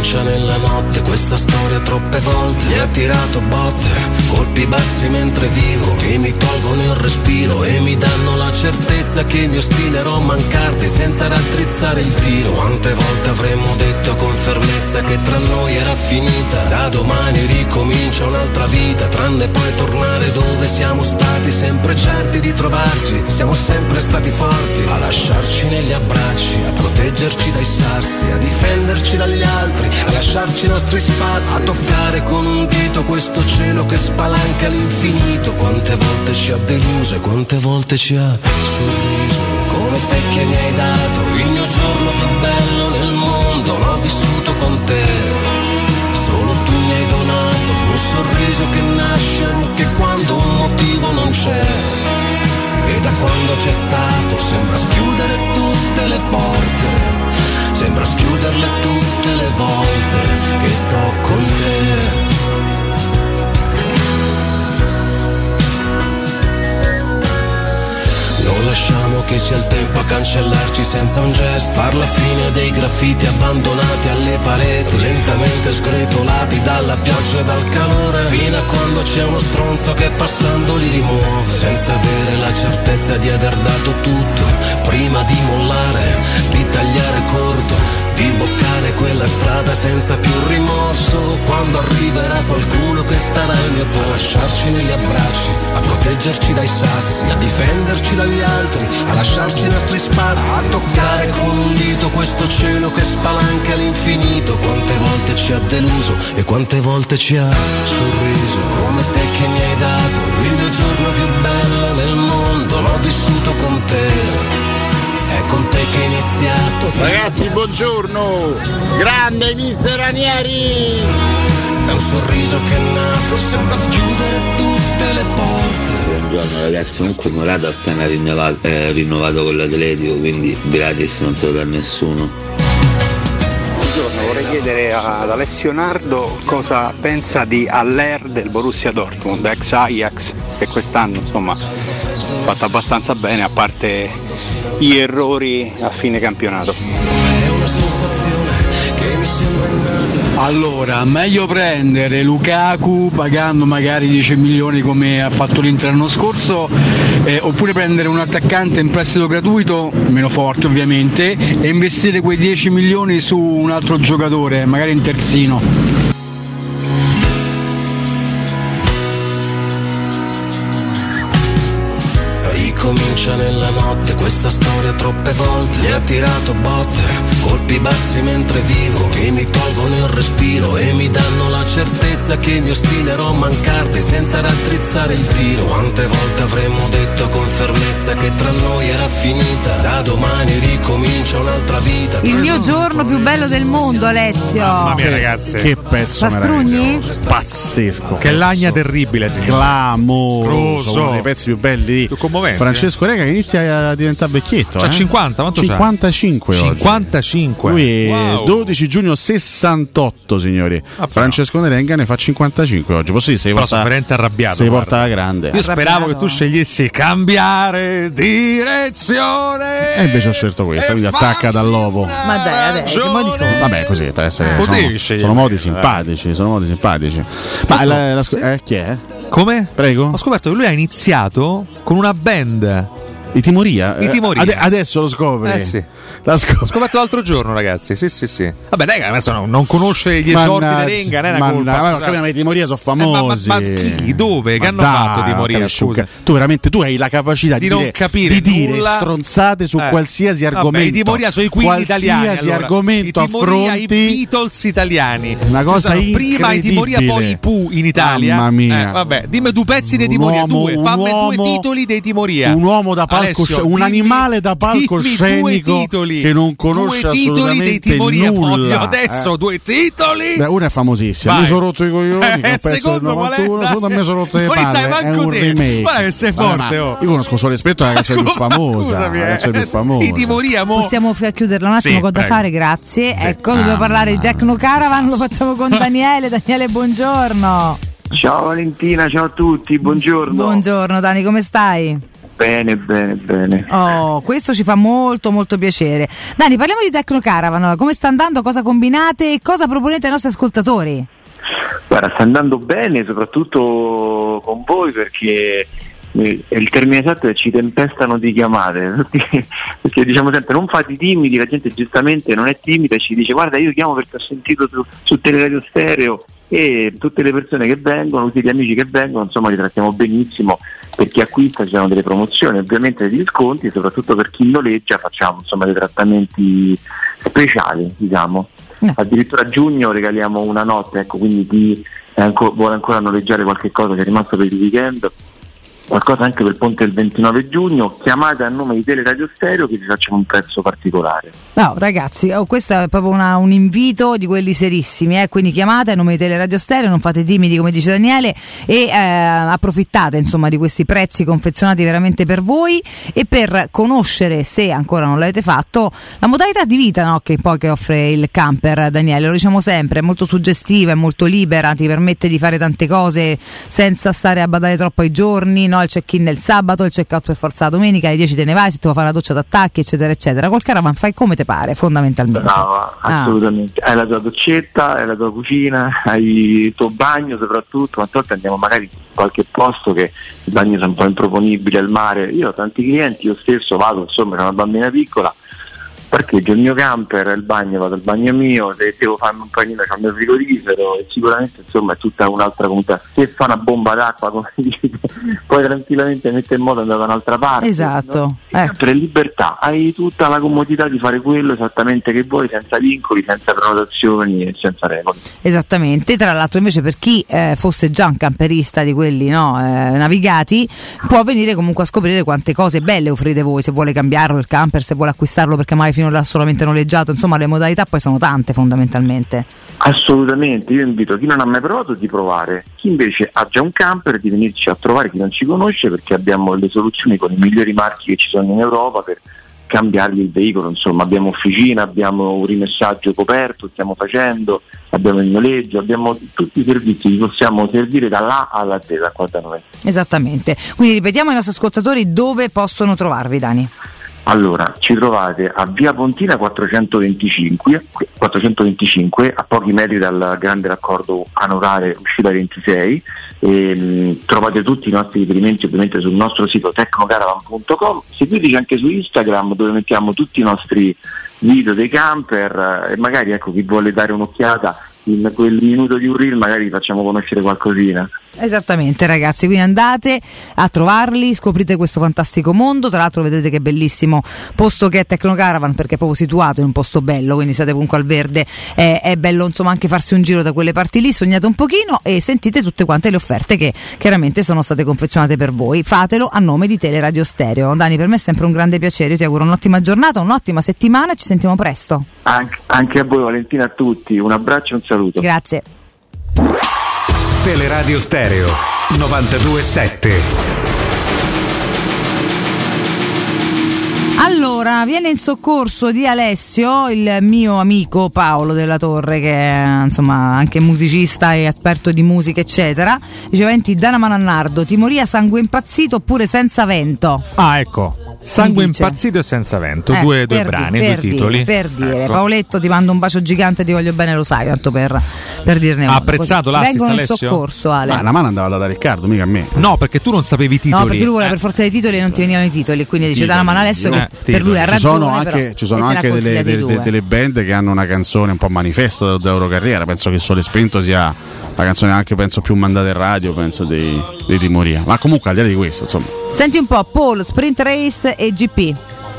Ricomincia nella notte questa storia troppe volte Mi ha tirato botte, colpi bassi mentre vivo Che mi tolgono il respiro e mi danno la certezza Che mi ostinerò a mancarti senza raddrizzare il tiro. Quante volte avremmo detto con fermezza che tra noi era finita Da domani ricomincia un'altra vita Tranne poi tornare dove siamo stati Sempre certi di trovarci Siamo sempre stati forti A lasciarci negli abbracci A proteggerci dai sassi A difenderci dagli altri A lasciarci i nostri spazi. A toccare con un dito questo cielo che spalanca all'infinito Quante volte ci ha deluso e quante volte ci ha sorriso. Come te che mi hai dato il mio giorno più bello nel mondo. L'ho vissuto con te. Solo tu mi hai donato un sorriso che nasce anche quando un motivo non c'è. E da quando c'è stato sembra schiudere tutte le porte Sembra schiuderle tutte le volte che sto con te Non lasciamo che sia il tempo a cancellarci senza un gesto. Far la fine dei graffiti abbandonati alle pareti. Lentamente sgretolati dalla pioggia e dal calore. Fino a quando c'è uno stronzo che passando li rimuove. Senza avere la certezza di aver dato tutto Prima di mollare, di tagliare corto imboccare quella strada senza più rimorso. Quando arriverà qualcuno che starà al mio posto. A lasciarci negli abbracci a proteggerci dai sassi a difenderci dagli altri a lasciarci i nostri spazi a toccare con un dito questo cielo che spalanca all'infinito quante volte ci ha deluso e quante volte ci ha sorriso. Come te che mi hai dato il mio giorno più bello del mondo l'ho vissuto con te Ragazzi, buongiorno! Grande mister Ranieri! È un sorriso che è nato, sembra schiudere tutte le porte. Buongiorno ragazzi, comunque Morato ha appena rinnovato, eh, rinnovato con l'Atletico, quindi gratis non se lo dà nessuno. Buongiorno, vorrei chiedere ad Alessio Nardo cosa pensa di Aller del Borussia Dortmund, ex Ajax, che quest'anno insomma fatto abbastanza bene, a parte gli errori a fine campionato. Allora, meglio prendere Lukaku pagando magari 10 milioni come ha fatto l'Inter l'anno scorso, eh, oppure prendere un attaccante in prestito gratuito, meno forte ovviamente, e investire quei 10 milioni su un altro giocatore, magari in terzino. Ricomincia nella notte questa storia troppe volte. Mi ha tirato botte, colpi bassi mentre vivo Che mi tolgono il respiro e mi danno la certezza Che mi ostinerò a mancarti senza raddrizzare il tiro. Quante volte avremmo detto con fermezza che tra noi era finita? Da domani ricomincia un'altra vita. Il mio giorno più bello del mondo, Alessio. Mamma mia, ragazzi. Che pezzo Pastrugni? pazzesco. Che lagna terribile. Clamoroso, Roso. uno dei pezzi più belli. commovente, Francesco Rega che inizia a diventare vecchietto. C'ha eh? 50, quanto c'ha? 55 oggi. 55. Lui Wow. 12 giugno 68, signori. Francesco Nerenga ne fa 55 oggi. Posso dire, sei Però porta, sono veramente arrabbiato. sei porta alla grande. Io speravo che tu scegliessi cambiare direzione. E invece ho scelto questa, quindi attacca dall'uovo. Ma dai, adesso, che modi sono? Vabbè, così per essere. Potevi sono, scegliere sono modi meglio, simpatici. Sono modi simpatici. Ma la, la eh, chi è? Come? Prego. Ho scoperto che lui ha iniziato con una band I Timoria? I Timoria. Ade- adesso lo scopri. Eh sì. La scop- L'ho scoperto l'altro giorno, ragazzi. Sì, sì, sì. Vabbè, dai, adesso non, non conosce gli esordi di Renga, non è una colpa. ma, scusate. capito, ma i Timoria sono Eh, ma- famosi. ma- ma chi? Dove? Che Ma hanno dai, fatto Timoria? Scusa. Tu veramente tu hai la capacità di, Di non capire di dire nulla. stronzate su Eh. qualsiasi Vabbè, argomento. I Timoria sono i queen qualsiasi italiani. allora. argomento I Timoria, affronti i Beatles italiani. Una cosa Ci sono Prima i Timoria, poi i Pooh in Italia. Mamma mia. Eh, vabbè, dimmi due pezzi dei Timoria, uomo- due. Fammi due uomo- titoli dei Timoria. un uomo da palco, Alessio, un animale da palcoscenico due titoli. che non conosce due titoli dei assolutamente Timoria. nulla. Adesso Eh. due titoli. Beh, uno è famosissimo. Vai. Mi sono rotto i coglioni. Eh, che secondo qual è? 91. Secondo me sono rotto le Non li sai palle. È manco un te. remake. Guarda che sei forte, ma oh. Io conosco solo rispetto alla canzone più (laughs) Ma famosa. la canzone eh. più famosa. I Timoria, mo. Possiamo f- chiuderla un attimo Sì, con da fare, grazie. Ecco, Ah, dobbiamo parlare di Tecno Caravan, lo facciamo con (laughs) Daniele. Daniele, buongiorno. Ciao Valentina, ciao a tutti, buongiorno. Buongiorno Dani, come stai? Bene, bene, bene. Oh, questo ci fa molto molto piacere. Dani, parliamo di Tecno Caravan, come sta andando, cosa combinate e cosa proponete ai nostri ascoltatori? Guarda, sta andando bene, soprattutto con voi perché eh, il termine esatto è ci tempestano di chiamate, (laughs) perché, perché diciamo sempre non fate i timidi, la gente giustamente non è timida e ci dice guarda io chiamo perché ho sentito su, su Teleradio Stereo e tutte le persone che vengono, tutti gli amici che vengono, insomma li trattiamo benissimo per chi acquista ci sono delle promozioni, ovviamente degli sconti, soprattutto per chi noleggia facciamo insomma dei trattamenti speciali, diciamo. Addirittura a giugno regaliamo una notte, ecco, quindi chi anco- vuole ancora noleggiare qualche cosa che è rimasto per il weekend, qualcosa anche per il ponte del 29 giugno, chiamate a nome di Teleradio Stereo che vi facciamo un prezzo particolare. No, ragazzi, oh, questo è proprio una- un invito di quelli serissimi, eh? quindi chiamate a nome di Teleradio Stereo, non fate timidi come dice Daniele e eh, approfittate insomma di questi prezzi confezionati veramente per voi e per conoscere, se ancora non l'avete fatto, la modalità di vita no? che poi che offre il camper, Daniele, lo diciamo sempre, è molto suggestiva, è molto libera, ti permette di fare tante cose senza stare a badare troppo ai giorni, no? Il check-in del sabato, il check-out per forza la domenica, alle 10 te ne vai, se ti vuoi fare la doccia d'attacchi, eccetera, eccetera. Col caravan fai come ti pare, fondamentalmente. Brava, Ah. assolutamente. Hai la tua doccetta, hai la tua cucina, hai il tuo bagno soprattutto, quante volte andiamo magari in qualche posto che i bagni sono un po' improponibili al mare. Io ho tanti clienti, io stesso vado, insomma, c'è una bambina piccola, parcheggio il mio camper, il bagno, vado al bagno mio, se devo farmi un panino c'ho il mio frigorifero e sicuramente insomma è tutta un'altra comunità. Se fa una bomba d'acqua come (laughs) dite, puoi tranquillamente mettere in moto e andare da un'altra parte. Esatto. Sempre libertà, hai tutta la comodità di fare quello esattamente che vuoi, senza vincoli, senza prenotazioni e senza regole. Esattamente, tra l'altro invece per chi eh, fosse già un camperista di quelli no, eh, navigati può venire comunque a scoprire quante cose belle offrite voi, se vuole cambiarlo il camper, se vuole acquistarlo perché magari finora l'ha solamente noleggiato, insomma le modalità poi sono tante fondamentalmente. Assolutamente, io invito chi non ha mai provato di provare, chi invece ha già un camper di venirci a trovare, chi non ci conosce perché abbiamo le soluzioni con i migliori marchi che ci sono in Europa per cambiargli il veicolo, insomma abbiamo officina, abbiamo un rimessaggio coperto, stiamo facendo, abbiamo il noleggio, abbiamo tutti i servizi, li possiamo servire dall'A alla Z qua da noi. Esattamente. Quindi ripetiamo ai nostri ascoltatori dove possono trovarvi Dani. Allora, ci trovate a Via Pontina 425, 425 a pochi metri dal grande raccordo anulare uscita 26. E, mh, trovate tutti i nostri riferimenti ovviamente sul nostro sito tecnocaravan.com. Seguiteci anche su Instagram dove mettiamo tutti i nostri video dei camper eh, e magari ecco chi vuole dare un'occhiata in quel minuto di un reel magari facciamo conoscere qualcosina. Esattamente ragazzi, quindi andate a trovarli, scoprite questo fantastico mondo, tra l'altro vedete che bellissimo posto che è Tecnocaravan perché è proprio situato in un posto bello, quindi siete comunque al verde, è, è bello insomma anche farsi un giro da quelle parti lì, sognate un pochino e sentite tutte quante le offerte che chiaramente sono state confezionate per voi, fatelo a nome di Teleradio Stereo. Dani per me è sempre un grande piacere, io ti auguro un'ottima giornata, un'ottima settimana e ci sentiamo presto. Anche, anche a voi Valentina, a tutti, un abbraccio e un saluto. Grazie. Teleradio Stereo 927. Allora, viene in soccorso di Alessio, il mio amico Paolo della Torre, che è insomma anche musicista e esperto di musica, eccetera. Diceva: Enti, Dana Manannardo, ti moria sangue impazzito oppure senza vento? Ah, ecco. Sangue impazzito e senza vento, Eh, due, due per brani, di- due per titoli. Dire, per dire, Ecco. Paoletto ti mando un bacio gigante, ti voglio bene, lo sai, tanto per, per dirne Ha uno. apprezzato Così. l'assist, Vengono in Alessio? soccorso, Ale. Ma la mano andava data da Riccardo, mica a me. No, perché tu non sapevi i titoli. No, perché lui voleva Eh. per forza dei titoli e non ti venivano i titoli, quindi dice da la mano Alessio che Eh, per lui ha ci ragione. sono però, anche, ci sono ha anche delle, delle- delle band che hanno una canzone un po' manifesto della loro carriera. Penso che Sole Spento sia la canzone anche penso più mandata in radio, penso dei, dei Timoria. Ma comunque al di là di questo, insomma, Senti un po', Paul, Sprint Race e GP.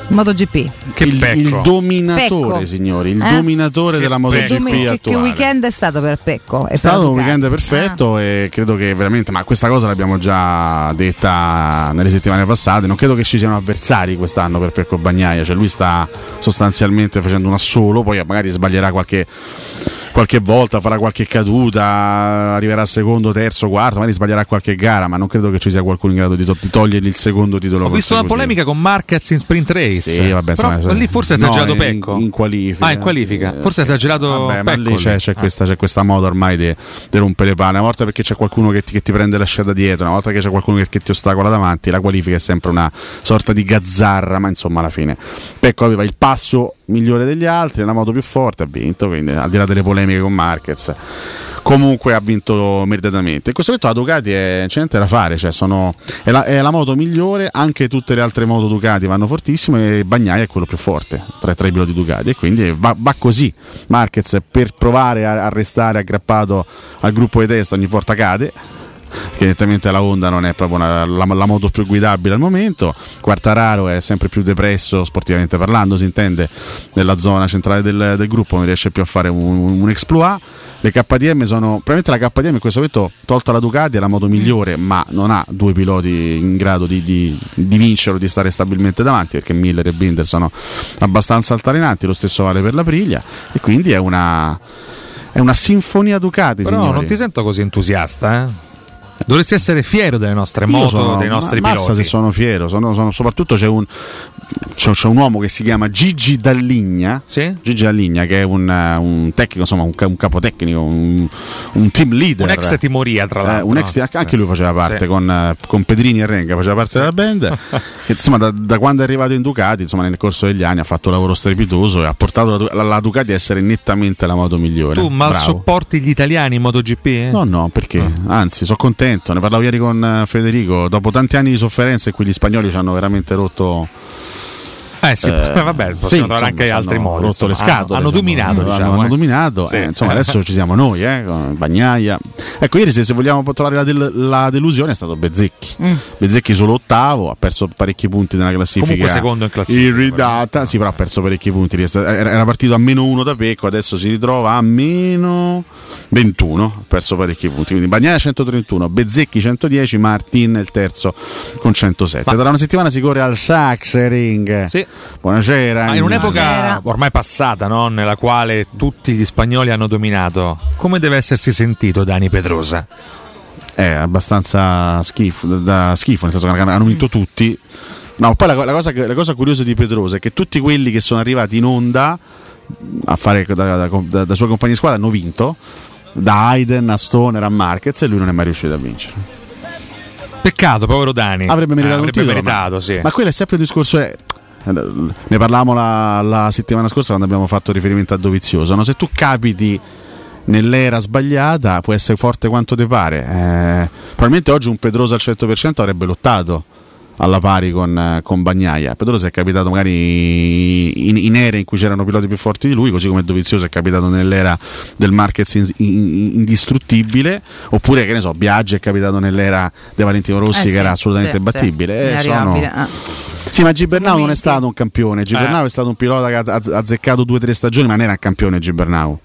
MotoGP. Che il, pecco. il dominatore, Pecco. signori, il Eh? dominatore della Che, MotoGP domi- che- che attuale. weekend è stato per Pecco? È stato un weekend perfetto e credo che veramente, ma questa cosa l'abbiamo già detta nelle settimane passate, non credo che ci siano avversari quest'anno per Pecco Bagnaia, cioè lui sta sostanzialmente facendo un assolo, poi magari sbaglierà qualche, qualche volta, farà qualche caduta, arriverà secondo, terzo, quarto, magari sbaglierà qualche gara, ma non credo che ci sia qualcuno in grado di, to- di togliergli il secondo titolo. Ho visto una polemica con Marquez in sprint race. Sì, vabbè, Però insomma, lì forse no, esagerato in- Pecco. In, qualifica. Ah, in qualifica. Forse ha esagerato Vabbè, ma lì c'è, c'è Ah. questa, c'è questa moda ormai di rompere le palle. Una volta perché c'è qualcuno che ti, che ti prende la scia da dietro, una volta che c'è qualcuno che, che ti ostacola davanti, la qualifica è sempre una sorta di gazzarra, ma insomma alla fine Pecco aveva il passo migliore degli altri, la moto più forte, ha vinto, quindi al di là delle polemiche con Marquez. Comunque ha vinto meritatamente. In questo momento la Ducati è, c'è niente da fare, cioè sono, è, la, è la moto migliore, anche tutte le altre moto Ducati vanno fortissime e Bagnaia è quello più forte tra, tra i piloti Ducati e quindi va, va così. Marquez per provare a, a restare aggrappato al gruppo di testa ogni volta cade che evidentemente la Honda non è proprio una- la, la moto più guidabile al momento. Quartararo è sempre più depresso, sportivamente parlando, si intende, nella zona centrale del, del gruppo, non riesce più a fare un, un exploit. Le KTM sono, probabilmente la KTM in questo momento, tolta la Ducati, è la moto migliore, ma non ha due piloti in grado di, di, di vincere o di stare stabilmente davanti, perché Miller e Binder sono abbastanza altalenanti, lo stesso vale per la Priglia, e quindi è una, è una sinfonia Ducati, Però signori. non ti sento così entusiasta, eh? Dovresti essere fiero delle nostre Io moto, sono- dei nostri ma- piloti. se sono fiero, sono- sono- soprattutto c'è un, c'è, c'è un uomo che si chiama Gigi Dalligna, Gigi Dalligna che è un, eh, un tecnico, insomma un, un capotecnico, un, un team leader. Un ex timoria, tra Eh, l'altro. un ex- anche lui faceva parte Sì. con, eh, con Pedrini e Renga, faceva parte della band. (laughs) che, insomma, da, da quando è arrivato in Ducati, insomma, nel corso degli anni ha fatto un lavoro strepitoso e ha portato la, la- la Ducati a essere nettamente la moto migliore. Tu mal Bravo. sopporti gli italiani in MotoGP? eh? No, no, perché? Anzi, sono contento. Ne parlavo ieri con eh, Federico. Dopo tanti anni di sofferenza, in cui gli spagnoli ci hanno veramente rotto. Eh sì, (laughs) vabbè, possiamo trovare anche ci altri hanno modi, Rotto le scatole. Hanno insomma. dominato, Hanno- diciamo, hanno eh. dominato. Sì. eh, insomma, adesso ci siamo noi, eh, con Bagnaia. Ecco, ieri se, se vogliamo trovare la, del- la delusione è stato Bezzecchi. Mm. Bezzecchi solo ottavo, ha perso parecchi punti nella classifica. Comunque secondo in classifica, Irridata, sì, però ha perso parecchi punti. Era partito a meno uno da Pecco, adesso si ritrova a meno 21, ha perso parecchi punti. Quindi Bagnaia 131, Bezzecchi 110, Martin il terzo con 107. Tra una settimana si corre al Sachsenring. Sì. Buonasera. Ma in un'epoca ormai passata, no? nella quale tutti gli spagnoli hanno dominato, come deve essersi sentito Dani Pedrosa? È abbastanza schifo, da schifo, nel senso che hanno vinto tutti. No, poi la, la cosa, la cosa curiosa di Pedrosa è che tutti quelli che sono arrivati in onda a fare da, da, da, da suoi compagni di squadra hanno vinto, da Hayden a Stoner a Marquez e lui non è mai riuscito a vincere. Peccato, povero Dani. Avrebbe meritato Eh, un avrebbe titolo, meritato, ma, sì. ma quello è sempre il discorso. È, ne parlavamo la, la settimana scorsa quando abbiamo fatto riferimento a Dovizioso. no? Se tu capiti nell'era sbagliata, può essere forte quanto ti pare. Eh, probabilmente oggi un Pedrosa al 100% avrebbe lottato alla pari con, eh, con Bagnaia. Pedrosa è capitato magari in, in ere in cui c'erano piloti più forti di lui, così come Dovizioso è capitato nell'era del Marquez in- in- indistruttibile, oppure che ne so, Biaggi è capitato nell'era di Valentino Rossi Eh che sì, era assolutamente sì, imbattibile. sì, Eh, sono- ah. Sì, ma Gibernau non è stato un campione. Gibernau Eh. è stato un pilota che ha azzeccato due o tre stagioni, ma non era un campione Gibernau.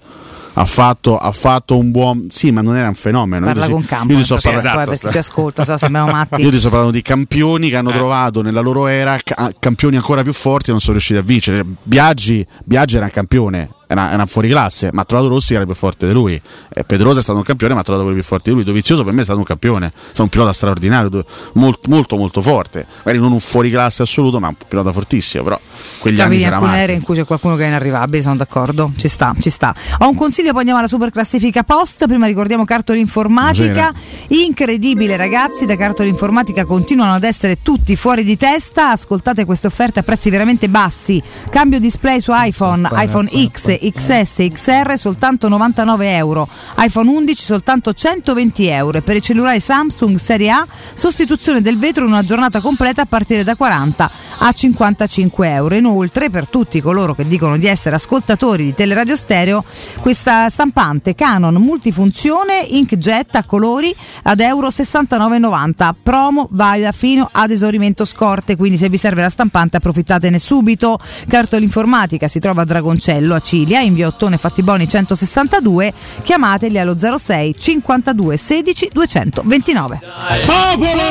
Ha fatto, ha fatto un buon. Sì, ma non era un fenomeno. Parla Io ti- con campo. Io ti sto Sì, parlando- poi per chi ci ascolta, so, sembriamo (laughs) matti. io ti sto parlando di campioni che hanno trovato nella loro era ca- campioni ancora più forti e non sono riusciti a vincere. Biaggi, Biaggi era un campione, era, era fuori classe, ma ha trovato Rossi che era più forte di lui. Eh, Pedrosa è stato un campione, ma ha trovato quello più forte di lui. Dovizioso per me è stato un campione, è stato un pilota straordinario, molto, molto, molto forte. Magari non un fuori classe assoluto, ma un pilota fortissimo. Però quegli anni Capiti c'era alcune in cui c'è qualcuno che è inarrivabile, sono d'accordo. Ci sta, ci sta. Ho un consiglio, poi andiamo alla super classifica post. Prima ricordiamo cartoli informatica. Incredibile, ragazzi, da cartoli informatica continuano ad essere tutti fuori di testa. Ascoltate queste offerte a prezzi veramente bassi. Cambio display su iPhone, iPhone X, XS, XR soltanto 99 euro. iPhone 11 soltanto 120 euro. E per i cellulari Samsung Serie A, sostituzione del vetro in una giornata completa a partire da 40 a 55 euro. Inoltre, per tutti coloro che dicono di essere ascoltatori di Teleradio Stereo, questa stampante Canon multifunzione inkjet a colori ad euro 69,90. Promo valida fino ad esaurimento scorte. Quindi, se vi serve la stampante, approfittatene subito. Cartola informatica si trova a Dragoncello a Cilia, in via Ottone Fattiboni 162. Chiamateli allo 06 52 16 229. Popolo!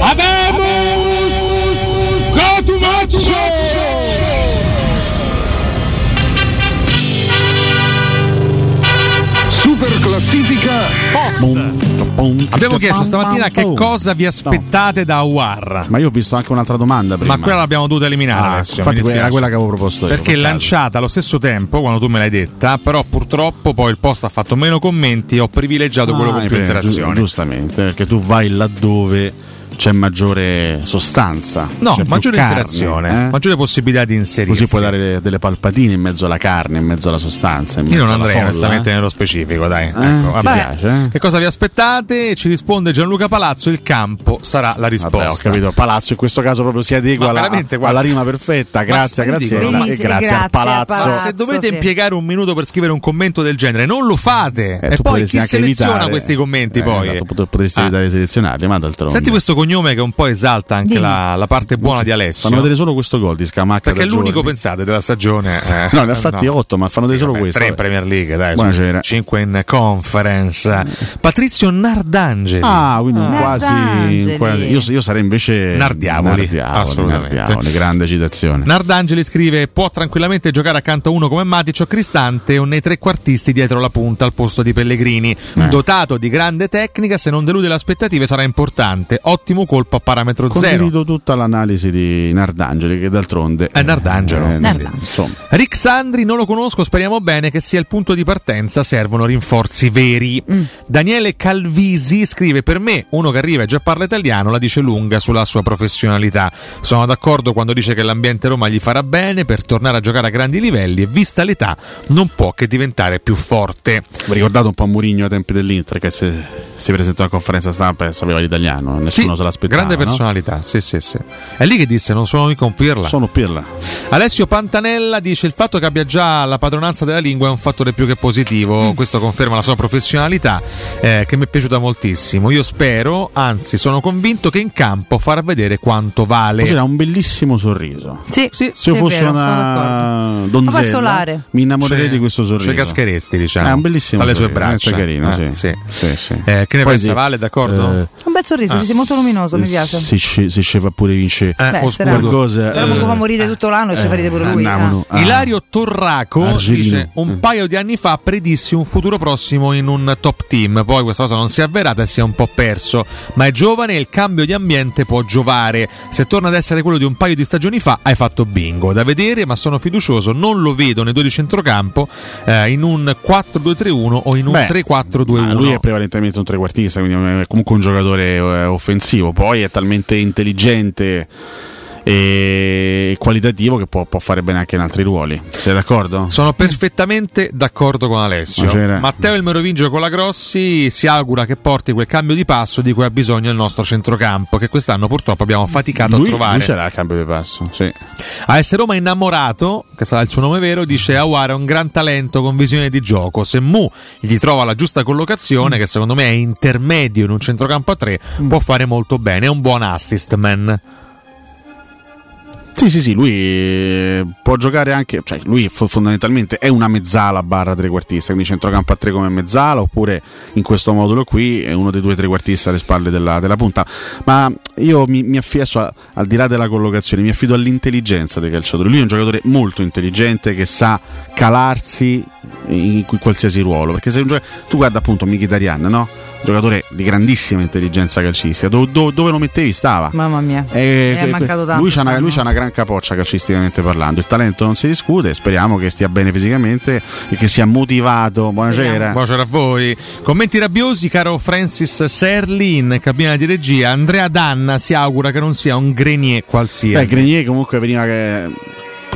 Abemus! Classifica Abbiamo chiesto stamattina che cosa vi aspettate da War. Ma io ho visto anche un'altra domanda prima. Ma quella l'abbiamo dovuta eliminare. Ah, Alessio, infatti era quella che avevo proposto io. Perché lanciata allo stesso tempo quando tu me l'hai detta, però purtroppo poi il post ha fatto meno commenti e ho privilegiato quello Ah, con più interazioni. giu- giustamente, perché tu vai laddove c'è maggiore sostanza. No, maggiore carne, interazione, eh? maggiore possibilità di inserirsi. Così puoi dare delle palpatine in mezzo alla carne, in mezzo alla sostanza. in Io non andrei folla, onestamente eh? nello specifico, dai. Eh, Ecco, ti vabbè. piace, eh? Che cosa vi aspettate? Ci risponde Gianluca Palazzo, il campo sarà la risposta. Vabbè, ho capito. Palazzo in questo caso proprio si adegua alla, alla rima perfetta. Grazie, Ma grazie. dico, e benissimo, grazie, al palazzo. Se dovete impiegare un minuto per scrivere un commento del genere, non lo fate. Eh, e poi chi seleziona evitare- questi commenti eh, poi? esatto, pot- potresti Ah. evitare di selezionarli, ma d'altronde. Senti questo cognome che un po' esalta anche la, la parte buona di Alessio. Fanno vedere solo questo gol di Scamacca. Perché è l'unico, giorni. pensate, della stagione. eh. No, ne ha fatti otto, ma fanno vedere solo questo. Tre in Premier League, dai. Buonasera. 5 in conference. Patrizio Nardangeli. Ah, quindi un quasi, quasi- Io, io sarei invece Nardiavoli, Nardiavoli, assolutamente. Nardiavoli, grande citazione. Nardangeli scrive: Può tranquillamente giocare accanto a uno come Matic o Cristante o nei trequartisti dietro la punta al posto di Pellegrini. Eh. Dotato di grande tecnica, se non delude le aspettative sarà importante. Ottimo colpo a parametro zero. Condivido tutta l'analisi di Nardangeli, che d'altronde È Nardangelo. eh, Nardangelo. insomma, Rick Sandri non lo conosco, speriamo bene che sia il punto di partenza, servono rinforzi veri. Daniele Calvisi scrive per me uno che arriva e già parla italiano la dice lunga sulla sua professionalità. Sono d'accordo quando dice che l'ambiente Roma gli farà bene per tornare a giocare a grandi livelli e vista l'età non può che diventare più forte. Vi ricordate un po' Murigno ai tempi dell'Inter che si, si presentò a conferenza stampa e sapeva l'italiano, nessuno Sì, se l'aspettava. grande no? personalità, sì, sì, sì. È lì che disse non sono mica un pirla. Sono pirla. Alessio Pantanella dice il fatto che abbia già la padronanza della lingua è un fattore più che positivo, questo conferma la sua professionalità eh, che mi è piaciuta moltissimo. Io spero, anzi sono convinto che in campo farà vedere quanto vale. Così ha un bellissimo sorriso. Sì, Se sì, io è fossi vero, una donzella, mi innamorerei di questo sorriso. Ci cascheresti, diciamo. È un bellissimo Tra le sue sorriso, braccia. è carino, Eh, sì. sì. Sì, sì. Eh, che ne Poi pensa, sì, Vale? D'accordo? eh, Un bel sorriso, Ah. sì, molto luminoso, mi piace. Si, sce- si sceva pure vince Eh, Beh, qualcosa. Speriamo che eh, fa morire tutto l'anno e ci farete pure lui. andiamo, eh. ah. Ilario Torraco Argelino. dice un paio di anni fa predissi un futuro prossimo in un top team, poi questa cosa non si è avverata e si è un po' perso, ma è giovane e il cambio di ambiente può giovare. Se torna ad essere quello di un paio di stagioni fa hai fatto bingo, da vedere ma sono fiducioso, non lo vedo nei due di centrocampo eh, in un 4-2-3-1 o in un Beh, 3-4-2-1. ma lui è prevalentemente un trequartista, quindi è comunque un giocatore eh, offensivo. Poi è talmente intelligente e qualitativo che può, può fare bene anche in altri ruoli. Sei d'accordo? Sono perfettamente d'accordo con Alessio. Buonasera. Matteo il Merovingio con la Grossi si augura che porti quel cambio di passo di cui ha bisogno il nostro centrocampo, che quest'anno purtroppo abbiamo faticato lui, a trovare. lui c'era il cambio di passo, sì. A S Roma innamorato, che sarà il suo nome vero, dice Awar è un gran talento con visione di gioco. Se Mu gli trova la giusta collocazione, che secondo me è intermedio in un centrocampo a tre, può fare molto bene. È un buon assist man. Sì, sì, sì, lui eh, può giocare anche, cioè lui fondamentalmente è una mezzala barra trequartista, quindi centrocampo a tre come mezzala, oppure in questo modulo qui è uno dei due trequartisti alle spalle della, della, punta. Ma io mi, mi affido, a, al di là della collocazione, mi affido all'intelligenza dei calciatori. Lui è un giocatore molto intelligente che sa calarsi in, in qualsiasi ruolo, perché se un giocatore, tu guarda appunto Michi Darian, no? giocatore di grandissima intelligenza calcistica. Do, do, dove lo mettevi stava. Mamma mia. Eh, e, è mancato tanto. Lui c'ha, una, lui c'ha, una, gran capoccia calcisticamente parlando. Il talento non si discute. Speriamo che stia bene fisicamente e che sia motivato. Buonasera. Sì, Buonasera a voi. Commenti rabbiosi, caro Francis Serli in cabina di regia. Andrea Danna si augura che non sia un Grenier qualsiasi. Beh, Grenier comunque veniva che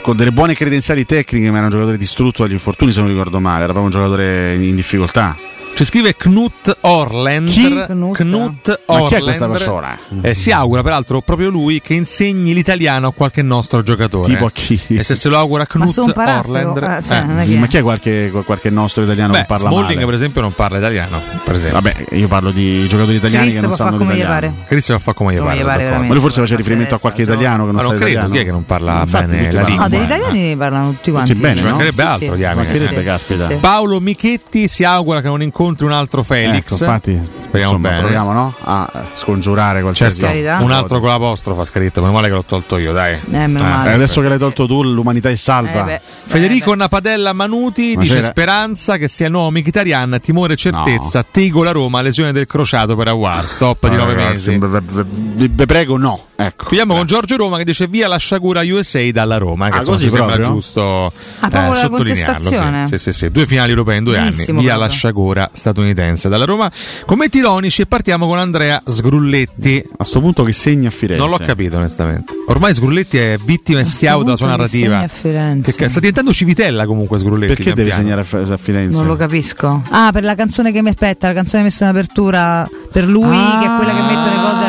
con delle buone credenziali tecniche, ma era un giocatore distrutto dagli infortuni, se non ricordo male, era proprio un giocatore in difficoltà. Ci scrive Knut Orland. Chi? Knut, Knut Orland. Ma chi è questa persona? Eh, si augura peraltro proprio lui che insegni l'italiano a qualche nostro giocatore. Tipo a chi? E se se lo augura Knut ma Orland. Ah, cioè, eh. Ma chi è qualche, qualche nostro italiano Beh, che parla Smalling, male? per esempio non parla italiano, Vabbè, io parlo di giocatori italiani Chris che non sanno come l'italiano. Pare. Chris fa come gli pare. ma lui forse faceva riferimento a qualche eh. italiano che non, ma non credo. Chi è che non parla bene la lingua? No, degli italiani parlano tutti quanti. Tutti bene, no? mancherebbe altro, Paolo Michetti si augura che non incontri incontri un altro Felix. Ecco, infatti, speriamo insomma, bene. Proviamo no? a scongiurare qualsiasi certo, Un altro con l'apostrofa ha scritto. Meno male che l'ho tolto io, dai. Eh, eh. eh, adesso che l'hai tolto tu, l'umanità è salva. Eh, beh, Federico eh, beh. Napadella Manuti Ma dice: c'era... Speranza che sia il nuovo Michitarian. Timore, e certezza. No. Tego la Roma, lesione del crociato per Aguar. Stop di 9 mesi. Vi prego, no. Ecco. Chiudiamo con Giorgio Roma che dice: Via la sciagura USA dalla Roma. Che ah, così sembra giusto ah, eh, sottolinearlo. Sì, sì, sì, Due finali europee in due anni. Via proprio. la sciagura statunitense. Dalla Roma, commenti ironici e partiamo con Andrea Sgrulletti. A questo punto che segna a Firenze? Non l'ho capito onestamente. Ormai Sgrulletti è vittima e schiavo della sua narrativa. Che, sta diventando Civitella comunque Sgrulletti. Perché deve piano. segnare a Firenze? Non lo capisco. Ah, per la canzone che mi aspetta, la canzone messa in apertura per lui, ah, che è quella che mettono i gol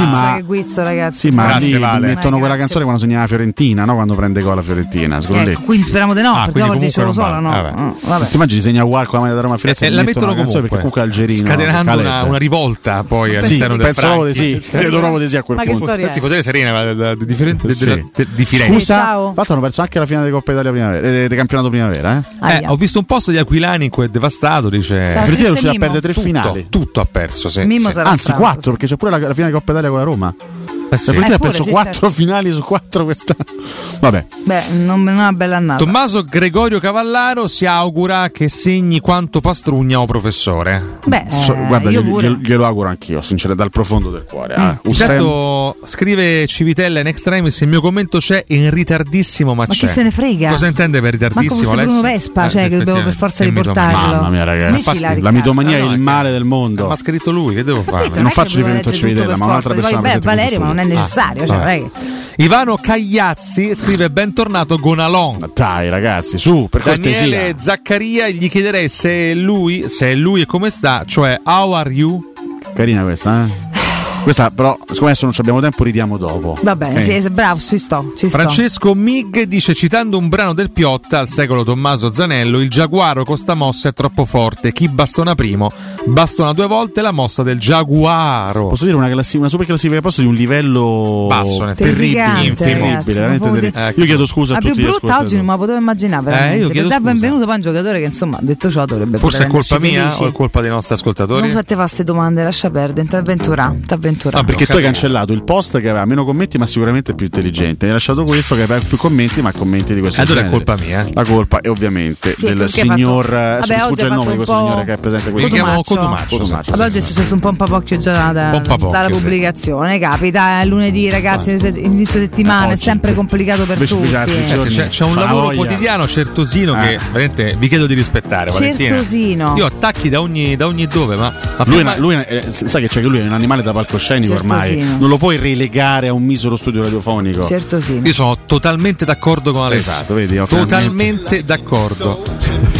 sì, ma, che guizzo, ragazzi. Sì, ma grazie, lì, vale. mettono eh, quella canzone quando segna la Fiorentina, no? Quando prende gol la Fiorentina. Ecco, quindi speriamo di no, ah, perché oggi ce lo sola, no? Vabbè. Mm, vabbè. Ti immagini segna War la maglia da Roma Firenze? Eh, la mettono comunque perché comunque Algerino. Scatenando una, una, rivolta poi all'interno del Penso proprio di sì, credo proprio di sì a quel ma punto. Ma che storia? Serena di Firenze. Scusa, Infatti hanno perso anche la finale di Coppa Italia primavera, eh, del campionato primavera. Eh? Eh, ho visto un posto di Aquilani in cui è devastato, dice Fiorentina riuscirà a perdere tre finali. Tutto ha perso. Anzi, quattro, perché c'è pure la finale di Coppa Italia con la Roma. Eh sì. La Fiorentina ha perso sì, certo. finali su quattro quest'anno. Vabbè. Beh, non, è una bella annata. Tommaso Gregorio Cavallaro si augura che segni quanto pastrugna o professore. Beh, so, eh, guarda, glielo, glielo, glielo auguro anch'io, sinceramente, dal profondo del cuore. Ah, mm. Eh. Certo, scrive Civitella in extremis, il mio commento c'è in ritardissimo, ma, ma c'è. chi se ne frega? Cosa intende per ritardissimo? Ma Bruno Vespa, eh, cioè che dobbiamo per forza riportarlo. Mamma mia, ragazzi. La, la mitomania no, no, è il male del mondo. Eh, ma ha scritto lui, che devo eh, fare? Non faccio riferimento a Civitella, ma un'altra persona. Beh, Valerio, ma non è necessario. Ah, cioè. Ah. Ivano Cagliazzi scrive bentornato Gonalon. Ma dai ragazzi, su, per Daniele cortesia. Zaccaria gli chiederei se è lui, se è lui e come sta, cioè how are you? Carina questa, eh? Questa però, siccome adesso non abbiamo tempo, ridiamo dopo. Va bene, eh. okay. sì, bravo, ci sto. Ci Francesco sto. Mig dice, citando un brano del Piotta al secolo Tommaso Zanello, il giaguaro con sta mossa è troppo forte, chi bastona primo bastona due volte la mossa del giaguaro. Posso dire una, classi- una super classifica posto di un livello basso, terribile, infermibile, veramente. Ecco. Io chiedo scusa a, a tutti. La più oggi non me la potevo immaginare, eh, veramente. Eh, dà benvenuto poi un giocatore che insomma, detto ciò, dovrebbe Forse è colpa mia felici. o è colpa dei nostri ascoltatori? Non fate fa queste domande, lascia perdere, t'avventura, t'avventura. Canturano. No, ah, perché tu hai cancellato il post che aveva meno commenti, ma sicuramente più intelligente. Hai lasciato questo che aveva più commenti, ma commenti di questo allora genere. Allora è colpa mia. Eh. La colpa è ovviamente sì, del signor. Eh, fatto... Vabbè, scusa il nome di questo signore che è presente qui. Si chiama Cotumaccio. Oggi è successo un po' un papocchio già da, dalla pubblicazione. Eh, sì. Capita lunedì, ragazzi, inizio settimana, è sempre complicato per Invece tutti. C'è, un lavoro quotidiano certosino che veramente vi chiedo di rispettare. Certosino. Io attacchi da ogni, dove, ma. lui, sai che c'è che lui è un animale da palcoscenico palcoscenico certo ormai, sì. non lo puoi relegare a un misero studio radiofonico. Certo sì. Io sono totalmente d'accordo con Alessio. Esatto, vedi, totalmente d'accordo.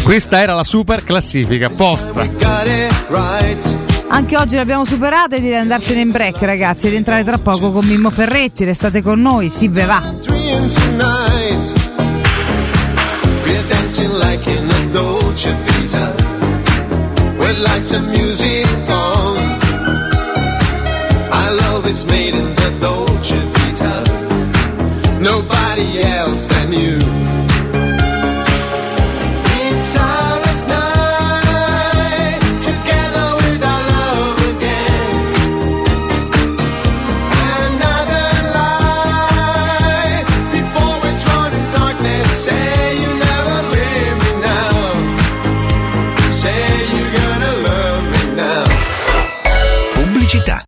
Questa era la super classifica, apposta. Anche oggi l'abbiamo superata e di andarsene in break, ragazzi, ed entrare tra poco con Mimmo Ferretti. Restate con noi, si ve va. We're always made in the Dolce Vita. Nobody else than you.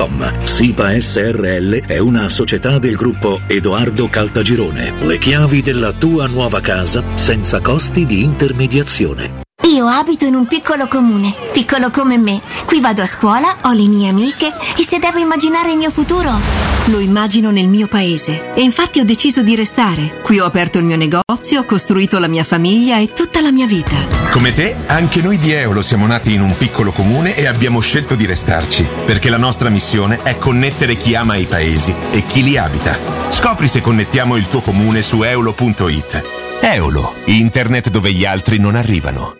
www.kcalt.com. SIPA SRL è una società del gruppo Edoardo Caltagirone. Le chiavi della tua nuova casa senza costi di intermediazione. Io abito in un piccolo comune, piccolo come me. Qui vado a scuola, ho le mie amiche e se devo immaginare il mio futuro, Lo immagino nel mio paese e infatti ho deciso di restare. Qui ho aperto il mio negozio, ho costruito la mia famiglia e tutta la mia vita. Come te, anche noi di Eolo siamo nati in un piccolo comune e abbiamo scelto di restarci, perché la nostra missione è connettere chi ama i paesi e chi li abita. Scopri se connettiamo il tuo comune su eolo.it. Eolo, internet dove gli altri non arrivano.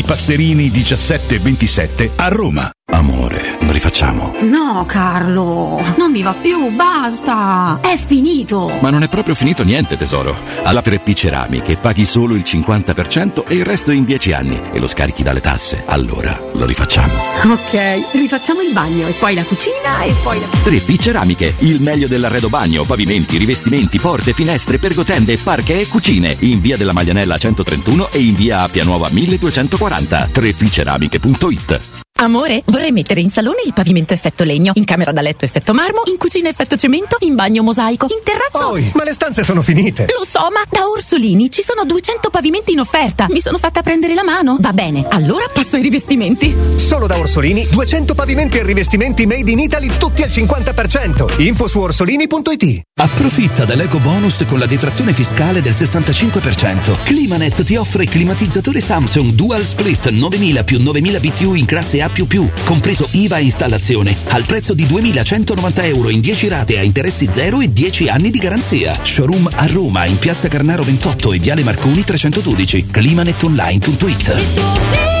Passerini 1727 a Roma. Amore, lo rifacciamo. No, Carlo, non mi va più, basta. È finito. Ma non è proprio finito niente, tesoro. Alla 3P Ceramiche paghi solo il 50% e il resto in 10 anni e lo scarichi dalle tasse. Allora lo rifacciamo. Ok, rifacciamo il bagno e poi la cucina e poi la... 3P Ceramiche, il meglio dell'arredo bagno, pavimenti, rivestimenti, porte, finestre, pergotende, parche e cucine. In via della Maglianella 131 e in via Appia Nuova 1240. 3pceramiche.it Amore, vorrei mettere in salone il pavimento effetto legno, in camera da letto effetto marmo, in cucina effetto cemento, in bagno mosaico, in terrazzo. Poi, ma le stanze sono finite. Lo so, ma da Orsolini ci sono 200 pavimenti in offerta. Mi sono fatta prendere la mano. Va bene, allora passo ai rivestimenti. Solo da Orsolini 200 pavimenti e rivestimenti made in Italy tutti al 50%. Info su orsolini.it. Approfitta dell'eco bonus con la detrazione fiscale del 65%. Climanet ti offre climatizzatore Samsung Dual Split 9000 più 9000 BTU in classe A++, compreso IVA e installazione, al prezzo di 2190 euro in 10 rate a interessi zero e 10 anni di garanzia. Showroom a Roma in piazza Carnaro 28 e viale Marconi 312. Climanetonline.it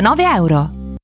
euro.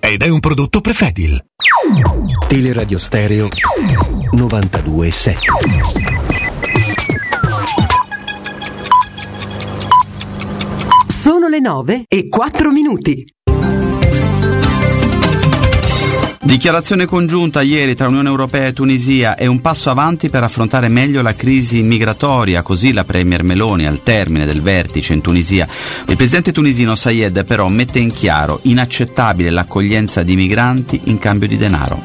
ed è un prodotto Prefedil. Teleradio Stereo 92.7 Sono le 9 e 4 minuti. Dichiarazione congiunta ieri tra Unione Europea e Tunisia è un passo avanti per affrontare meglio la crisi migratoria, così la Premier Meloni al termine del vertice in Tunisia. Il presidente tunisino Sayed però mette in chiaro inaccettabile l'accoglienza di migranti in cambio di denaro.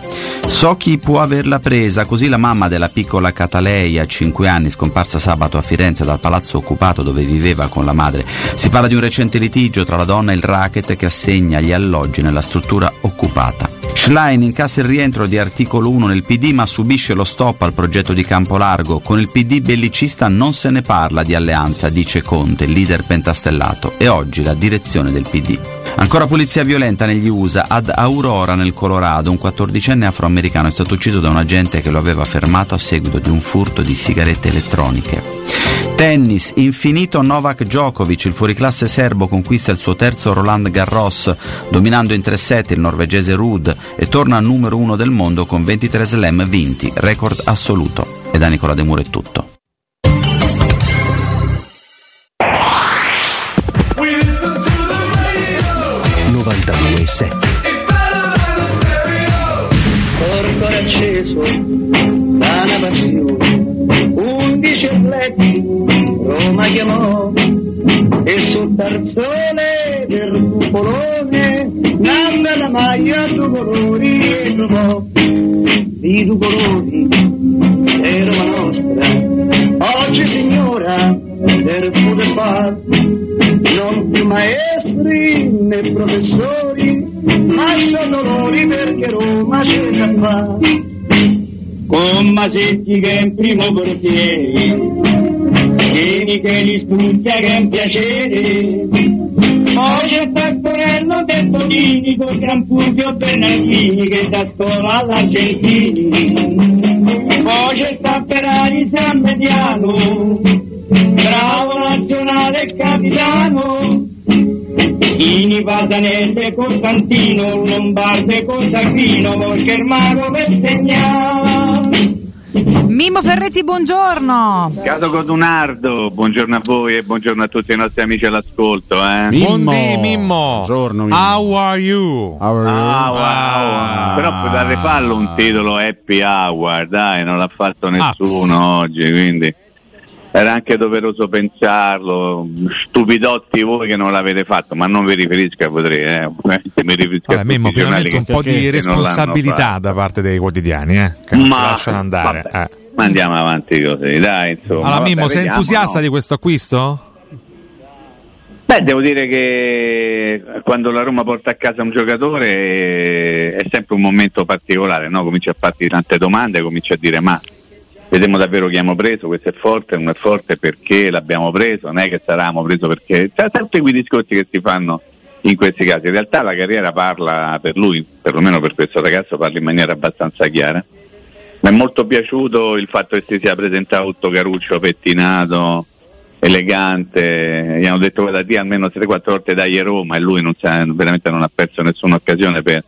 So chi può averla presa, così la mamma della piccola Catalei a 5 anni scomparsa sabato a Firenze dal palazzo occupato dove viveva con la madre. Si parla di un recente litigio tra la donna e il racket che assegna gli alloggi nella struttura occupata. Schlein incassa il rientro di articolo 1 nel PD ma subisce lo stop al progetto di Campo Largo. Con il PD bellicista non se ne parla di alleanza, dice Conte, leader pentastellato. E oggi la direzione del PD. Ancora polizia violenta negli USA. Ad Aurora, nel Colorado, un 14enne afroamericano è stato ucciso da un agente che lo aveva fermato a seguito di un furto di sigarette elettroniche. Tennis, infinito Novak Djokovic, il fuoriclasse serbo conquista il suo terzo Roland Garros, dominando in 3-7 il norvegese Rud e torna numero uno del mondo con 23 slam vinti, record assoluto. E da Nicola De Muro è tutto. Corpo acceso da una passione, undici atleti Roma chiamò e sul tarzone del cupolone nanda la maglia due colori e trovò di due colori è Roma nostra. Oggi signora del poter far non più maestri né professori ma sono loro perché Roma ce ne fa con Masetti che è in primo portiere Vieni che li studia che è un piacere. Poi c'è Taccorello del Tonini con Gran Fulvio Bernardini che da scuola all'Argentini. Poi c'è Tapperari San Mediano Bravo nazionale e capitano. Ini Pasanelle Costantino Lombarde Cosagrino Volcher Mago per segnare Mimmo Ferretti, buongiorno. Cato Codunardo, buongiorno a voi e buongiorno a tutti i nostri amici all'ascolto. Eh. Buondì Mimmo. Buongiorno Mimmo. How are you? How are you? Ah, wow, Ah. Però potete farlo un titolo Happy Hour, dai, non l'ha fatto nessuno oggi, quindi era anche doveroso pensarlo. Stupidotti voi che non l'avete fatto, ma non vi riferisco a voi eh. mi riferisco Vabbè, a Mimmo, finalmente un po' di responsabilità da parte dei quotidiani, eh, che non si Ma- lasciano andare. eh. Ma andiamo avanti così, dai, insomma. Allora, Mimmo, sei vediamo, entusiasta no? di questo acquisto? Beh, devo dire che quando la Roma porta a casa un giocatore eh, è sempre un momento particolare, no? comincia a farti tante domande, comincia a dire ma vediamo davvero chi abbiamo preso, questo è forte, non è forte perché l'abbiamo preso, non è che saranno preso perché... C'è sempre quei discorsi che si fanno in questi casi, in realtà la carriera parla per lui, perlomeno per questo ragazzo parla in maniera abbastanza chiara. Mi è molto piaciuto il fatto che si sia presentato tutto caruccio, pettinato, elegante, gli hanno detto guarda ti almeno 3-4 volte dai a Roma e lui non sa- veramente non ha perso nessuna occasione per,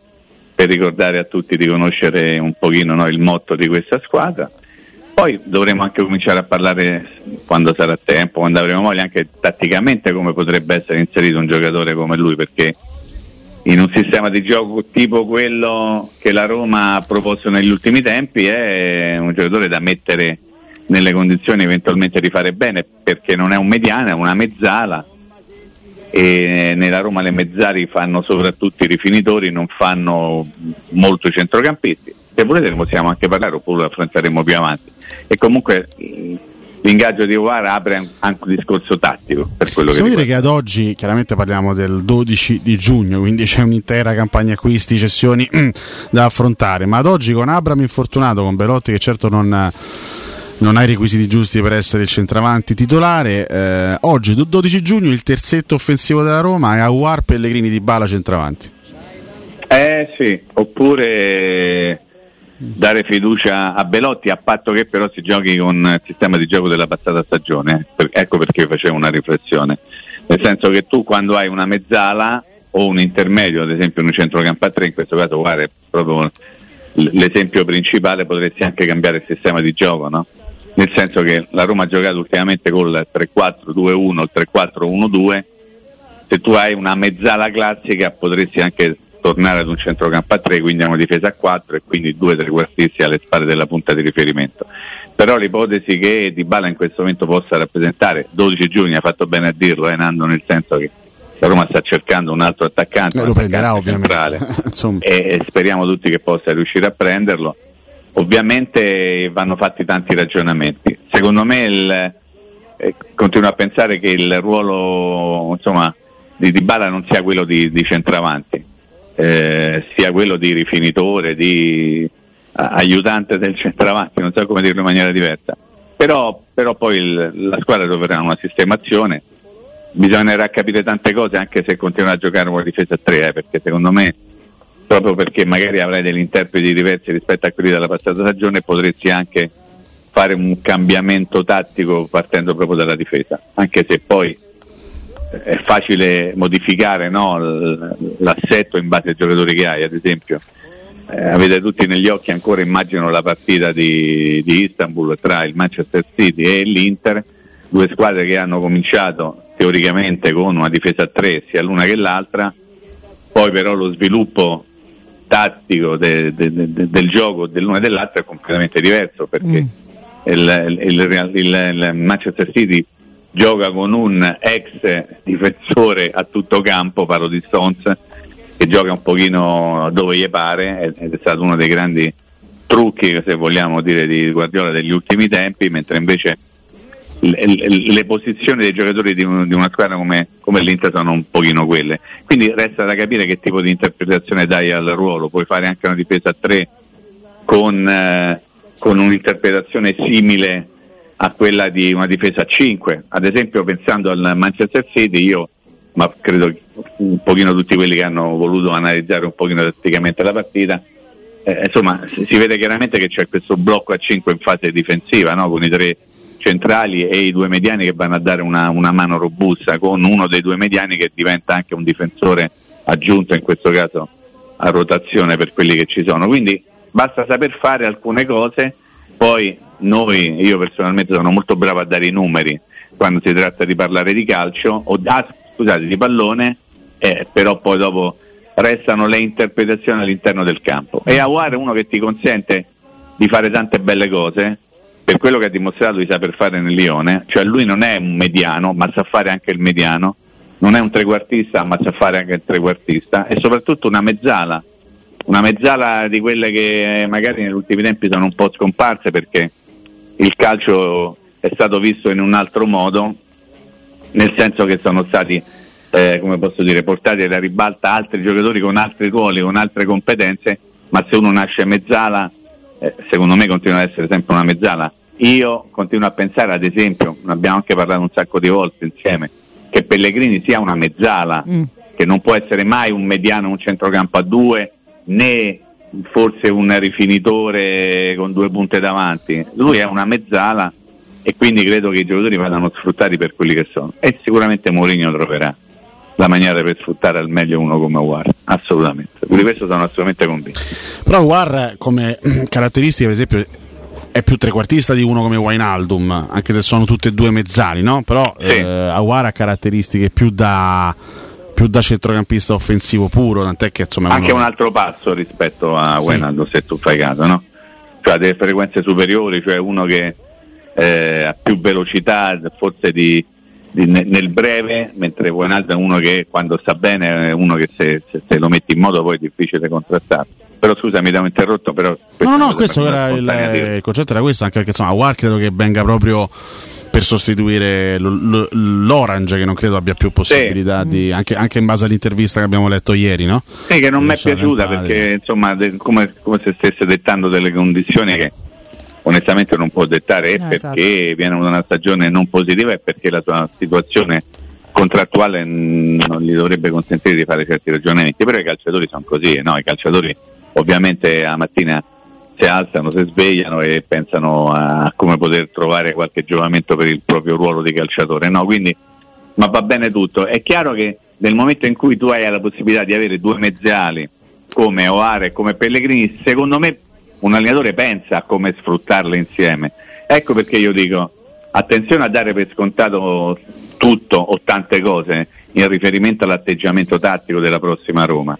per ricordare a tutti di conoscere un pochino no, il motto di questa squadra. Poi dovremo anche cominciare a parlare quando sarà tempo, quando avremo voglia, anche tatticamente come potrebbe essere inserito un giocatore come lui, perché in un sistema di gioco tipo quello che la Roma ha proposto negli ultimi tempi è un giocatore da mettere nelle condizioni eventualmente di fare bene perché non è un mediano, è una mezzala e nella Roma le mezzali fanno soprattutto i rifinitori, non fanno molto i centrocampisti. Se volete ne possiamo anche parlare oppure lo affronteremo più avanti. E comunque l'ingaggio di Uar apre anche un discorso tattico per quello Possiamo che dire riguarda. che ad oggi, chiaramente parliamo del 12 di giugno, quindi c'è un'intera campagna acquisti, cessioni (clears throat) da affrontare, ma ad oggi con Abram infortunato, con Belotti che certo non, non ha i requisiti giusti per essere il centravanti titolare, eh, oggi do- 12 giugno il terzetto offensivo della Roma è Aguar Pellegrini di Bala centravanti. Eh sì, oppure dare fiducia a Belotti a patto che però si giochi con il sistema di gioco della passata stagione. Ecco perché facevo una riflessione. Nel senso che tu quando hai una mezzala o un intermedio, ad esempio in un centrocampo a tre, in questo caso guarda, proprio l'esempio principale, potresti anche cambiare il sistema di gioco, no? Nel senso che la Roma ha giocato ultimamente col 3-4-2-1, il 3-4-1-2, se tu hai una mezzala classica potresti anche tornare ad un centrocampo a 3, quindi a una difesa a 4 e quindi due trequartisti alle spalle della punta di riferimento. Però l'ipotesi che Di Bala in questo momento possa rappresentare 12 giugno, ha fatto bene a dirlo, eh, Nando, nel senso che la Roma sta cercando un altro attaccante, Eh, lo prenderà, ovviamente. e, (laughs) e speriamo tutti che possa riuscire a prenderlo. Ovviamente vanno fatti tanti ragionamenti. Secondo me il, eh, continuo a pensare che il ruolo insomma, di Dybala non sia quello di, di centravanti, eh, sia quello di rifinitore, di aiutante del centravanti, non so come dirlo in maniera diversa. Però, però poi il- la squadra troverà una sistemazione, bisognerà capire tante cose anche se continua a giocare una difesa a tre, eh, perché secondo me proprio perché magari avrai degli interpreti diversi rispetto a quelli della passata stagione potresti anche fare un cambiamento tattico partendo proprio dalla difesa, anche se poi è facile modificare no, l'assetto in base ai giocatori che hai, ad esempio. eh, avete tutti negli occhi ancora immagino la partita di, di Istanbul tra il Manchester City e l'Inter, due squadre che hanno cominciato teoricamente con una difesa a tre sia l'una che l'altra, poi però lo sviluppo tattico de- de- de- del gioco dell'una e dell'altra è completamente diverso perché il, il- il- il- il Manchester City gioca con un ex difensore a tutto campo, parlo di Stones, che gioca un pochino dove gli pare ed è stato uno dei grandi trucchi, se vogliamo dire, di Guardiola degli ultimi tempi, mentre invece le, posizioni dei giocatori di una squadra come, come l'Inter sono un pochino quelle. Quindi resta da capire che tipo di interpretazione dai al ruolo. Puoi fare anche una difesa a tre con, eh, con un'interpretazione simile a quella di una difesa a 5. Ad esempio pensando al Manchester City io, ma credo un pochino tutti quelli che hanno voluto analizzare un pochino tatticamente la partita, eh, insomma si vede chiaramente che c'è questo blocco a 5 in fase difensiva no? con i tre centrali e i due mediani che vanno a dare una, una mano robusta con uno dei due mediani che diventa anche un difensore aggiunto in questo caso a rotazione per quelli che ci sono quindi basta saper fare alcune cose poi noi, io personalmente sono molto bravo a dare i numeri quando si tratta di parlare di calcio. O ah, scusate di pallone eh, però poi dopo restano le interpretazioni all'interno del campo. E Aguar è uno che ti consente di fare tante belle cose per quello che ha dimostrato di saper fare nel Lione, cioè lui non è un mediano, ma sa fare anche il mediano, non è un trequartista, ma sa fare anche il trequartista, e soprattutto una mezzala, una mezzala di quelle che magari negli ultimi tempi sono un po' scomparse perché il calcio è stato visto in un altro modo, nel senso che sono stati, eh, come posso dire, portati alla ribalta altri giocatori con altri ruoli, con altre competenze, ma se uno nasce mezzala, eh, secondo me continua ad essere sempre una mezzala. Io continuo a pensare, ad esempio, ne abbiamo anche parlato un sacco di volte insieme, che Pellegrini sia una mezzala, che non può essere mai un mediano, un centrocampo a due, né forse un rifinitore con due punte davanti. Lui è una mezzala e quindi credo che i giocatori vadano sfruttati per quelli che sono. E sicuramente Mourinho troverà la maniera per sfruttare al meglio uno come War, assolutamente. Di questo sono assolutamente convinto. Però War come caratteristica, per esempio, è più trequartista di uno come Wijnaldum, anche se sono tutte e due mezzali, no? Però eh, Aguar ha caratteristiche più da, più da centrocampista offensivo puro, tant'è che insomma... Anche uno- un altro passo rispetto a Sì. Wijnaldum, se tu fai caso, no? Cioè delle frequenze superiori, cioè uno che eh, ha più velocità, forse di, di- ne- nel breve, mentre Wijnaldum è uno che quando sta bene è uno che se, se- se lo metti in modo poi è difficile contrastare. però scusa mi avevo interrotto però No, no, questo era il, dire. il concetto era questo, anche perché insomma War credo che venga proprio per sostituire l- l- l'Orange che non credo abbia più possibilità di anche, anche in base all'intervista che abbiamo letto ieri, no? Sì, che non mi è piaciuta perché insomma de- come, come se stesse dettando delle condizioni che onestamente non può dettare No, perché esatto. viene da una stagione non positiva e perché la sua situazione contrattuale mm, non gli dovrebbe consentire di fare certi ragionamenti, però i calciatori sono così, no? i calciatori ovviamente la mattina si alzano, si svegliano e pensano a come poter trovare qualche giovamento per il proprio ruolo di calciatore, no? quindi ma va bene tutto. È chiaro che nel momento in cui tu hai la possibilità di avere due mezziali come Oare e come Pellegrini, secondo me un allenatore pensa a come sfruttarle insieme. Ecco perché io dico attenzione a dare per scontato tutto o tante cose in riferimento all'atteggiamento tattico della prossima Roma.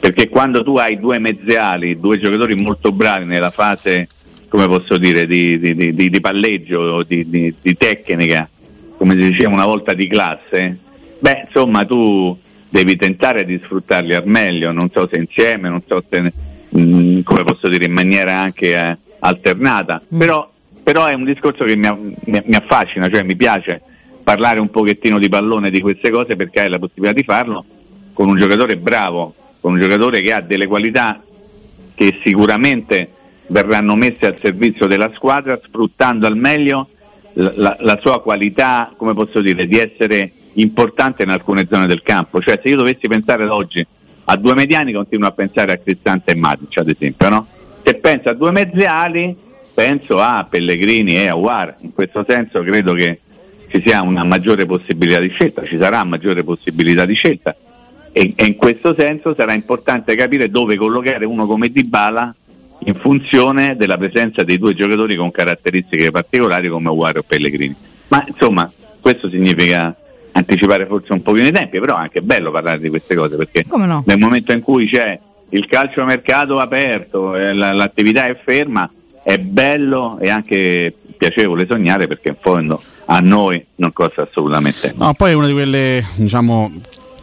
Perché quando tu hai due mezziali, due giocatori molto bravi nella fase, come posso dire, di, di- di- di- palleggio, di, di- di tecnica, come si diceva una volta di classe, beh, insomma, tu devi tentare di sfruttarli al meglio, non so se insieme, non so se, mh, come posso dire, in maniera anche eh, alternata, però, però è un discorso che mi, mi- mi affascina, cioè mi piace parlare un pochettino di pallone di queste cose perché hai la possibilità di farlo con un giocatore bravo, con un giocatore che ha delle qualità che sicuramente verranno messe al servizio della squadra sfruttando al meglio la, la- la sua qualità, come posso dire, di essere importante in alcune zone del campo. Cioè se io dovessi pensare ad oggi a due mediani continuo a pensare a Cristante e Matic ad esempio, no? Se penso a due mezziali penso a Pellegrini e a War, in questo senso credo che ci sia una maggiore possibilità di scelta, ci sarà maggiore possibilità di scelta e, e in questo senso sarà importante capire dove collocare uno come Dybala in funzione della presenza dei due giocatori con caratteristiche particolari come Uguario o Pellegrini. Ma insomma, questo significa anticipare forse un pochino i tempi, però è anche bello parlare di queste cose perché Come no? nel momento in cui c'è il calciomercato aperto, e la- l'attività è ferma, è bello e anche piacevole sognare perché in fondo a noi non costa assolutamente No, poi è una di quelle, diciamo,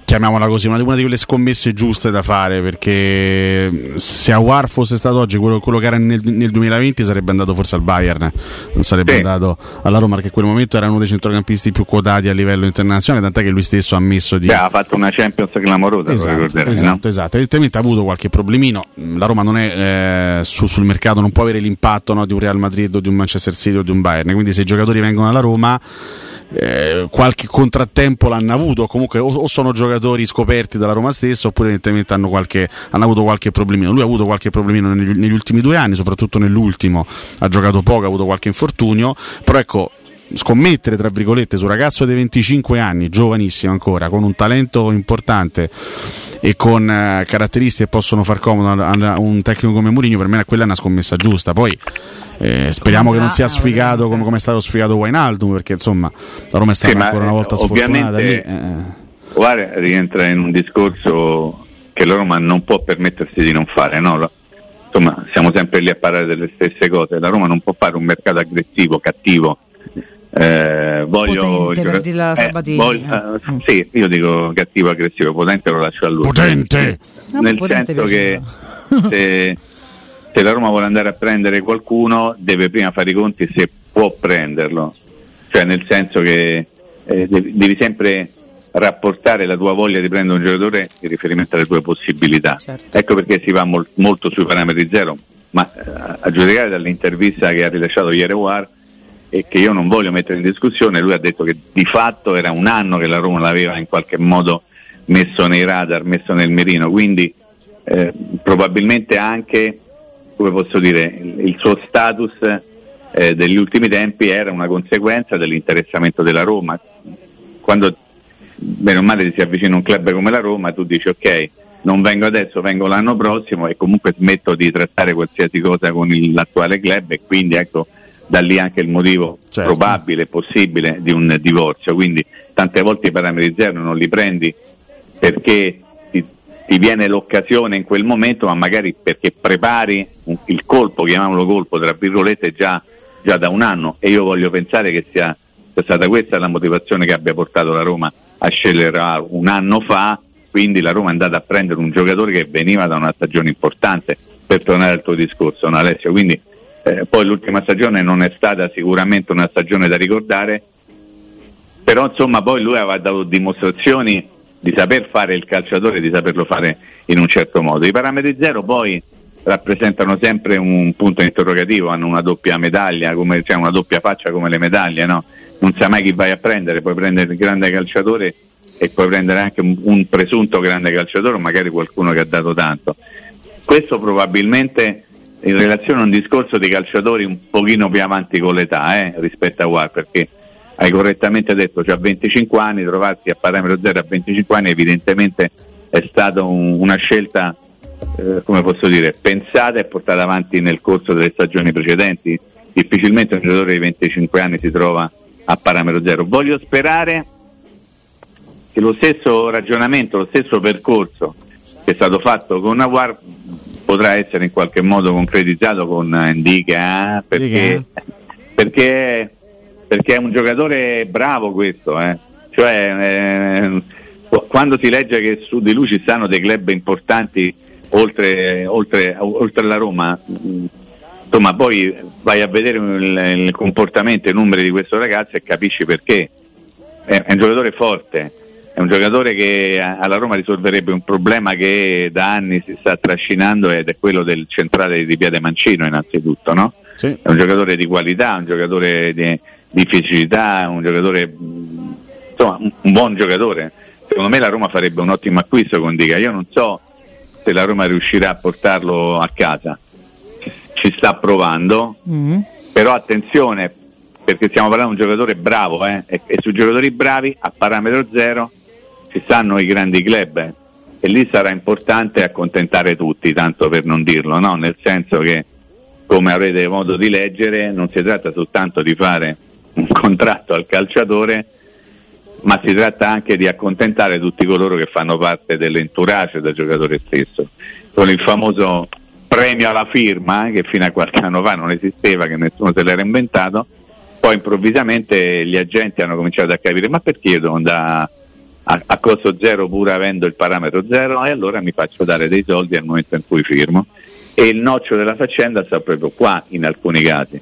chiamiamola così, una di, una di quelle scommesse giuste da fare perché se Awar fosse stato oggi quello, quello che era nel, nel 2020 sarebbe andato forse al Bayern, non sarebbe Sì. andato alla Roma perché in quel momento era uno dei centrocampisti più quotati a livello internazionale, tant'è che lui stesso ha ammesso di... Beh, ha fatto una Champions clamorosa, Esatto, esatto, esatto. Evidentemente ha avuto qualche problemino. La Roma non è eh, su- sul mercato, non può avere l'impatto no, di un Real Madrid o di un Manchester City o di un Bayern. Quindi se i giocatori vengono alla Roma, eh, qualche contrattempo l'hanno avuto. Comunque, o, o sono giocatori scoperti dalla Roma stessa, oppure evidentemente hanno, qualche, hanno avuto qualche problemino. Lui ha avuto qualche problemino negli, negli ultimi due anni, soprattutto nell'ultimo. Ha giocato poco, ha avuto qualche infortunio. Però ecco scommettere tra virgolette su un ragazzo di 25 anni, giovanissimo ancora, con un talento importante e con eh, caratteristiche che possono far comodo a, a un tecnico come Mourinho, per me quella è una scommessa giusta. Poi eh, speriamo che non sia sfigato come, come è stato sfigato Wijnaldum, perché insomma la Roma è stata Sì, ancora una volta eh, sfortunata lì. ovviamente- Guarda, rientra in un discorso che la Roma non può permettersi di non fare, no? Insomma, siamo sempre lì a parlare delle stesse cose. La Roma non può fare un mercato aggressivo, cattivo. Eh, voglio Potente, per dirla eh, Sabatini. voglio- eh, sì, io dico cattivo, aggressivo, potente lo lascio a lui. Potente! No, Nel potente senso che se, se la Roma vuole andare a prendere qualcuno deve prima fare i conti se può prenderlo. Cioè nel senso che eh, devi, devi sempre rapportare la tua voglia di prendere un giocatore in riferimento alle tue possibilità. Ecco perché si va mol- molto sui parametri zero, ma eh, a giudicare dall'intervista che ha rilasciato ieri War e che io non voglio mettere in discussione, lui ha detto che di fatto era un anno che la Roma l'aveva in qualche modo messo nei radar, messo nel mirino, quindi eh, probabilmente anche, come posso dire, il, suo status eh, degli ultimi tempi era una conseguenza dell'interessamento della Roma. Quando bene o male si avvicina un club come la Roma, tu dici ok, non vengo adesso, vengo l'anno prossimo e comunque smetto di trattare qualsiasi cosa con l'attuale club e quindi ecco da lì anche il motivo Certo. probabile possibile di un divorzio. Quindi tante volte i parametri zero non li prendi perché ti, ti viene l'occasione in quel momento, ma magari perché prepari un- il colpo, chiamiamolo colpo, tra virgolette, già, già da un anno e io voglio pensare che sia, sia stata questa la motivazione che abbia portato la Roma a scegliere un anno fa quindi la Roma è andata a prendere un giocatore che veniva da una stagione importante per tornare al tuo discorso, no, Alessio? Quindi eh, poi l'ultima stagione non è stata sicuramente una stagione da ricordare, però insomma poi lui aveva dato dimostrazioni di saper fare il calciatore, di saperlo fare in un certo modo. I parametri zero poi rappresentano sempre un punto interrogativo, hanno una doppia medaglia, come, cioè una doppia faccia come le medaglie, no? non sai mai chi vai a prendere, puoi prendere il grande calciatore e puoi prendere anche un, un presunto grande calciatore, magari qualcuno che ha dato tanto. Questo probabilmente in relazione a un discorso di calciatori un pochino più avanti con l'età eh, rispetto a War, perché hai correttamente detto, cioè a 25 anni, trovarsi a parametro zero a 25 anni evidentemente è stata un, una scelta, eh, come posso dire, pensata e portata avanti nel corso delle stagioni precedenti. Difficilmente un giocatore di 25 anni si trova a parametro zero. Voglio sperare che lo stesso ragionamento, lo stesso percorso che è stato fatto con Nawar potrà essere in qualche modo concretizzato con Indica perché, perché, perché, è un giocatore bravo questo, eh. cioè, eh, quando si legge che su di lui ci stanno dei club importanti oltre, oltre, oltre la Roma, insomma poi vai a vedere il, il comportamento e i numeri di questo ragazzo e capisci perché. È, è un giocatore forte, è un giocatore che alla Roma risolverebbe un problema che da anni si sta trascinando ed è quello del centrale di Piede Mancino innanzitutto, no? Sì. È un giocatore di qualità, un giocatore di, di fisicità, un giocatore insomma un, un, buon giocatore. Secondo me la Roma farebbe un ottimo acquisto con Dica. Io non so se la Roma riuscirà a portarlo a casa. Ci, ci sta provando, Mm. però attenzione perché stiamo parlando di un giocatore bravo eh? e, e su giocatori bravi a parametro zero ci stanno i grandi club eh, e lì sarà importante accontentare tutti, tanto per non dirlo, no? nel senso che come avrete modo di leggere non si tratta soltanto di fare un contratto al calciatore, ma si tratta anche di accontentare tutti coloro che fanno parte dell'entourage del giocatore stesso, con il famoso premio alla firma eh, che fino a qualche anno fa non esisteva, che nessuno se l'era inventato, poi improvvisamente gli agenti hanno cominciato a capire ma perché io devo andare a, a costo zero pur avendo il parametro zero e allora mi faccio dare dei soldi al momento in cui firmo. E il noccio della faccenda sta proprio qua in alcuni casi.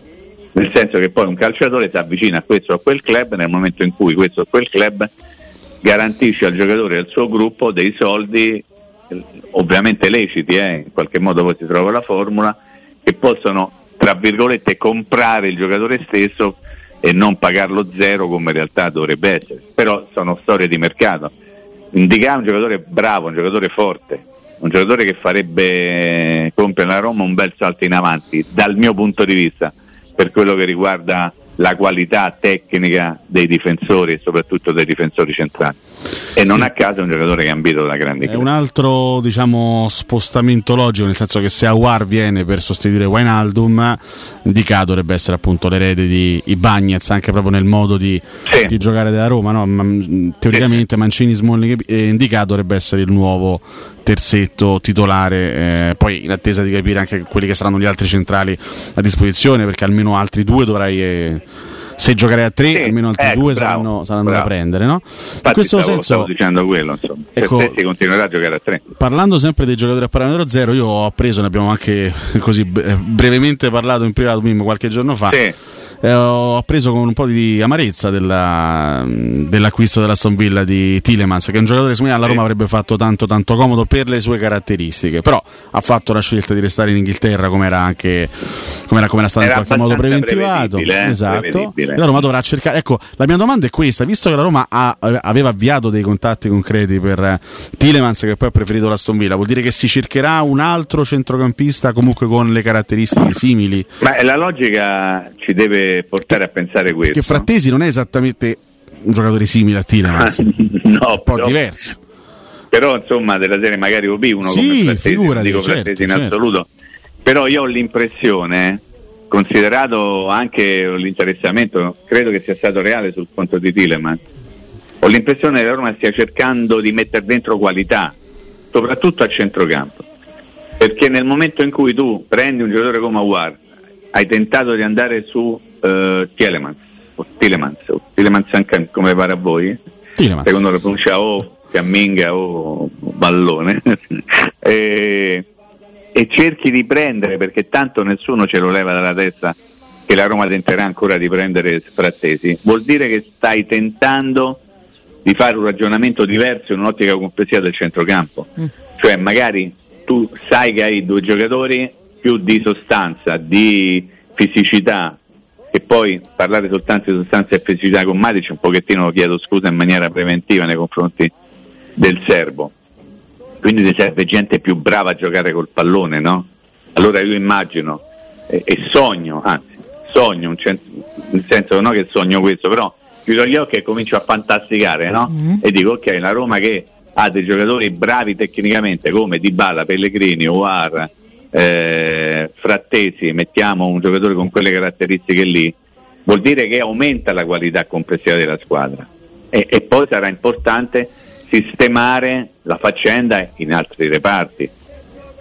Nel senso che poi un calciatore si avvicina a questo o a quel club nel momento in cui questo o quel club garantisce al giocatore e al suo gruppo dei soldi ovviamente leciti eh, in qualche modo poi si trova la formula che possono tra virgolette comprare il giocatore stesso e non pagarlo zero come in realtà dovrebbe essere. Però sono storie di mercato. Indicare un giocatore bravo, un giocatore forte, un giocatore che farebbe compiere la Roma un bel salto in avanti, dal mio punto di vista, per quello che riguarda la qualità tecnica dei difensori e soprattutto dei difensori centrali. E non a caso è un giocatore che ha ambito da grandi È un altro diciamo, spostamento logico, nel senso che se Awar viene per sostituire Wijnaldum, indicato dovrebbe essere appunto l'erede di Ibagnez, anche proprio nel modo di, di giocare della Roma. No? Ma, teoricamente Mancini Smalling e indicato dovrebbe essere il nuovo terzetto titolare, eh, poi in attesa di capire anche quelli che saranno gli altri centrali a disposizione, perché almeno altri due dovrai... Eh, se giocare a tre, almeno altri ecco, due bravo, saranno, saranno da prendere. No? Infatti In questo stavo, senso, stavo dicendo quello, insomma. Ecco- te si continuerà a giocare a tre. Parlando sempre dei giocatori a parametro zero, io ho appreso, ne abbiamo anche così bre- brevemente parlato in privato Mimmo, qualche giorno fa. Eh, ho appreso con un po' di amarezza della- dell'acquisto della Aston Villa di Tilemans, che è un giocatore me alla Roma avrebbe fatto tanto tanto comodo per le sue caratteristiche, però ha fatto la scelta di restare in Inghilterra come era anche come era, come era stato Era in qualche modo preventivato. eh, Esatto. La Roma dovrà cercare. Ecco, la mia domanda è questa: visto che la Roma ha- aveva avviato dei contatti concreti per eh, Tilemans, che poi ha preferito l'Aston Villa, vuol dire che si cercherà un altro centrocampista comunque con le caratteristiche simili? Ma la logica ci deve portare a pensare questo. Che Frattesi non è esattamente un giocatore simile a Tilemans, no, un po' però- diverso. però insomma della serie magari OB uno Sì, come Frattesi, figurati, non dico certo, Frattesi in certo. assoluto però io ho l'impressione considerato anche l'interessamento credo che sia stato reale sul conto di Tileman ho l'impressione che la Roma stia cercando di mettere dentro qualità soprattutto a centrocampo perché nel momento in cui tu prendi un giocatore come Awar hai tentato di andare su eh, Tielemans o Tilemans o Tilemans anche come pare a voi Tielemans. secondo la pronuncia o Fiamminga o pallone (laughs) e, e cerchi di prendere perché tanto nessuno ce lo leva dalla testa che la Roma tenterà ancora di prendere Frattesi, vuol dire che stai tentando di fare un ragionamento diverso in un'ottica complessiva del centrocampo. Cioè magari tu sai che hai due giocatori più di sostanza, di fisicità, e poi parlare soltanto di sostanza e fisicità con Matic un pochettino lo chiedo scusa in maniera preventiva nei confronti del serbo. Quindi ti serve gente più brava a giocare col pallone, no? Allora io immagino e, e sogno, anzi sogno, un cent- nel senso non che sogno questo, però chiudo gli occhi e comincio a fantasticare, no? E dico ok, la Roma che ha dei giocatori bravi tecnicamente come Dybala, Pellegrini, Oar, eh, Frattesi, mettiamo un giocatore con quelle caratteristiche lì, vuol dire che aumenta la qualità complessiva della squadra. E, e poi sarà importante sistemare la faccenda in altri reparti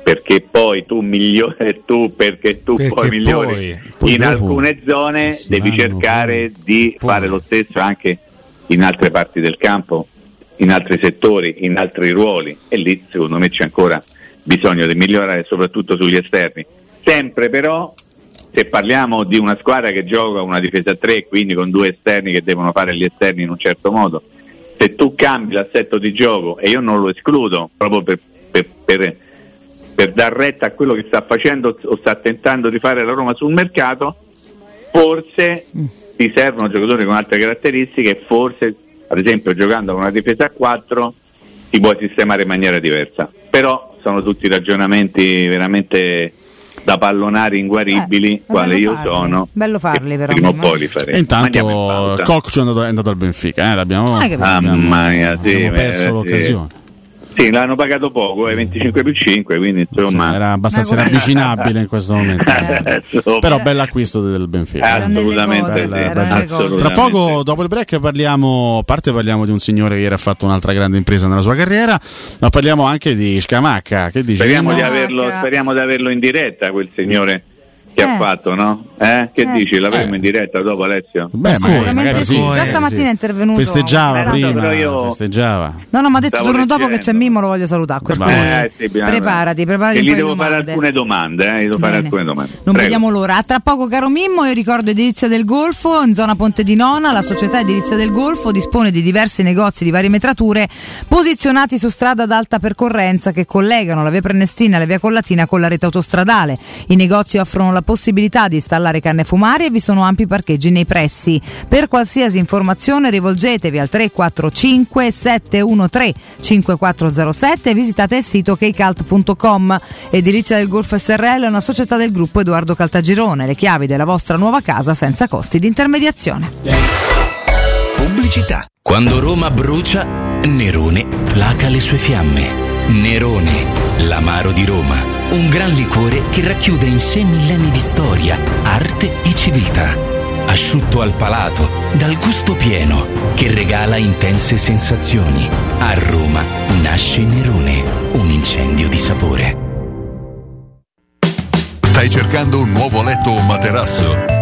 perché poi tu migliori (laughs) tu perché tu Perché poi migliori poi- in poi alcune zone devi cercare di fare lo stesso anche in altre parti del campo in altri settori, in altri ruoli. E lì secondo me c'è ancora bisogno di migliorare soprattutto sugli esterni sempre però se parliamo di una squadra che gioca una difesa a tre quindi con due esterni che devono fare gli esterni in un certo modo se tu cambi l'assetto di gioco e io non lo escludo proprio per, per, per, per dar retta a quello che sta facendo o sta tentando di fare la Roma sul mercato, forse ti servono giocatori con altre caratteristiche forse, ad esempio, giocando con una difesa a 4 ti puoi sistemare in maniera diversa. Però sono tutti ragionamenti veramente da pallonari inguaribili, quale io farli. sono. Bello farli però. Prima o poi li faremo. E intanto. Coccio è andato, è andato al Benfica, eh, l'abbiamo, Ah, che bello. Mamma mia, sì, abbiamo eh, perso sì. l'occasione. Sì, l'hanno pagato poco, eh, 25 più 5, quindi insomma... Era abbastanza inavvicinabile in questo momento. (laughs) Adesso- Però bell'acquisto del Benfica. Assolutamente sì, Bella- bella- assolutamente Tra poco, dopo il break, parliamo. A parte parliamo di un signore che ieri ha fatto un'altra grande impresa nella sua carriera, ma parliamo anche di Scamacca. Che dici? Speriamo di, No? averlo, speriamo di averlo in diretta quel signore che ha fatto, no? Eh? Che Eh, dici? L'avremo in diretta dopo Alessio? Beh, Sicuramente sì, già stamattina è intervenuto. Festeggiava prima, io- festeggiava. No, no, ma ha detto Stavo giorno dopo che c'è Mimmo, lo voglio salutare. punto. Eh, sì, preparati, preparati E gli devo fare domande. alcune domande, eh? devo fare Bene. alcune domande. Non Prego. vediamo l'ora. A tra poco, caro Mimmo, io ricordo Edilizia del Golfo, in zona Ponte di Nona. La società Edilizia del Golfo dispone di diversi negozi di varie metrature posizionati su strada ad alta percorrenza che collegano la via Prenestina e la via Collatina con la rete autostradale. I negozi offrono la possibilità di installare canne fumarie e vi sono ampi parcheggi nei pressi. Per qualsiasi informazione rivolgetevi al 345 713 5407 e visitate il sito keycult.com. Edilizia del Golfo SRL è una società del gruppo Edoardo Caltagirone. Le chiavi della vostra nuova casa senza costi di intermediazione. Pubblicità. Quando Roma brucia, Nerone placa le sue fiamme. Nerone, l'amaro di Roma. Un gran liquore che racchiude in sé millenni di storia, arte e civiltà. Asciutto al palato, dal gusto pieno, che regala intense sensazioni. A Roma nasce Nerone, un incendio di sapore. Stai cercando un nuovo letto o materasso?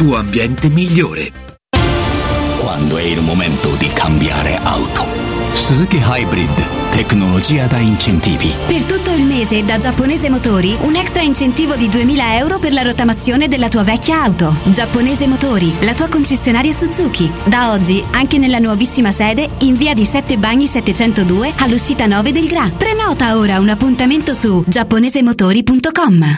ambiente migliore. Quando è il momento di cambiare auto. Suzuki Hybrid, tecnologia da incentivi. Per tutto il mese da Giapponese Motori un extra incentivo di 2000 euro per la rottamazione della tua vecchia auto. Giapponese Motori, la tua concessionaria Suzuki. Da oggi anche nella nuovissima sede in via di 7 Bagni 702 all'uscita 9 del Gra. Prenota Prenota ora un appuntamento su giapponesemotori.com.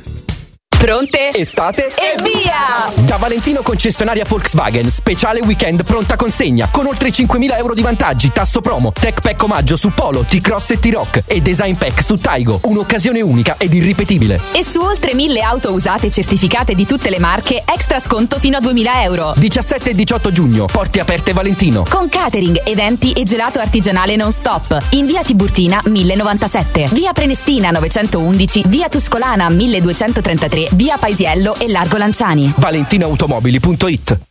Pronte? Estate? E via! Da Valentino concessionaria Volkswagen, speciale weekend pronta consegna, con oltre 5.000 euro di vantaggi, tasso promo, tech pack omaggio su Polo, T-Cross e T-Rock e design pack su Taigo. Un'occasione unica ed irripetibile. E su oltre 1000 auto usate certificate di tutte le marche, extra sconto fino a 2000 euro. 17 e 18 giugno, porte aperte Valentino. Con catering, eventi e gelato artigianale non stop. In via Tiburtina 1097, via Prenestina 911, via Tuscolana 1233, via Paisiello e Largo Lanciani. ValentinoAutomobili.it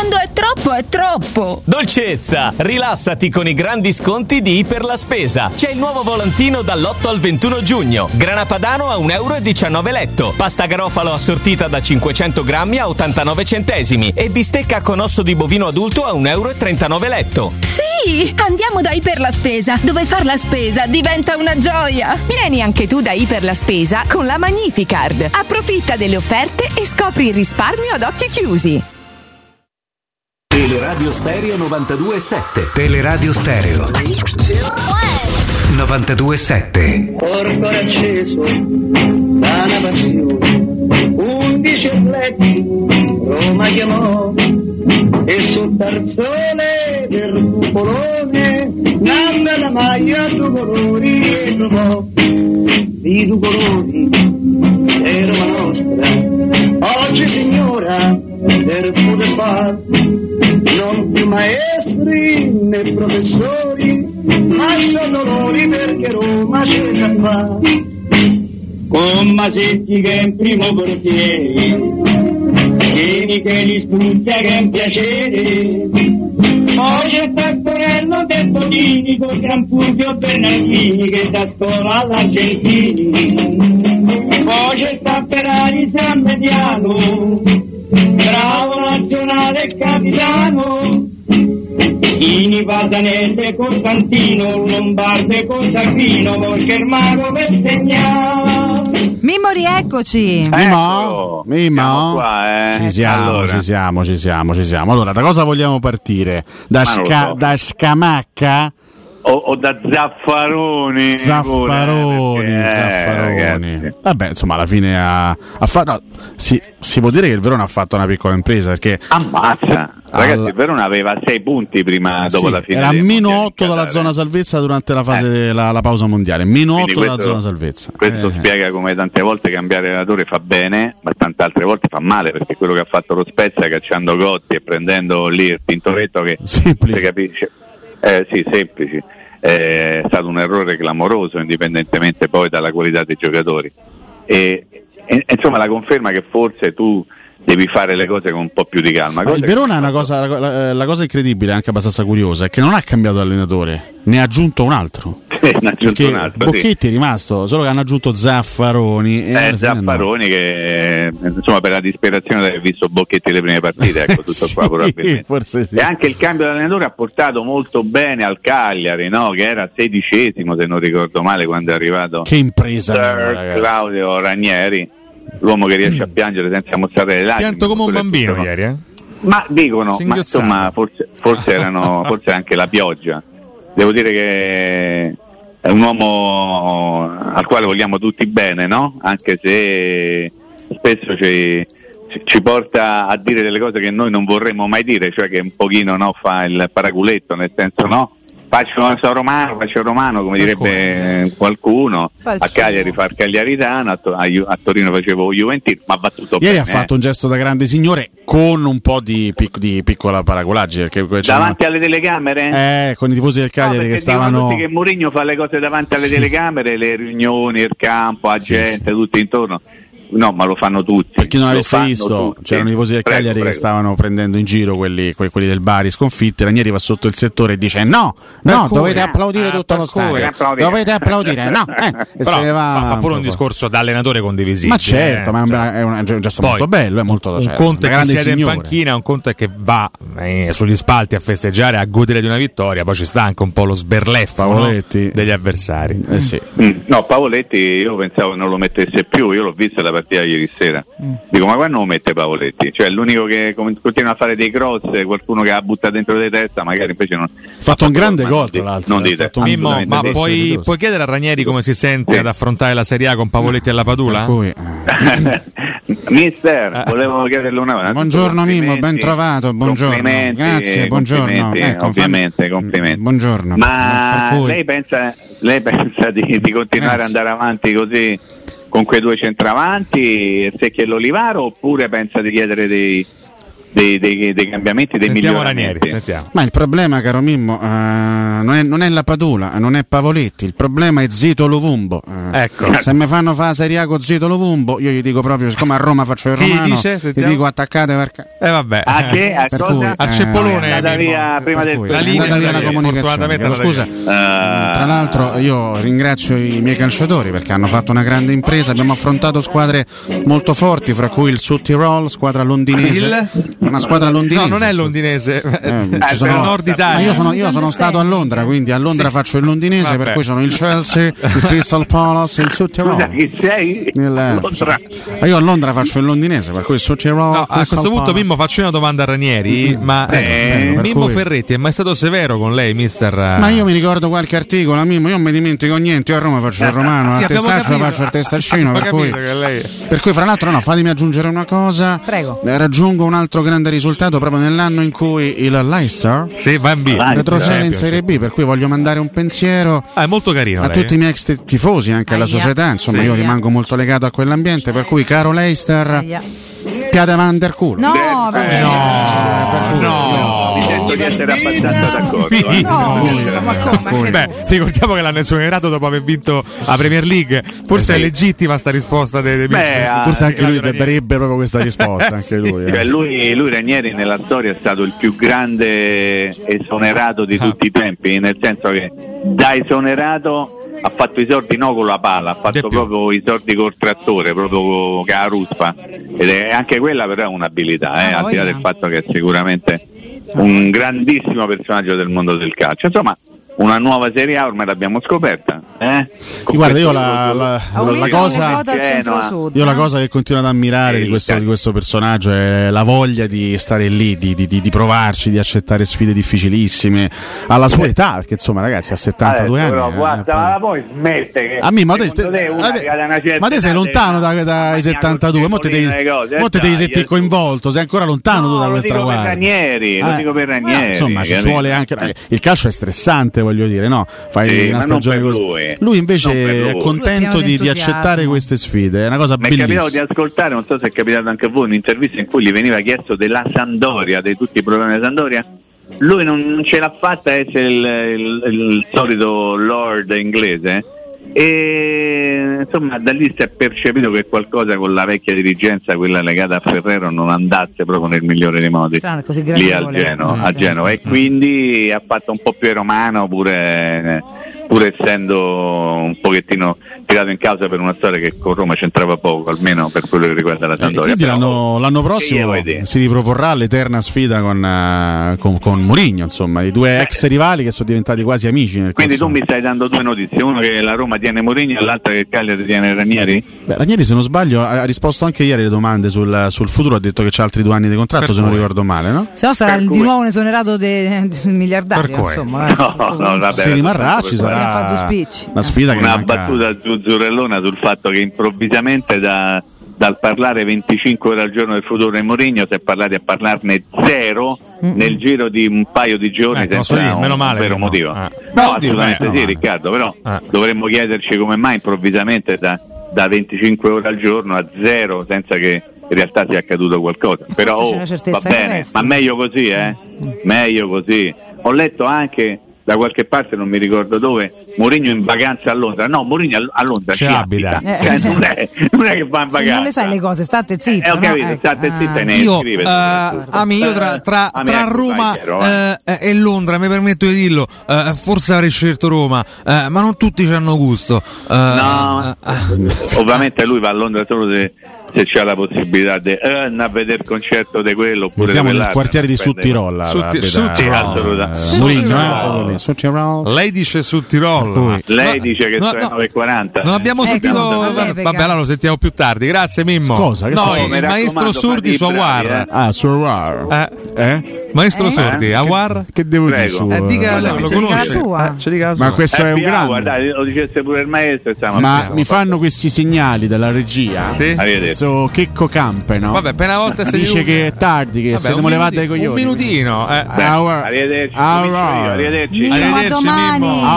Quando è troppo è troppo! Dolcezza! Rilassati con i grandi sconti di Iper la Spesa. C'è il nuovo volantino dall'8 al 21 giugno. Grana padano a 1,19 euro letto. Pasta garofalo assortita da 500 grammi a 89 centesimi. E bistecca con osso di bovino adulto a 1,39 euro letto. Sì! Andiamo da Iper la Spesa, dove far la spesa diventa una gioia! Vieni anche tu da Iper la Spesa con la Magnificard. Approfitta delle offerte e scopri il risparmio ad occhi chiusi. Teleradio Stereo 92.7 Teleradio Stereo. 92.7 Porto acceso da una passione, undici atleti Roma chiamò e sul tarzone del cupolone nanda la maglia a due colori e trovò. Di due colori Roma nostra. Oggi signora per poter far. Non più maestri né professori ma sono loro perché Roma c'è già fa con Masetti che è in primo portiere e Micheli Stucchia che è un piacere. Poi c'è Tactorello Bertolini con Gran Fulvio Bernardini che da scuola all'Argentini. Poi c'è Tapperari San Mediano bravo nazionale capitano in Giovanni, Vasanese, Costantino, Lombarde, Cosacchino, Germano per segnare. Mimmo, rieccoci. Mimmo? Mimmo? qua, eh. Ci siamo, Allora. ci siamo, ci siamo, ci siamo. Allora, da cosa vogliamo partire? Da, sca- so. da Scamacca? O, o da Zaffaroni. Zaffaroni, pure, eh, perché, eh, Zaffaroni. ragazzi. Vabbè, insomma, alla fine ha, ha fatto. no, si, si può dire che il Verona ha fatto una piccola impresa perché. Ammazza! Ragazzi, Al- il Verona aveva 6 punti prima, dopo sì, la fine. era dei meno mondiali 8 dalla zona salvezza durante la fase della la pausa mondiale. Meno 8 Quindi dalla questo- zona salvezza. Questo Eh. spiega come tante volte cambiare allenatore fa bene, ma tante altre volte fa male, perché quello che ha fatto lo Spezia cacciando Gotti e prendendo lì il Tintoretto che si capisce. Eh, sì, semplici. Eh, È stato un errore clamoroso, indipendentemente poi dalla qualità dei giocatori. E, e- insomma la conferma che forse tu devi fare le cose con un po' più di calma. Il Verona è una cosa, la, la- la cosa incredibile, anche abbastanza curiosa, è che non ha cambiato allenatore, ne ha aggiunto un altro. (laughs) ne aggiunto un altro, sì. Bocchetti è rimasto, solo che hanno aggiunto Zaffaroni. E alla Eh, fine no. Zaffaroni che eh, insomma per la disperazione di aver visto Bocchetti le prime partite, ecco tutto (laughs) Sì, qua probabilmente. forse sì. E anche il cambio di allenatore ha portato molto bene al Cagliari, no? che era sedicesimo se non ricordo male quando è arrivato Che impresa, Sir. Claudio Ranieri, l'uomo che riesce a piangere senza mostrare le lacrime. Pianto come un bambino tutto- ieri, eh? Ma dicono, ma insomma forse, forse erano (laughs) forse anche la pioggia. Devo dire che è un uomo al quale vogliamo tutti bene, no? Anche se spesso ci, ci- ci porta a dire delle cose che noi non vorremmo mai dire, cioè che un pochino no, fa il paraculetto, nel senso no? Faccio so romano, faccio romano, come direbbe qualcuno. Fa il A Cagliari fa il Cagliaritano, a, To- a Ju- a Torino facevo Juventino, ma va tutto Ieri bene. ha fatto eh. un gesto da grande signore con un po' di, pic- di piccola paracolaggine. Davanti alle telecamere? eh, con i tifosi del Cagliari che perché dicono stavano. tutti che Mourinho fa le cose davanti alle Sì. telecamere, le riunioni, il campo, la Sì, gente, tutti intorno. No, ma lo fanno tutti. Per chi non Lo avesse fanno visto, tutti. c'erano i tifosi del Prego, Cagliari che prego. stavano prendendo in giro quelli, que- quelli del Bari sconfitti. Ranieri va sotto il settore e dice: No, no, cura. dovete applaudire Ah, tutto lo stadio. applaudire. Dovete applaudire, no, eh, e (laughs) Però se ne va. fa, fa pure un discorso da allenatore condivisibile. Ma certo, eh, ma è un, cioè. è un- è un gesto Poi, molto bello. È molto un cioè, conto è che siete in signore. panchina, un conto è che va eh, sugli spalti a festeggiare, a godere di una vittoria, poi ci sta anche un po' lo sberleffo no? Degli avversari. Eh sì. Mm, No, Pavoletti io pensavo che non lo mettesse più, io l'ho vista la partita ieri sera. Dico, ma quando lo mette Pavoletti? Cioè l'unico che continua a fare dei cross, qualcuno che ha buttato dentro di testa, magari invece non. Ha fatto un grande gol, tra l'altro. Non ha dite. fatto Mimmo, ma puoi, puoi chiedere a Ranieri come si sente Sì. ad affrontare la Serie A con Pavoletti alla Padula? Cui, (laughs) Mister, volevo chiederle una cosa. Buongiorno Mimmo, ben trovato, buongiorno. Complimenti, Grazie, buongiorno. complimenti, Ecco, ovviamente, complimenti. Buongiorno. Ma cui- lei pensa, lei pensa di, di continuare Grazie. ad andare avanti così con quei due centravanti, Secchi e l'Olivaro, oppure pensa di chiedere dei, dei, dei- dei cambiamenti, dei Sentiamo miglioramenti? Ranieri, sentiamo. Ma il problema, caro Mimmo, eh, non, è, non è la Padula, non è Pavoletti, il problema è Zito Lovumbo. Eh, Ecco. Se mi fanno fare Serie A con Zito Lovumbo, io gli dico proprio, siccome a Roma faccio il Chi romano, dice? gli dico attaccate perché... Eh vabbè. A che? A Per cosa? cui, Al eh, Ceppolone, È andata Mimmo. via prima del cui La è linea andata via la comunicazione. Chiedo Scusa, Ah, Tra l'altro io ringrazio i miei calciatori perché hanno fatto una grande impresa, abbiamo affrontato squadre molto forti, fra cui il Sud Tirol, squadra londinese. Il? Una squadra londinese. No, non è londinese, Eh, ci è sono- nord Italia. Ma io sono, io sono stato a Londra, quindi a Londra Sì. faccio il londinese, Vabbè. per cui sono il Chelsea, il (laughs) Crystal Palace, il Tirol. chi sei? Il- Londra. Ma io a Londra faccio il londinese, per cui il Tirol. No, a questo punto Palace. Mimmo faccio una domanda a Ranieri, ma Prego, eh, Mimmo cui- Ferretti è mai stato severo con lei, mister? eh? Ma io mi ricordo qualche articolo, Mimmo, io non mi dimentico niente, io a Roma faccio il romano, Sì, a testaccio faccio il testaccino, per cui, lei- per cui fra l'altro no, fatemi aggiungere una cosa, Prego. Eh, raggiungo un altro grande risultato proprio nell'anno in cui il Leicester Sì, va in B. retrocede in. Serie B, per cui voglio mandare un pensiero Ah, è molto carino a lei, tutti i miei ex tifosi, anche alla Aia. società, insomma Sì. io rimango molto legato a quell'ambiente, per cui caro Leicester, Aia. Piada van der culo. No, Beh, vabbè. No, Mi sento di essere abbastanza d'accordo. eh. No, Mimmo, ma come? Beh, ricordiamo che l'hanno esonerato dopo aver vinto la Premier League. Forse Eh sì. è legittima sta risposta dei, dei Beh, ah, Forse anche lui darebbe proprio questa risposta, (laughs) anche lui. eh. Cioè, lui, lui Ranieri nella storia è stato il più grande esonerato di Ah. tutti i tempi, nel senso che da esonerato ha fatto i soldi no con la palla, ha fatto proprio i soldi col trattore, proprio con la ruspa. Ed è anche quella però è un'abilità, eh, ah, al di là del fatto che è sicuramente un grandissimo personaggio del mondo del calcio. Insomma, una nuova Serie A ormai l'abbiamo scoperta. Eh? eh guarda, io la, la, la, cosa, io la, cosa, che continuo ad ammirare di eh, questo, certo. di questo, personaggio è la voglia di stare lì, di, di, di, provarci, di accettare sfide difficilissime alla sua età, perché insomma ragazzi ha 72 Adesso, anni. Però, eh, guarda, eh, poi smette che... A ma te, te, te, ma te sei lontano dai da 72, mo te te devi sentire coinvolto, sei ancora lontano tu da quel traguardo. Lo dico per Ranieri, insomma ci vuole anche... Il calcio è stressante, voglio dire, no? Fai sì, una stagione così. Lui. lui. invece lui. è contento di, di, accettare queste sfide, è una cosa mi bellissima. Mi è capitato di ascoltare, non so se è capitato anche a voi, un'intervista in cui gli veniva chiesto della Sandoria, di tutti i problemi della Sandoria. Lui non, ce l'ha fatta essere il, il, il solito lord inglese e insomma da lì si è percepito che qualcosa con la vecchia dirigenza, quella legata a Ferrero, non andasse proprio nel migliore dei modi. Così lì al Geno, a Genova mm, sì. e mm. quindi ha fatto un po' più romano pure, pur essendo un pochettino tirato in casa per una storia che con Roma c'entrava poco, almeno per quello che riguarda la Sandoria. Eh, quindi l'anno, l'anno, prossimo si riproporrà l'eterna sfida con, eh, con, con Murigno, insomma, i due ex rivali che sono diventati quasi amici. quindi consumo. tu mi stai dando due notizie, una che la Roma tiene Murigno e l'altra che Cagliari tiene Ranieri? Beh, Ranieri se non sbaglio ha risposto anche ieri alle domande sul, sul futuro, ha detto che c'ha altri due anni di contratto per se cui. non ricordo male, no? Se no sarà per di cui. nuovo un esonerato de, (laughs) de miliardario, insomma. Eh, (laughs) no, no, vabbè, si rimarrà, ci sarà una sfida una che manca... battuta giù Maurizio Zurellona sul fatto che improvvisamente da, dal parlare 25 ore al giorno del futuro di Mourinho si è parlati a parlarne zero nel giro di un paio di giorni eh, senza dire, meno male, vero motivo. No, no, no assolutamente sì, Riccardo, però eh. dovremmo chiederci come mai improvvisamente da, da 25 ore al giorno a zero senza che in realtà sia accaduto qualcosa. Però oh, va bene, ma meglio così, eh? Meglio così. Ho letto anche da qualche parte, non mi ricordo dove, Mourinho in vacanza a Londra. No, Mourinho a Londra ci, ci abita. abita. Eh, cioè, eh, non, è, non, è, che va in vacanza. Non le sai le cose, state zitto. Eh, ho capito, no? state ah. eh, zitto e ne io, scrive. Uh, eh, ami, ah, io tra, tra, tra, tra Roma vai, e Londra, mi permetto di dirlo, forse avrei scelto Roma, ma non tutti ci hanno gusto. no, ovviamente lui va a Londra solo se se c'è la possibilità di eh, andare a vedere il concerto di quello oppure andiamo nel quartiere di Suttirolla Suttirolla eh, eh? lei dice Suttirolla lei dice che sono le 9.40 non abbiamo eh, sentito vabbè allora lo sentiamo più tardi grazie Mimmo cosa? Maestro Surdi su Awar ah su Awar eh? Maestro eh? Sordi, Awar? Che, che devo Prego. dire su? Eh, dica, ma no, lo conosce. Sua. Eh, dica ma questo eh, è un grande. Guardate, lo dicesse pure il maestro. Ma mi fanno questi segnali dalla regia? Sì. Avete preso Checco Campe, no? Vabbè, appena volta ah, si Dice che è tardi, che siamo levati dai coglioni. Un minutino. Eh. Arrivederci. Arrivederci. Mimmo, arrivederci, Mimmo.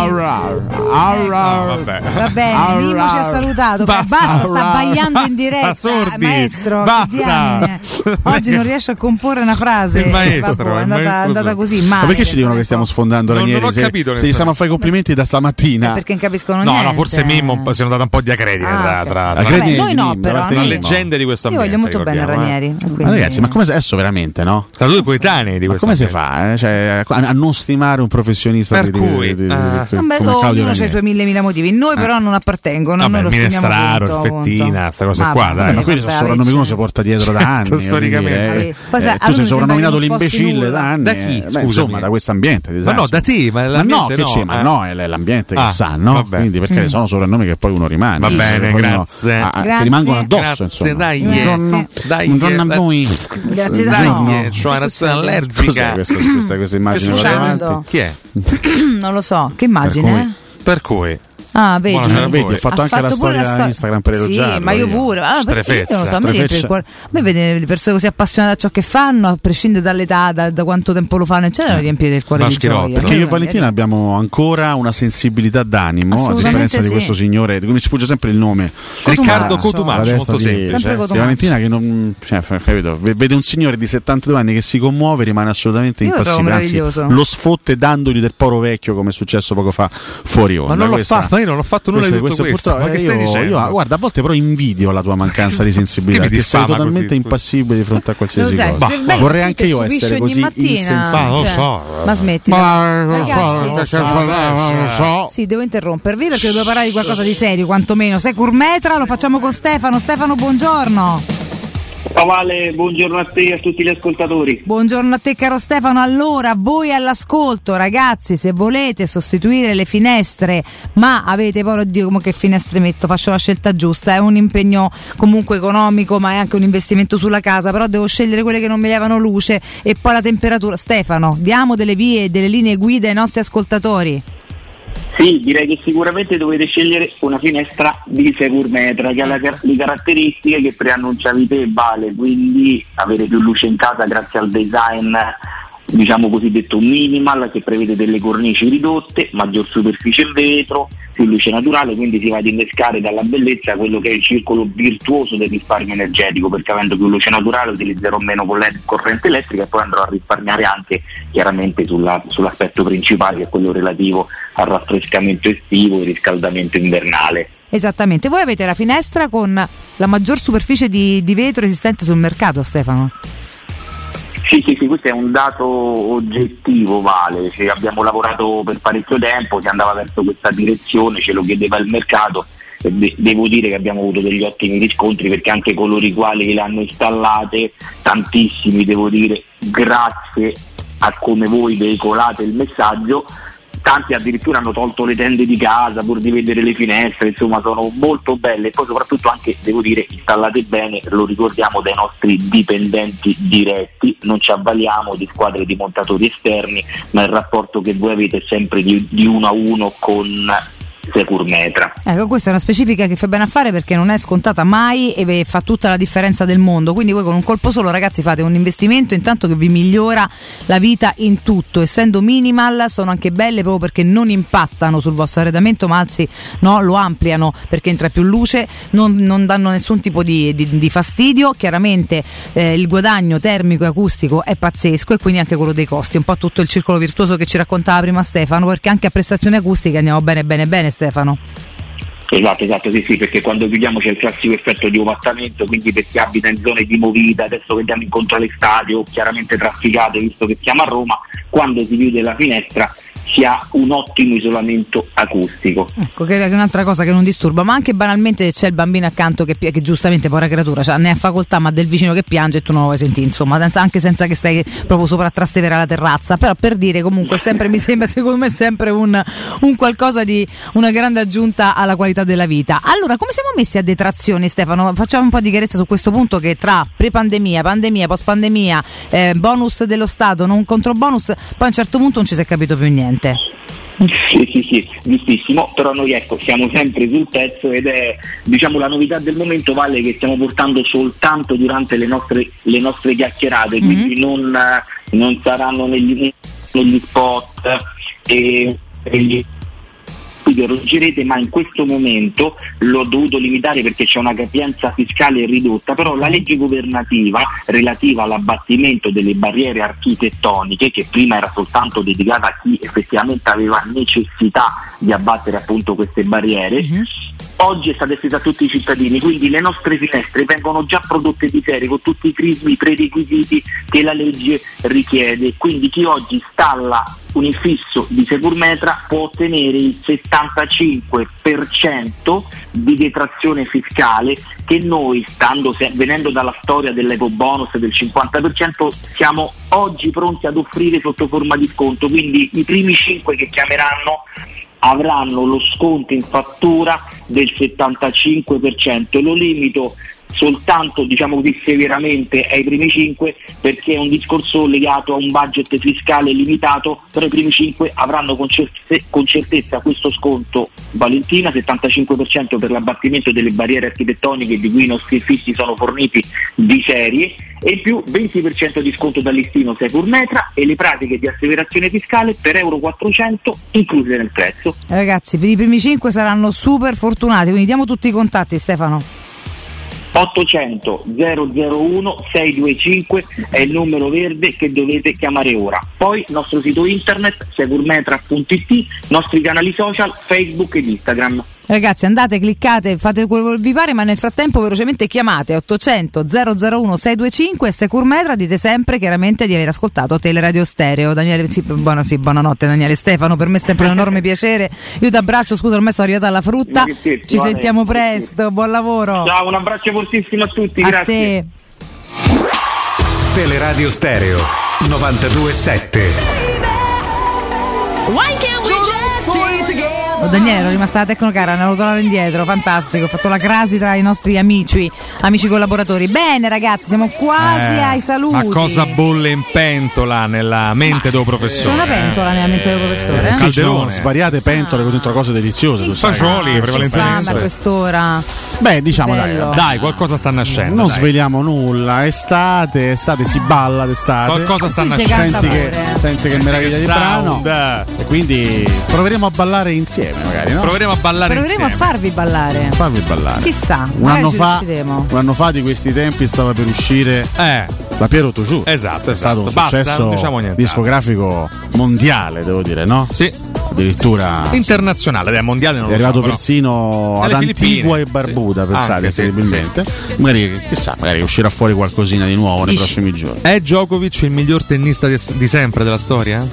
Va bene, Mimmo ci ha salutato. Basta, basta sta bagliando in diretta. Eh, maestro, basta. Oggi non riesce a comporre una frase. Il maestro. È andata, così. Ma perché ci cioè, dicono che stiamo sfondando la Ranieri? Non ho capito. Se gli stiamo a fare complimenti da stamattina. Perché non capiscono niente. No, no, forse Mimmo si è notato un po' di acredine tra... Ah, acredine noi no, però. Mimmo leggende di questo ambiente. Io voglio molto bene eh. Ranieri. Quindi... Ma ragazzi, ma come se adesso veramente, no? Tra due coetanei di questo. come si fa eh? cioè, a, a non stimare un professionista per di, cui di, di, ah. di, di, Vabbè, oh, ognuno ha i suoi mille mila motivi. Noi, eh. però, non appartengono. Vabbè, noi lo Minestraro, punto, Fettina, queste cose qua. Dai. Sì, ma questo soprannomi uno cioè. si porta dietro da (laughs) anni. Storicamente, tu sei soprannominato l'imbecille da anni. Da chi? Insomma, da questo ambiente. Ma no, da te, ma no, che c'è? Ma no, è l'ambiente che ah, sa, no? Quindi perché mm. sono soprannomi che poi uno rimane. Va bene, grazie. Che rimangono addosso, insomma. Eh, eh. Eh, grazie, dai, dai, dai, donna a voi. Grazie, dai, no. c'ho una reazione allergica. Questa, questa, questa immagine? Chi è? (clears throat) non lo so, che immagine? Per cui Ah, vedi, Buona, vedi ho fatto ha anche fatto la storia sto- Instagram per. Sì, ma io pure. Ah, strefezza, io lo so. A me vedere le persone così appassionate a ciò che fanno, a prescindere dall'età, da, da quanto tempo lo fanno, eccetera, eh. riempire il cuore Baschi di gioia. Perché io e Valentina eh. abbiamo ancora una sensibilità d'animo, a differenza sì. di questo signore, di cui mi sfugge sempre il nome. Riccardo Cotumaccio, molto semplice. Valentina che non cioè, vede un signore di 72 anni che si commuove, rimane assolutamente impassibile, anzi lo sfotte dandogli del poro vecchio come è successo poco fa fuori onda. Ma non lo fa, io non ho fatto nulla questo, di tutto questo. questo. Ma che io, dicendo? Io, guarda, a volte però invidio la tua mancanza di (laughs) sensibilità, che, che sei totalmente così, impassibile di fronte a qualsiasi cosa. Bah, vorrei anche io essere così mattina, Ma cioè, smetti. Ma smettila. So, non. Sì, devo interrompervi perché devo parlare di qualcosa di serio, quantomeno. Sei curmetra, lo facciamo con Stefano. Stefano, buongiorno. Ciao Vale, buongiorno a te e a tutti gli ascoltatori. Buongiorno a te caro Stefano, allora voi all'ascolto ragazzi se volete sostituire le finestre ma avete paura oddio come che finestre metto, faccio la scelta giusta, è un impegno comunque economico ma è anche un investimento sulla casa, però devo scegliere quelle che non mi levano luce e poi la temperatura. Stefano, diamo delle vie, delle linee guida ai nostri ascoltatori. Sì, direi che sicuramente dovete scegliere una finestra di Securmetra che ha la- le caratteristiche che preannunciavi te Vale, quindi avere più luce in casa grazie al design diciamo cosiddetto minimal che prevede delle cornici ridotte, maggior superficie in vetro, più luce naturale, quindi si va ad innescare dalla bellezza quello che è il circolo virtuoso del risparmio energetico, perché avendo più luce naturale utilizzerò meno corrente elettrica e poi andrò a risparmiare anche chiaramente sulla- sull'aspetto principale che è quello relativo al raffrescamento estivo e riscaldamento invernale. Esattamente, voi avete la finestra con la maggior superficie di, di vetro esistente sul mercato Stefano. Sì, sì, sì, questo è un dato oggettivo, Vale. Cioè, abbiamo lavorato per parecchio tempo, si andava verso questa direzione, ce lo chiedeva il mercato e de- devo dire che abbiamo avuto degli ottimi riscontri perché anche coloro i quali le hanno installate, tantissimi devo dire, grazie a come voi veicolate il messaggio, tanti addirittura hanno tolto le tende di casa pur di vedere le finestre, insomma sono molto belle. E poi soprattutto anche, devo dire, installate bene, lo ricordiamo dai nostri dipendenti diretti, non ci avvaliamo di squadre di montatori esterni, ma il rapporto che voi avete è sempre di, di uno a uno con Securmetra. Ecco, questa è una specifica che fa bene a fare perché non è scontata mai e fa tutta la differenza del mondo. Quindi voi con un colpo solo, ragazzi, fate un investimento intanto che vi migliora la vita in tutto. Essendo minimal, sono anche belle proprio perché non impattano sul vostro arredamento, ma anzi no, lo ampliano perché entra più luce, non, non danno nessun tipo di, di- di fastidio. Chiaramente eh, il guadagno termico e acustico è pazzesco e quindi anche quello dei costi. Un po' tutto il circolo virtuoso che ci raccontava prima Stefano, perché anche a prestazioni acustiche andiamo bene, bene, bene, Stefano. Esatto, esatto, sì, sì, perché quando chiudiamo c'è il classico effetto di ovattamento, quindi per chi abita in zone di movita, adesso che andiamo incontro all'estate o chiaramente trafficate, visto che siamo a Roma, quando si chiude la finestra si ha un ottimo isolamento acustico. Ecco, che è un'altra cosa che non disturba, ma anche banalmente c'è il bambino accanto che, che giustamente, povera creatura, cioè, ne ha facoltà, ma del vicino che piange e tu non lo vuoi sentire, insomma, anche senza che stai proprio sopra a trastevere la terrazza. Però per dire comunque sempre mi sembra, secondo me, sempre un, un qualcosa di una grande aggiunta alla qualità della vita. Allora, come siamo messi a detrazioni, Stefano? Facciamo un po' di chiarezza su questo punto che tra pre-pandemia, pandemia, post-pandemia, eh, bonus dello Stato, non contro bonus, poi a un certo punto non ci si è capito più niente. Sì, sì, sì, giustissimo, però noi ecco siamo sempre sul pezzo ed è diciamo la novità del momento vale che stiamo portando soltanto durante le nostre, le nostre chiacchierate, quindi non, eh, non saranno negli, negli spot e, e vi arroggerete, ma in questo momento l'ho dovuto limitare perché c'è una capienza fiscale ridotta, però la legge governativa relativa all'abbattimento delle barriere architettoniche, che prima era soltanto dedicata a chi effettivamente aveva necessità di abbattere appunto queste barriere, oggi è stata estesa a tutti i cittadini, quindi le nostre finestre vengono già prodotte di serie con tutti i crismi, prerequisiti che la legge richiede, quindi chi oggi installa un infisso di Securmetra può ottenere il 75% di detrazione fiscale che noi, stando venendo dalla storia dell'eco bonus del 50%, siamo oggi pronti ad offrire sotto forma di sconto, quindi i primi 5 che chiameranno avranno lo sconto in fattura del 75%, lo limito soltanto diciamo così severamente ai primi 5 perché è un discorso legato a un budget fiscale limitato, però i primi 5 avranno con, certe- con certezza questo sconto Valentina, 75% per l'abbattimento delle barriere architettoniche di cui i nostri fissi sono forniti di serie e più 20% di sconto dal listino Securmetra e le pratiche di asseverazione fiscale per Euro 400 incluse nel prezzo. Ragazzi, per i primi 5 saranno super fortunati, quindi diamo tutti i contatti, Stefano. 800 001 625 è il numero verde che dovete chiamare ora. Poi il nostro sito internet securmetra.it, nostri canali social Facebook ed Instagram. Ragazzi, andate, cliccate, fate quello che vi pare, ma nel frattempo velocemente chiamate 800 001 625 e Securmetra dite sempre chiaramente di aver ascoltato Teleradio Stereo. Daniele, sì, buono- sì, buonanotte Daniele Stefano, per me è sempre un enorme piacere. Io ti abbraccio, scusa, ormai sono arrivata alla frutta. Scherzi, Ci vale. sentiamo presto, buon lavoro. Ciao, un abbraccio fortissimo a tutti, A grazie. te. Teleradio Stereo 927. Why together? Oh, Daniele, ero rimasta la Tecnocara, ne ho tornato indietro, fantastico. Ho fatto la crasi tra i nostri amici, amici collaboratori. Bene, ragazzi, siamo quasi Eh, ai saluti. Ma cosa bolle in pentola nella mente del C'è professore? una pentola nella mente del professore? eh? Sì, ci sono Calderone. svariate pentole con dentro cose deliziose. Fagioli, Fame a prevalentemente. quest'ora. Beh, diciamo dai, Bello. Dai, qualcosa sta nascendo. non dai. sveliamo nulla. Estate, estate si balla d'estate. Qualcosa sta nascendo. Senti che, senti che meraviglia di brano. E quindi proveremo a ballare insieme, magari, no? Proveremo a ballare Proveremo a insieme. farvi ballare. Farvi ballare. Chissà, Un anno, ci fa, riusciremo. un anno fa di questi tempi stava per uscire Eh, la Piero Toujou. esatto, È stato esatto. un Basta, successo non diciamo niente. discografico mondiale, devo dire, no? Sì, Addirittura internazionale, dai, mondiale non è lo so. arrivato però. persino ad Filippine. Antigua e Barbuda, Sì. pensate, sì, incredibilmente. Magari, chissà, magari uscirà fuori qualcosina di nuovo nei Dici- prossimi giorni. È Djokovic il miglior tennista di, di sempre della storia?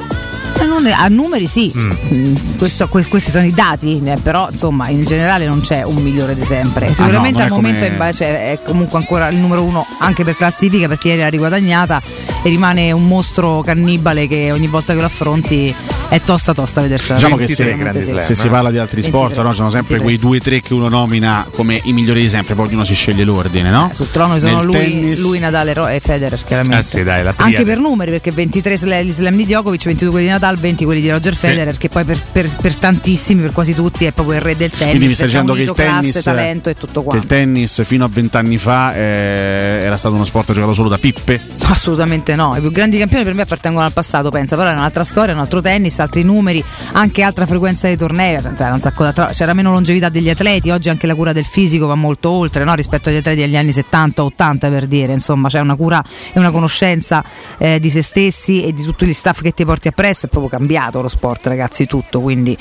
A numeri sì, Mm, questo- que- questi sono i dati, eh, però insomma in generale non c'è un migliore di sempre. Sicuramente non al è momento come- è, cioè, è comunque ancora il numero uno anche per classifica perché ieri l'ha riguadagnata e rimane un mostro cannibale che ogni volta che lo affronti è tosta tosta vedersela. Diciamo che 23 se, slam, se si eh. parla di altri 23, sport, no, sono sempre 23. quei due o tre che uno nomina come i migliori di sempre, poi ognuno si sceglie l'ordine, no? Sul trono ci sono Nel lui, tennis- lui, Nadal e Ro- e Federer chiaramente. Eh sì, dai, la Anche per numeri, perché 23 slam, gli slam di Djokovic, 22 quelli di Nadal, 20 quelli di Roger Federer, che poi per, per- per tantissimi, per quasi tutti, è proprio il re del tennis. Quindi mi stai dicendo che il unito classe, tennis, talento e tutto che quanto. il tennis fino a vent'anni fa eh, era stato uno sport giocato solo da pippe? Assolutamente no, i più grandi campioni per me appartengono al passato, pensa, però è un'altra storia, un altro tennis, altri numeri, anche altra frequenza dei tornei, cioè, da tra- c'era meno longevità degli atleti, oggi anche la cura del fisico va molto oltre no? rispetto agli atleti degli anni 70-80 per dire, insomma c'è una cura e una conoscenza eh, di se stessi e di tutti gli staff che ti porti appresso, è proprio cambiato lo sport ragazzi, tutto, quindi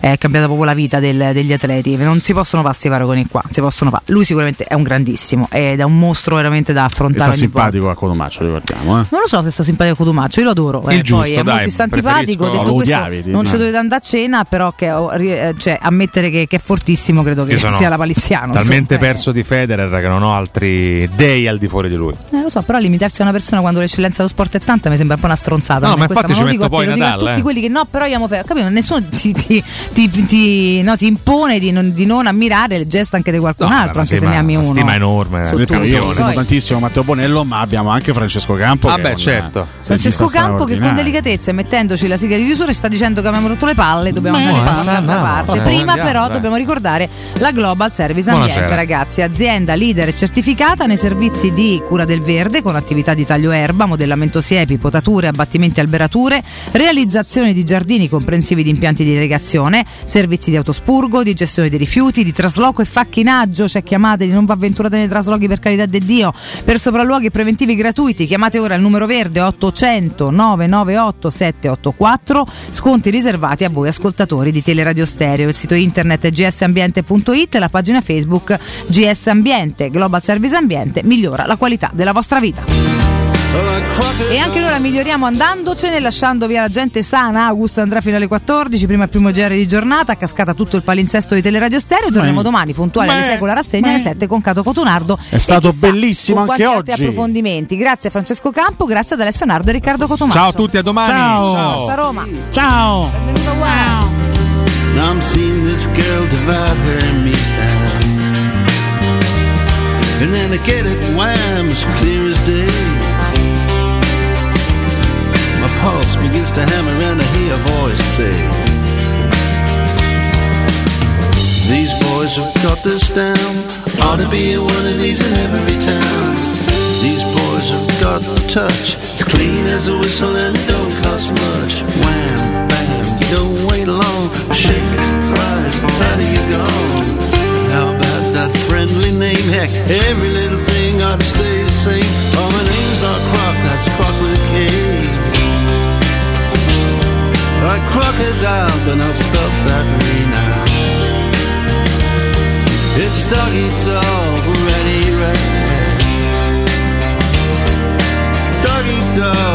è cambiata proprio la vita del- degli atleti, non si possono fare questi paragoni qua, si possono fare. lui sicuramente è un grandissimo ed è un mostro veramente da E affrontare. sta ogni volta. simpatico a Codomaccio, ricordiamo. Eh? Non lo so se sta simpatico Cotumaccio, io lo adoro. Il eh, giusto, poi è dai, molto sta antipatico. Detto odiavi, non no? ci dovete andare a cena, però che, eh, cioè, ammettere che, che è fortissimo credo che sono sia la paliziano. Talmente insomma. perso di Federer che non ho altri dei al di fuori di lui. Eh, lo so, però limitarsi a una persona quando l'eccellenza dello sport è tanta mi sembra un po' una stronzata. No, ma questa, infatti non ci dico metto te, poi lo dico a Nadal, tutti eh. quelli che no, però io amo Federer. Capito? Nessuno ti, ti- ti- ti- no, ti impone di non, di non ammirare le gesta anche di qualcun No, altro, ma anche sì, se ma ne ami una uno. stima enorme. Su eh. tutto. Io stimo tantissimo Matteo Bonello, ma abbiamo anche Francesco Campo. Ah, che beh, certo. Francesco Campo che con delicatezza e mettendoci la sigla di chiusura ci sta dicendo che abbiamo rotto le palle, dobbiamo Beh, andare da un'altra parte. Prima però dobbiamo ricordare la Global Service Buonasera. Ambiente, ragazzi, azienda leader e certificata nei servizi di cura del verde con attività di taglio erba, modellamento siepi, potature, abbattimenti alberature, realizzazione di giardini comprensivi di impianti di irrigazione, servizi di autospurgo, di gestione dei rifiuti, di trasloco e facchinaggio, cioè chiamateli, non vi avventurate nei traslochi per carità di Dio, per sopralluoghi preventivi gratuiti, chiamate ora il numero verde 800 998 784, sconti riservati a voi ascoltatori di Teleradio Stereo, il sito internet gsambiente.it e la pagina Facebook GS Ambiente, Global Service Ambiente, migliora la qualità della vostra vita. E anche la miglioriamo andandocene, lasciando via la gente sana. Augusto andrà fino alle 14, prima il primo genere di giornata, a cascata tutto il palinsesto di Teleradio Stereo. Torniamo Beh. domani, puntuali alle Beh. 6 con la rassegna, alle 7 con Cato Cotunardo. È stato chissà, bellissimo con anche oggi. approfondimenti. Grazie a Francesco Campo, grazie ad Alessio Nardo e Riccardo Cotumaccio. Ciao a tutti, a domani. Ciao. Forza Roma. Ciao. Benvenuto wow. Now I'm seeing this girl divide me down. And then I get it wham as clear as day. Pulse begins to hammer and I hear a voice say, These boys have got this down. Ought to be one of these in every town. These boys have got the touch. It's clean as a whistle and it don't cost much. Wham, bam, don't wait long. Shake, fries, how do you go? How about that friendly name? Heck, every little thing ought to stay the same. Oh, my name's not Croc, that's Croc with a K like crocodile, but not spelt that way now. It's doggy dog, ready, red. Doggy dog.